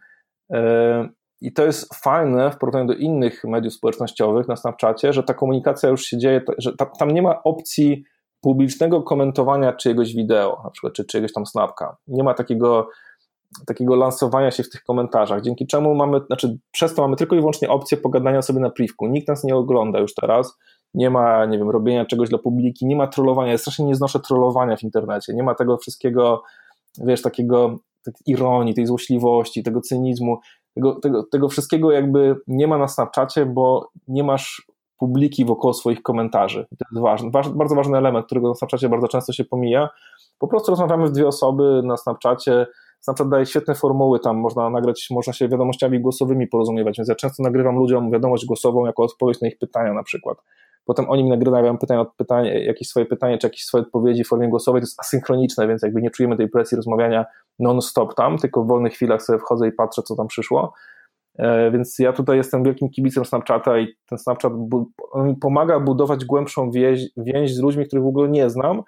I to jest fajne w porównaniu do innych mediów społecznościowych na Snapchacie, że ta komunikacja już się dzieje, że tam nie ma opcji publicznego komentowania czyjegoś wideo, na przykład, czy czyjegoś tam snapka. Nie ma takiego, takiego lansowania się w tych komentarzach, dzięki czemu mamy, znaczy przez to mamy tylko i wyłącznie opcję pogadania sobie na privku. Nikt nas nie ogląda już teraz, nie ma, nie wiem, robienia czegoś dla publiki, nie ma trollowania, ja strasznie nie znoszę trollowania w internecie, nie ma tego wszystkiego, wiesz, takiego ironii, tej złośliwości, tego cynizmu tego, tego, tego wszystkiego jakby nie ma na Snapchacie, bo nie masz publiki wokoło swoich komentarzy. To jest ważny, bardzo ważny element, którego na Snapchacie bardzo często się pomija. Po prostu rozmawiamy w dwie osoby na Snapchacie. Snapchat daje świetne formuły, tam można nagrać, można się wiadomościami głosowymi porozumiewać, więc ja często nagrywam ludziom wiadomość głosową jako odpowiedź na ich pytania na przykład. Potem oni mi nagrywają pytania, pytanie, jakieś swoje pytanie, czy jakieś swoje odpowiedzi w formie głosowej, to jest asynchroniczne, więc jakby nie czujemy tej presji rozmawiania non-stop tam, tylko w wolnych chwilach sobie wchodzę i patrzę, co tam przyszło. E, więc ja tutaj jestem wielkim kibicem Snapchata i ten Snapchat mi pomaga budować głębszą więź, więź z ludźmi, których w ogóle nie znam,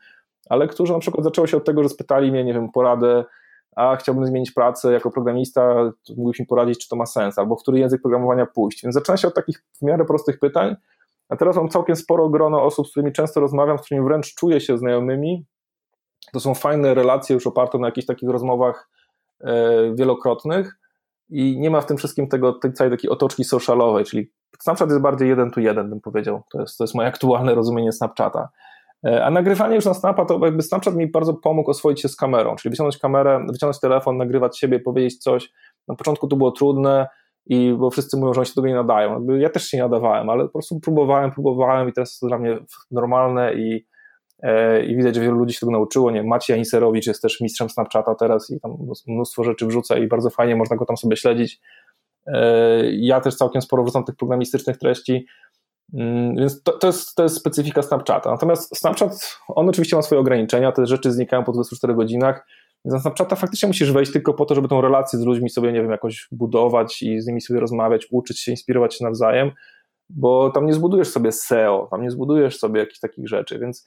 ale którzy na przykład zaczęło się od tego, że spytali mnie, nie wiem, poradę, a chciałbym zmienić pracę jako programista, mógłbyś mi poradzić, czy to ma sens, albo w który język programowania pójść. Więc zaczyna się od takich w miarę prostych pytań, a teraz mam całkiem sporo grono osób, z którymi często rozmawiam, z którymi wręcz czuję się znajomymi. To są fajne relacje już oparte na jakichś takich rozmowach e, wielokrotnych i nie ma w tym wszystkim tego, tej całej takiej otoczki socialowej, czyli Snapchat jest bardziej jeden tu jeden, bym powiedział. To jest, to jest moje aktualne rozumienie Snapchata. E, a nagrywanie już na Snapa, to jakby Snapchat mi bardzo pomógł oswoić się z kamerą, czyli wyciągnąć kamerę, wyciągnąć telefon, nagrywać siebie, powiedzieć coś. Na początku to było trudne, i bo wszyscy mówią, że oni się do mnie nie nadają. Ja też się nie nadawałem, ale po prostu próbowałem, próbowałem i teraz to dla mnie normalne i, e, i widać, że wielu ludzi się tego nauczyło. Nie, Maciej Aniserowicz jest też mistrzem Snapchata teraz i tam mnóstwo rzeczy wrzuca i bardzo fajnie można go tam sobie śledzić. E, ja też całkiem sporo wrzucam tych programistycznych treści, mm, więc to, to, jest, to jest specyfika Snapchata. Natomiast Snapchat, on oczywiście ma swoje ograniczenia, te rzeczy znikają po 24 godzinach, więc na Snapchata faktycznie musisz wejść tylko po to, żeby tą relację z ludźmi sobie, nie wiem, jakoś budować i z nimi sobie rozmawiać, uczyć się, inspirować się nawzajem, bo tam nie zbudujesz sobie SEO, tam nie zbudujesz sobie jakichś takich rzeczy, więc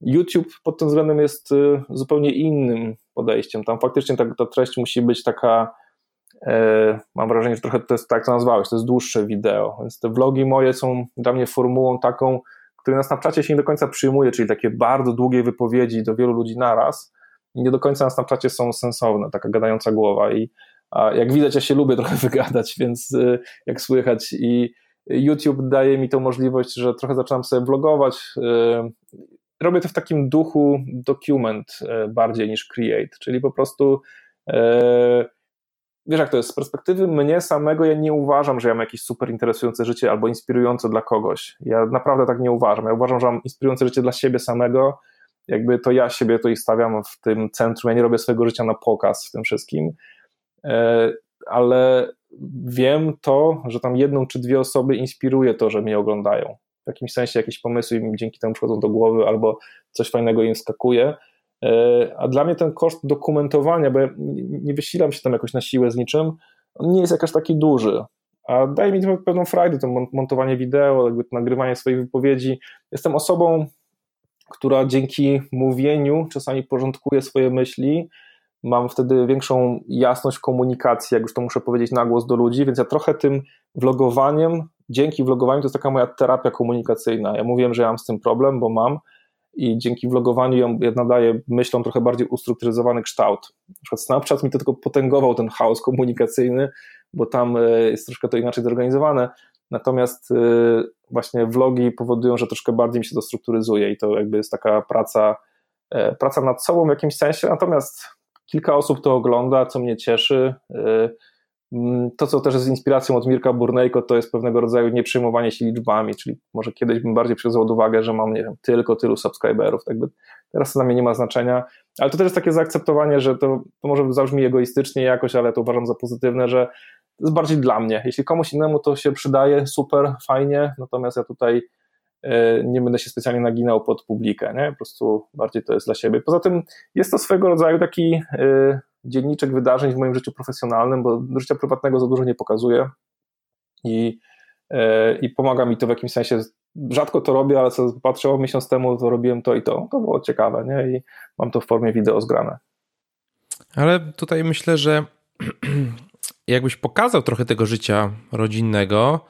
YouTube pod tym względem jest y, zupełnie innym podejściem. Tam faktycznie ta, ta treść musi być taka, e, mam wrażenie, że trochę to jest tak, to nazwałeś, to jest dłuższe wideo, więc te vlogi moje są dla mnie formułą taką, której na Snapchacie się nie do końca przyjmuje, czyli takie bardzo długie wypowiedzi do wielu ludzi naraz, nie do końca na Snapchacie są sensowne, taka gadająca głowa i jak widać ja się lubię trochę <laughs> wygadać, więc y, jak słychać i YouTube daje mi tą możliwość, że trochę zaczynam sobie vlogować. Y, robię to w takim duchu document y, bardziej niż create, czyli po prostu wiesz jak to jest, z perspektywy mnie samego ja nie uważam, że ja mam jakieś super interesujące życie albo inspirujące dla kogoś. Ja naprawdę tak nie uważam. Ja uważam, że mam inspirujące życie dla siebie samego, jakby to ja siebie tutaj stawiam w tym centrum, ja nie robię swojego życia na pokaz w tym wszystkim, e, ale wiem to, że tam jedną czy dwie osoby inspiruje to, że mnie oglądają. W jakimś sensie jakieś pomysły im dzięki temu przychodzą do głowy albo coś fajnego im skakuje. E, a dla mnie ten koszt dokumentowania, bo ja nie wysilam się tam jakoś na siłę z niczym, on nie jest jakoś taki duży. A daje mi pewną frajdę, to montowanie wideo, jakby to nagrywanie swoich wypowiedzi. Jestem osobą, która dzięki mówieniu czasami porządkuje swoje myśli. Mam wtedy większą jasność komunikacji, jak już to muszę powiedzieć na głos do ludzi, więc ja trochę tym vlogowaniem, dzięki vlogowaniu to jest taka moja terapia komunikacyjna. Ja mówiłem, że ja mam z tym problem, bo mam i dzięki vlogowaniu ja nadaję myślom trochę bardziej ustrukturyzowany kształt. Na przykład Snapchat mi to tylko potęgował ten chaos komunikacyjny, bo tam e, jest troszkę to inaczej zorganizowane, Natomiast y, właśnie vlogi powodują, że troszkę bardziej mi się to strukturyzuje i to jakby jest taka praca, e, praca nad sobą w jakimś sensie. Natomiast kilka osób to ogląda, co mnie cieszy. Y, mm, to, co też jest inspiracją od Mirka Burnejko, to jest pewnego rodzaju nieprzejmowanie się liczbami, czyli może kiedyś bym bardziej przyjął pod uwagę, że mam, nie wiem, tylko tylu subscriberów, tak by teraz to dla mnie nie ma znaczenia, ale to też jest takie zaakceptowanie, że to, to może zabrzmi egoistycznie jakoś, ale to uważam za pozytywne, że to jest bardziej dla mnie. Jeśli komuś innemu to się przydaje, super, fajnie, natomiast ja tutaj e, nie będę się specjalnie naginał pod publikę, nie? po prostu bardziej to jest dla siebie. Poza tym jest to swego rodzaju taki e, dzienniczek wydarzeń w moim życiu profesjonalnym, bo życia prywatnego za dużo nie pokazuję i, e, i pomaga mi to w jakimś sensie. Rzadko to robię, ale co patrzę, o miesiąc temu to robiłem to i to. To było ciekawe, nie? I mam to w formie wideo zgrane. Ale tutaj myślę, że <clears throat> jakbyś pokazał trochę tego życia rodzinnego,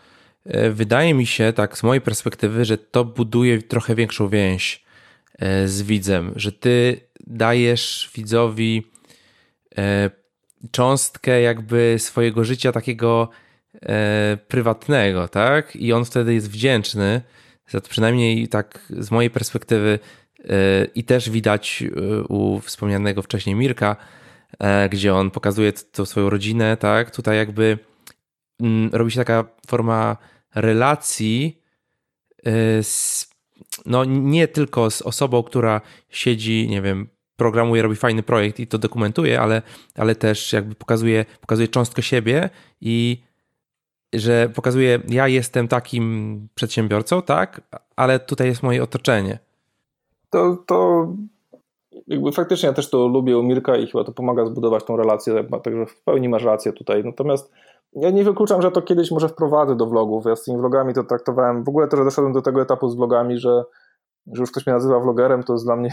e, wydaje mi się, tak z mojej perspektywy, że to buduje trochę większą więź e, z widzem, że ty dajesz widzowi e, cząstkę jakby swojego życia takiego prywatnego, tak? I on wtedy jest wdzięczny za to przynajmniej tak z mojej perspektywy i też widać u wspomnianego wcześniej Mirka, gdzie on pokazuje tą swoją rodzinę, tak? Tutaj jakby mm, robi się taka forma relacji e, z, no nie tylko z osobą, która siedzi, nie wiem, programuje, robi fajny projekt i to dokumentuje, ale, ale też jakby pokazuje, pokazuje cząstkę siebie i że pokazuje, ja jestem takim przedsiębiorcą, tak, ale tutaj jest moje otoczenie. To, to jakby faktycznie ja też to lubię u Mirka i chyba to pomaga zbudować tą relację, także w pełni masz rację tutaj. Natomiast ja nie wykluczam, że to kiedyś może wprowadzę do vlogów. Ja z tymi vlogami to traktowałem, w ogóle to, że doszedłem do tego etapu z vlogami, że, że już ktoś mnie nazywa vlogerem, to jest dla mnie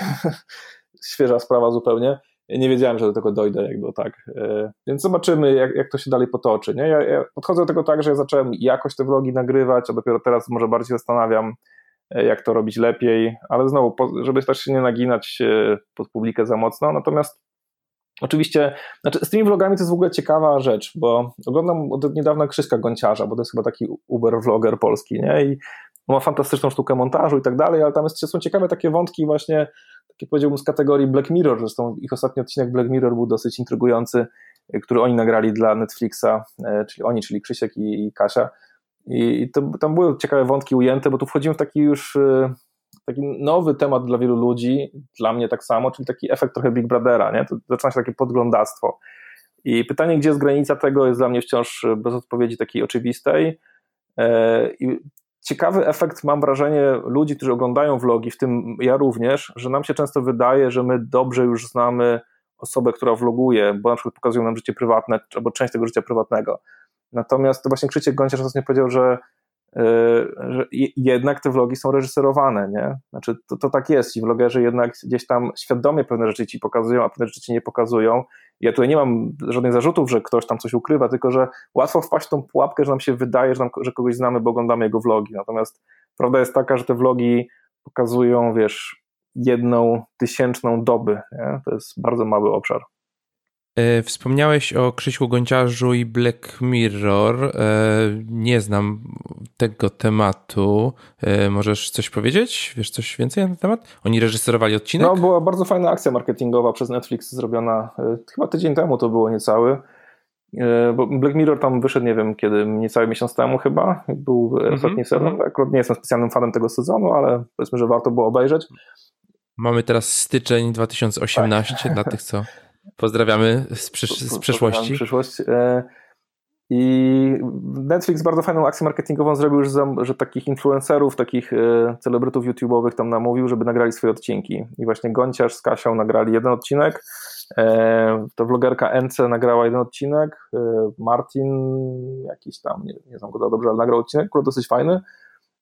<laughs> świeża sprawa zupełnie. Ja nie wiedziałem, że do tego dojdę, jakby tak. E, więc zobaczymy, jak, jak to się dalej potoczy. Nie? Ja, ja podchodzę do tego tak, że ja zacząłem jakoś te vlogi nagrywać, a dopiero teraz może bardziej zastanawiam, jak to robić lepiej, ale znowu, żeby też się nie naginać pod publikę za mocno. Natomiast oczywiście, znaczy z tymi vlogami to jest w ogóle ciekawa rzecz, bo oglądam od niedawna Krzyśka Gonciarza, bo to jest chyba taki uber vloger polski, nie? I ma fantastyczną sztukę montażu i tak dalej, ale tam jest, są ciekawe takie wątki właśnie, takie powiedziałbym z kategorii Black Mirror, zresztą ich ostatni odcinek Black Mirror był dosyć intrygujący, który oni nagrali dla Netflixa, czyli oni, czyli Krzysiek i Kasia i to, tam były ciekawe wątki ujęte, bo tu wchodzimy w taki już taki nowy temat dla wielu ludzi, dla mnie tak samo, czyli taki efekt trochę Big Brothera, nie? To zaczyna się takie podglądactwo. I pytanie, gdzie jest granica tego, jest dla mnie wciąż bez odpowiedzi takiej oczywistej. E, I ciekawy efekt, mam wrażenie, ludzi, którzy oglądają vlogi, w tym ja również, że nam się często wydaje, że my dobrze już znamy osobę, która vloguje, bo na przykład pokazują nam życie prywatne, albo część tego życia prywatnego. Natomiast to właśnie Krzysiek Gonciarz ostatnio powiedział, że E, że jednak te vlogi są reżyserowane, nie? Znaczy to, to tak jest, ci vlogerzy jednak gdzieś tam świadomie pewne rzeczy ci pokazują, a pewne rzeczy ci nie pokazują. Ja tutaj nie mam żadnych zarzutów, że ktoś tam coś ukrywa, tylko że łatwo wpaść w tą pułapkę, że nam się wydaje, że, nam, że kogoś znamy, bo oglądamy jego vlogi. Natomiast prawda jest taka, że te vlogi pokazują, wiesz, jedną tysięczną doby, nie? To jest bardzo mały obszar. E, wspomniałeś o Krzyśku Gonciarzu i Black Mirror. E, nie znam tego tematu. E, możesz coś powiedzieć? Wiesz coś więcej na ten temat? Oni reżyserowali odcinek? No, była bardzo fajna akcja marketingowa przez Netflix zrobiona chyba tydzień temu to było niecały. Bo Black Mirror tam wyszedł, nie wiem kiedy, niecały miesiąc temu chyba. Był mm -hmm, ostatni sezon. Mm -hmm. Akurat nie jestem specjalnym fanem tego sezonu, ale powiedzmy, że warto było obejrzeć. Mamy teraz styczeń 2018 tak. dla tych, co Pozdrawiamy z, przysz z przeszłości. Przyszłość. E, I Netflix bardzo fajną akcję marketingową zrobił, już, że takich influencerów, takich e, celebrytów YouTube'owych tam namówił, żeby nagrali swoje odcinki. I właśnie Gonciarz z Kasią nagrali jeden odcinek, e, to vlogerka NC nagrała jeden odcinek, Martin jakiś tam, nie, nie znam go dobrze, ale nagrał odcinek, który dosyć fajny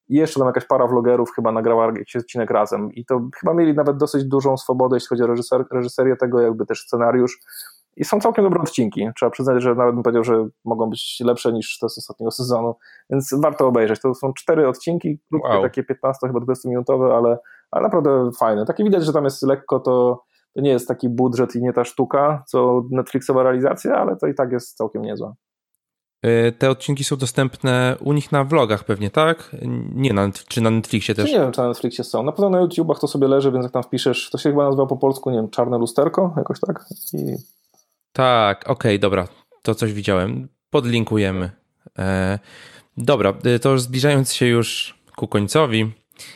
i jeszcze tam jakaś para vlogerów chyba nagrała jakiś odcinek razem i to chyba mieli nawet dosyć dużą swobodę, jeśli chodzi o reżyser, reżyserię tego, jakby też scenariusz i są całkiem dobre odcinki. Trzeba przyznać, że nawet bym powiedział, że mogą być lepsze niż te z ostatniego sezonu, więc warto obejrzeć. To są cztery odcinki, krótkie, wow. takie 15 chyba 20 minutowe, ale, ale naprawdę fajne. Takie widać, że tam jest lekko to to nie jest taki budżet i nie ta sztuka, co Netflixowa realizacja, ale to i tak jest całkiem niezła. Y, te odcinki są dostępne u nich na vlogach pewnie, tak? Nie na, czy na Netflixie też? Nie wiem, czy na Netflixie są. Na pewno na YouTubach to sobie leży, więc jak tam wpiszesz, to się chyba nazywa po polsku, nie wiem, czarne lusterko, jakoś tak? I... Tak, okej, okay, dobra. To coś widziałem. Podlinkujemy. E, dobra, y, to już zbliżając się już ku końcowi,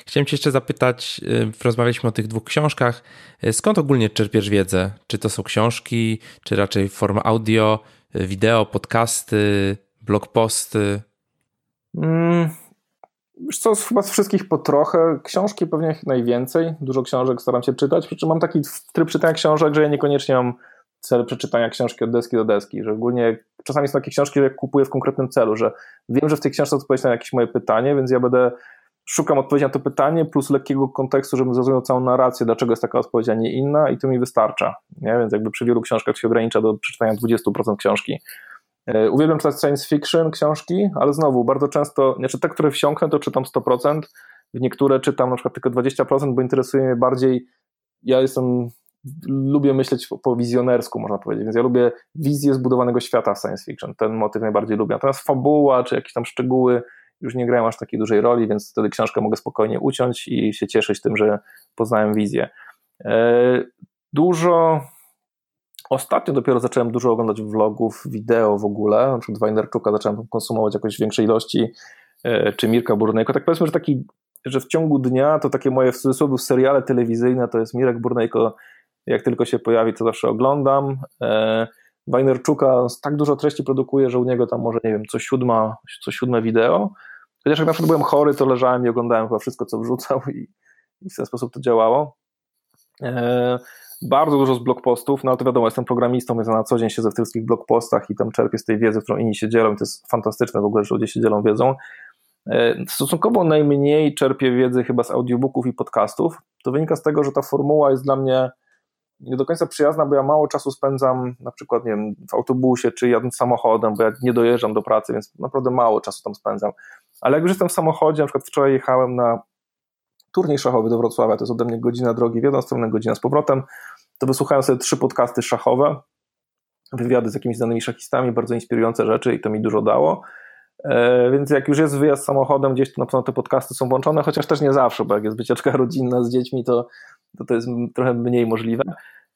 chciałem Cię jeszcze zapytać, y, rozmawialiśmy o tych dwóch książkach. Skąd ogólnie czerpiesz wiedzę? Czy to są książki, czy raczej forma audio? Wideo, podcasty, blogposty? Mm, wiesz co, chyba z wszystkich po trochę. Książki pewnie najwięcej. Dużo książek staram się czytać, przy czym mam taki tryb czytania książek, że ja niekoniecznie mam cel przeczytania książki od deski do deski, że ogólnie czasami są takie książki, że kupuję w konkretnym celu, że wiem, że w tej książce odpowiedź na jakieś moje pytanie, więc ja będę szukam odpowiedzi na to pytanie plus lekkiego kontekstu, żebym zrozumiał całą narrację, dlaczego jest taka odpowiedź, a nie inna i to mi wystarcza. Nie? Więc jakby przy wielu książkach się ogranicza do przeczytania 20% książki. E, uwielbiam czytać science fiction książki, ale znowu bardzo często, znaczy te, które wsiąknę, to czytam 100%, w niektóre czytam na przykład tylko 20%, bo interesuje mnie bardziej, ja jestem, lubię myśleć po wizjonersku, można powiedzieć, więc ja lubię wizję zbudowanego świata w science fiction, ten motyw najbardziej lubię. Natomiast fabuła, czy jakieś tam szczegóły, już nie grają aż takiej dużej roli, więc wtedy książkę mogę spokojnie uciąć i się cieszyć tym, że poznałem wizję. E, dużo Ostatnio dopiero zacząłem dużo oglądać vlogów, wideo w ogóle, na przykład Wajnerczuka zacząłem konsumować jakoś w większej ilości, e, czy Mirka Burnejko. Tak powiedzmy, że taki, że w ciągu dnia to takie moje w cudzysłowie seriale telewizyjne to jest Mirek Burnejko, jak tylko się pojawi, to zawsze oglądam. Wajnerczuka tak dużo treści produkuje, że u niego tam może, nie wiem, co siódma, co siódme wideo. Chociaż jak na przykład byłem chory, to leżałem i oglądałem chyba wszystko, co wrzucał i, i w ten sposób to działało. E, bardzo dużo z blogpostów, no ale to wiadomo, jestem programistą, więc na co dzień siedzę w tych wszystkich blogpostach i tam czerpię z tej wiedzy, którą inni się dzielą i to jest fantastyczne w ogóle, że ludzie się dzielą wiedzą. E, stosunkowo najmniej czerpię wiedzy chyba z audiobooków i podcastów. To wynika z tego, że ta formuła jest dla mnie nie do końca przyjazna, bo ja mało czasu spędzam na przykład nie wiem, w autobusie czy jadąc samochodem, bo ja nie dojeżdżam do pracy, więc naprawdę mało czasu tam spędzam. Ale jak już jestem w samochodzie, na przykład wczoraj jechałem na turniej szachowy do Wrocławia, to jest ode mnie godzina drogi w jedną stronę, godzina z powrotem, to wysłuchałem sobie trzy podcasty szachowe, wywiady z jakimiś znanymi szachistami, bardzo inspirujące rzeczy i to mi dużo dało. E, więc jak już jest wyjazd samochodem, gdzieś to na pewno te podcasty są włączone, chociaż też nie zawsze, bo jak jest wycieczka <laughs> rodzinna z dziećmi, to to, to jest trochę mniej możliwe.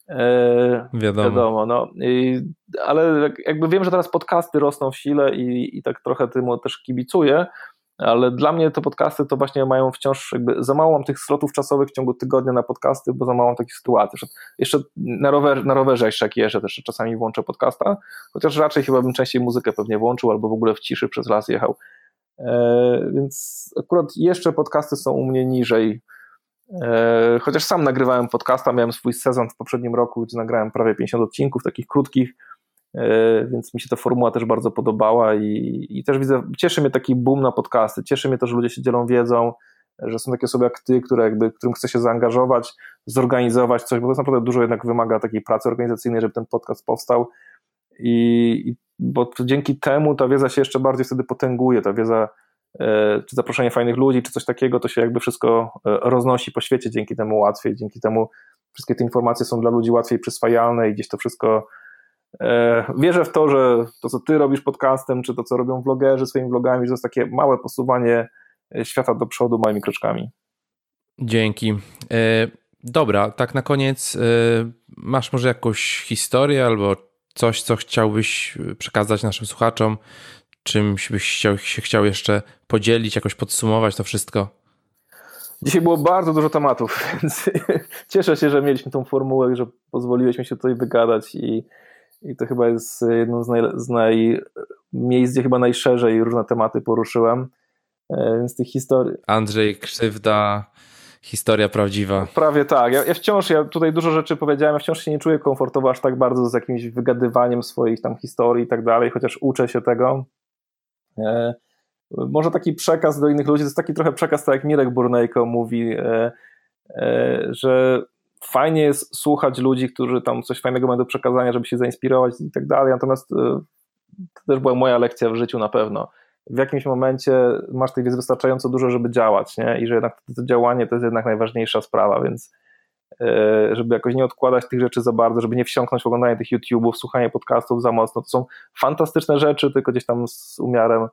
E, wiadomo. wiadomo no. I, ale jakby wiem, że teraz podcasty rosną w sile i, i tak trochę tym też kibicuję, ale dla mnie te podcasty to właśnie mają wciąż jakby za mało mam tych slotów czasowych w ciągu tygodnia na podcasty, bo za mało mam takich sytuacji. Jeszcze na, rower, na rowerze jeszcze jak jeżdżę, też czasami włączę podcasta, chociaż raczej chyba bym częściej muzykę pewnie włączył albo w ogóle w ciszy przez las jechał. E, więc akurat jeszcze podcasty są u mnie niżej. E, chociaż sam nagrywałem podcasta, miałem swój sezon w poprzednim roku, gdzie nagrałem prawie 50 odcinków, takich krótkich, E, więc mi się ta formuła też bardzo podobała i, i też widzę, cieszy mnie taki boom na podcasty, cieszy mnie to, że ludzie się dzielą wiedzą, że są takie osoby jak ty, które jakby, którym chce się zaangażować, zorganizować coś, bo to naprawdę dużo jednak wymaga takiej pracy organizacyjnej, żeby ten podcast powstał i, bo dzięki temu ta wiedza się jeszcze bardziej wtedy potęguje, ta wiedza czy zaproszenie fajnych ludzi, czy coś takiego, to się jakby wszystko e, roznosi po świecie dzięki temu łatwiej, dzięki temu wszystkie te informacje są dla ludzi łatwiej przyswajalne i gdzieś to wszystko E, wierzę w to, że to, co ty robisz podcastem, czy to, co robią vlogerzy swoimi vlogami, że to jest takie małe posuwanie e, świata do przodu małymi kroczkami. Dzięki. E, dobra, tak na koniec, masz może jakąś historię albo coś, co chciałbyś przekazać naszym słuchaczom? Czymś byś chciał, się chciał jeszcze podzielić, jakoś podsumować to wszystko? Dzisiaj było bardzo dużo tematów, <laughs> więc cieszę się, że mieliśmy tą formułę, że pozwoliłeś mi się tutaj wygadać i i to chyba jest jedną z, naj, z naj, miejsc, gdzie chyba najszerzej różne tematy poruszyłem. E, więc tych historii. Andrzej Krzywda, historia prawdziwa. Prawie tak. Ja, ja, wciąż, ja tutaj dużo rzeczy powiedziałem, ja wciąż się nie czuję komfortowo aż tak bardzo z jakimś wygadywaniem swoich tam historii i tak dalej, chociaż uczę się tego. E, może taki przekaz do innych ludzi, to jest taki trochę przekaz, tak jak Mirek Burnejko mówi, e, e, że fajnie jest słuchać ludzi, którzy tam coś fajnego mają do przekazania, żeby się zainspirować i tak dalej, natomiast to też była moja lekcja w życiu na pewno. W jakimś momencie masz tej wiedzy wystarczająco dużo, żeby działać, nie? I że jednak to działanie to jest jednak najważniejsza sprawa, więc żeby jakoś nie odkładać tych rzeczy za bardzo, żeby nie wsiąknąć w oglądanie tych YouTube'ów, słuchanie podcastów za mocno. To są fantastyczne rzeczy, tylko gdzieś tam z umiarem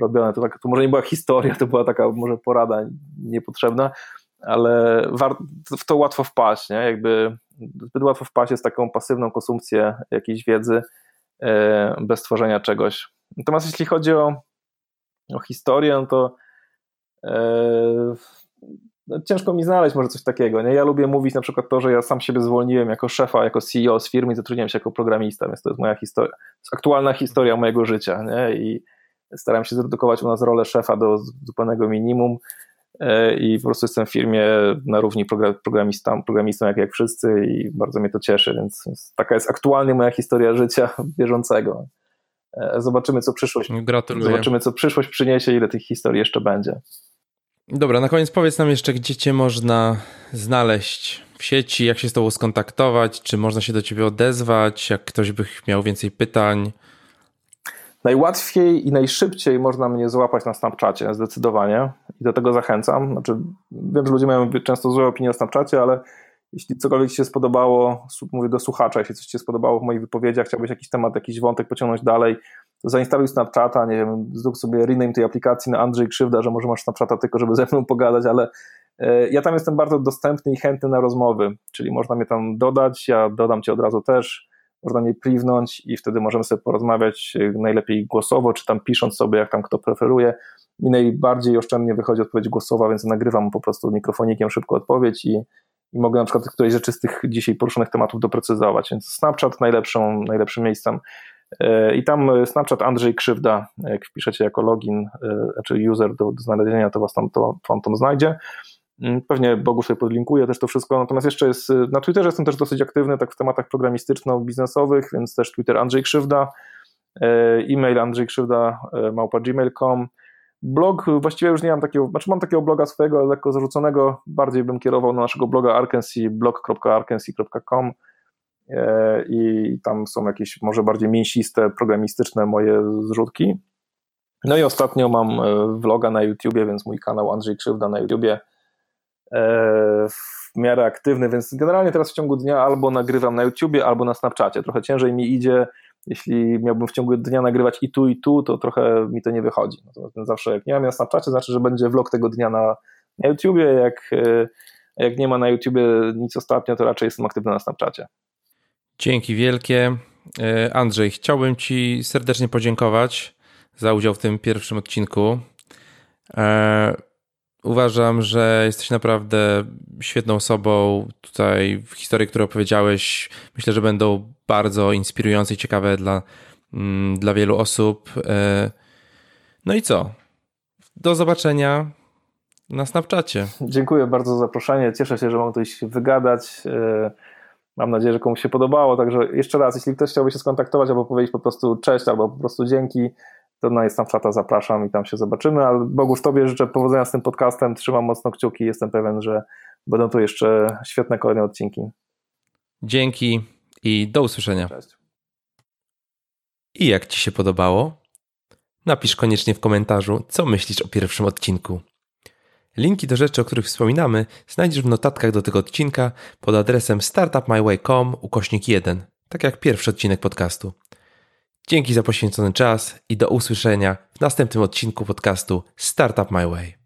robione. To, tak, to może nie była historia, to była taka może porada niepotrzebna, ale w to łatwo wpaść, nie? Jakby zbyt łatwo wpaść jest taką pasywną konsumpcję jakiejś wiedzy e, bez tworzenia czegoś. Natomiast jeśli chodzi o, o historię, no to e, no ciężko mi znaleźć może coś takiego. Nie? Ja lubię mówić na przykład to, że ja sam siebie zwolniłem jako szefa, jako CEO z firmy i zatrudniłem się jako programista, więc to jest moja historia, to jest aktualna historia mojego życia nie? i staram się zredukować u nas rolę szefa do zupełnego minimum E, i po prostu jestem w firmie na równi programistą, programistą jak, jak wszyscy i bardzo mnie to cieszy, więc, więc taka jest aktualnie moja historia życia <laughs> bieżącego. E, zobaczymy, co przyszłość. Gratuluję. Zobaczymy, co przyszłość przyniesie, ile tych historii jeszcze będzie. Dobra, na koniec powiedz nam jeszcze, gdzie cię można znaleźć w sieci, jak się z tobą skontaktować, czy można się do ciebie odezwać, jak ktoś by miał więcej pytań. Najłatwiej i najszybciej można mnie złapać na Snapchacie, zdecydowanie. I do tego zachęcam. Znaczy, wiem, że ludzie mają często złe opinie o Snapchacie, ale jeśli cokolwiek Ci się spodobało, mówię do słuchacza, jeśli coś Ci się spodobało w moich wypowiedziach, chciałbyś jakiś temat, jakiś wątek pociągnąć dalej, to zainstaluj Snapchata, nie wiem, zrób sobie rename tej aplikacji na Andrzej Krzywda, że może masz Snapchata tylko, żeby ze mną pogadać, ale e, ja tam jestem bardzo dostępny i chętny na rozmowy, czyli można mnie tam dodać, ja dodam Cię od razu też, można mnie priwnąć i wtedy możemy sobie porozmawiać e, najlepiej głosowo, czy tam pisząc sobie, jak tam kto preferuje. Mi najbardziej oszczędnie wychodzi odpowiedź głosowa, więc nagrywam po prostu mikrofonikiem szybko odpowiedź i, i mogę na przykład którejś rzeczy z tych dzisiaj poruszonych tematów doprecyzować. Więc Snapchat najlepszą, najlepszym miejscem. E, I tam Snapchat Andrzej Krzywda, jak wpiszecie jako login, e, czy user do, do znalezienia, to was tam to, to tam znajdzie. Mm, pewnie Bogu sobie podlinkuję też to wszystko. Natomiast jeszcze jest, na Twitterze jestem też dosyć aktywny, tak w tematach programistyczno-biznesowych, więc też Twitter Andrzej Krzywda, e, e-mail andrzejkrzywda e, małpa gmail.com. Blog, właściwie już nie mam takiego, znaczy mam takiego bloga swojego, lekko zarzuconego, bardziej bym kierował na naszego bloga Arkansas, blog.arkansas.com e, i tam są jakieś może bardziej mięsiste, programistyczne moje zrzutki. No i ostatnio mam vloga na YouTubie, więc mój kanał Andrzej Krzywda na YouTubie E, w miarę aktywny, więc generalnie teraz w ciągu dnia albo nagrywam na YouTubie, albo na Snapchacie. Trochę ciężej mi idzie jeśli miałbym w ciągu dnia nagrywać i tu, i tu, to trochę mi to nie wychodzi. Natomiast zawsze jak nie mam na Snapchacie, znaczy, że będzie vlog tego dnia na, na YouTubie, jak, jak nie ma na YouTubie nic ostatnio, to raczej jestem aktywny na Snapchacie. Dzięki wielkie. Andrzej, chciałbym Ci serdecznie podziękować za udział w tym pierwszym odcinku. Uważam, że jesteś naprawdę świetną osobą. Tutaj w historii, które opowiedziałeś, myślę, że będą bardzo inspirujące i ciekawe dla, mm, dla wielu osób. E, no i co? Do zobaczenia na Snapchacie. Dziękuję bardzo za zaproszenie. Cieszę się, że mam coś wygadać. E, mam nadzieję, że komuś się podobało. Także jeszcze raz, jeśli ktoś chciałby się skontaktować albo powiedzieć po prostu cześć albo po prostu dzięki, to na Snapchata zapraszam i tam się zobaczymy. Ale Bogusz, Tobie życzę powodzenia z tym podcastem. Trzymam mocno kciuki. Jestem pewien, że będą tu jeszcze świetne kolejne odcinki. Dzięki i do usłyszenia. Cześć. I jak Ci się podobało? Napisz koniecznie w komentarzu, co myślisz o pierwszym odcinku. Linki do rzeczy, o których wspominamy, znajdziesz w notatkach do tego odcinka pod adresem startupmyway.com ukośnik 1, tak jak pierwszy odcinek podcastu. Dzięki za poświęcony czas i do usłyszenia w następnym odcinku podcastu Startup My Way.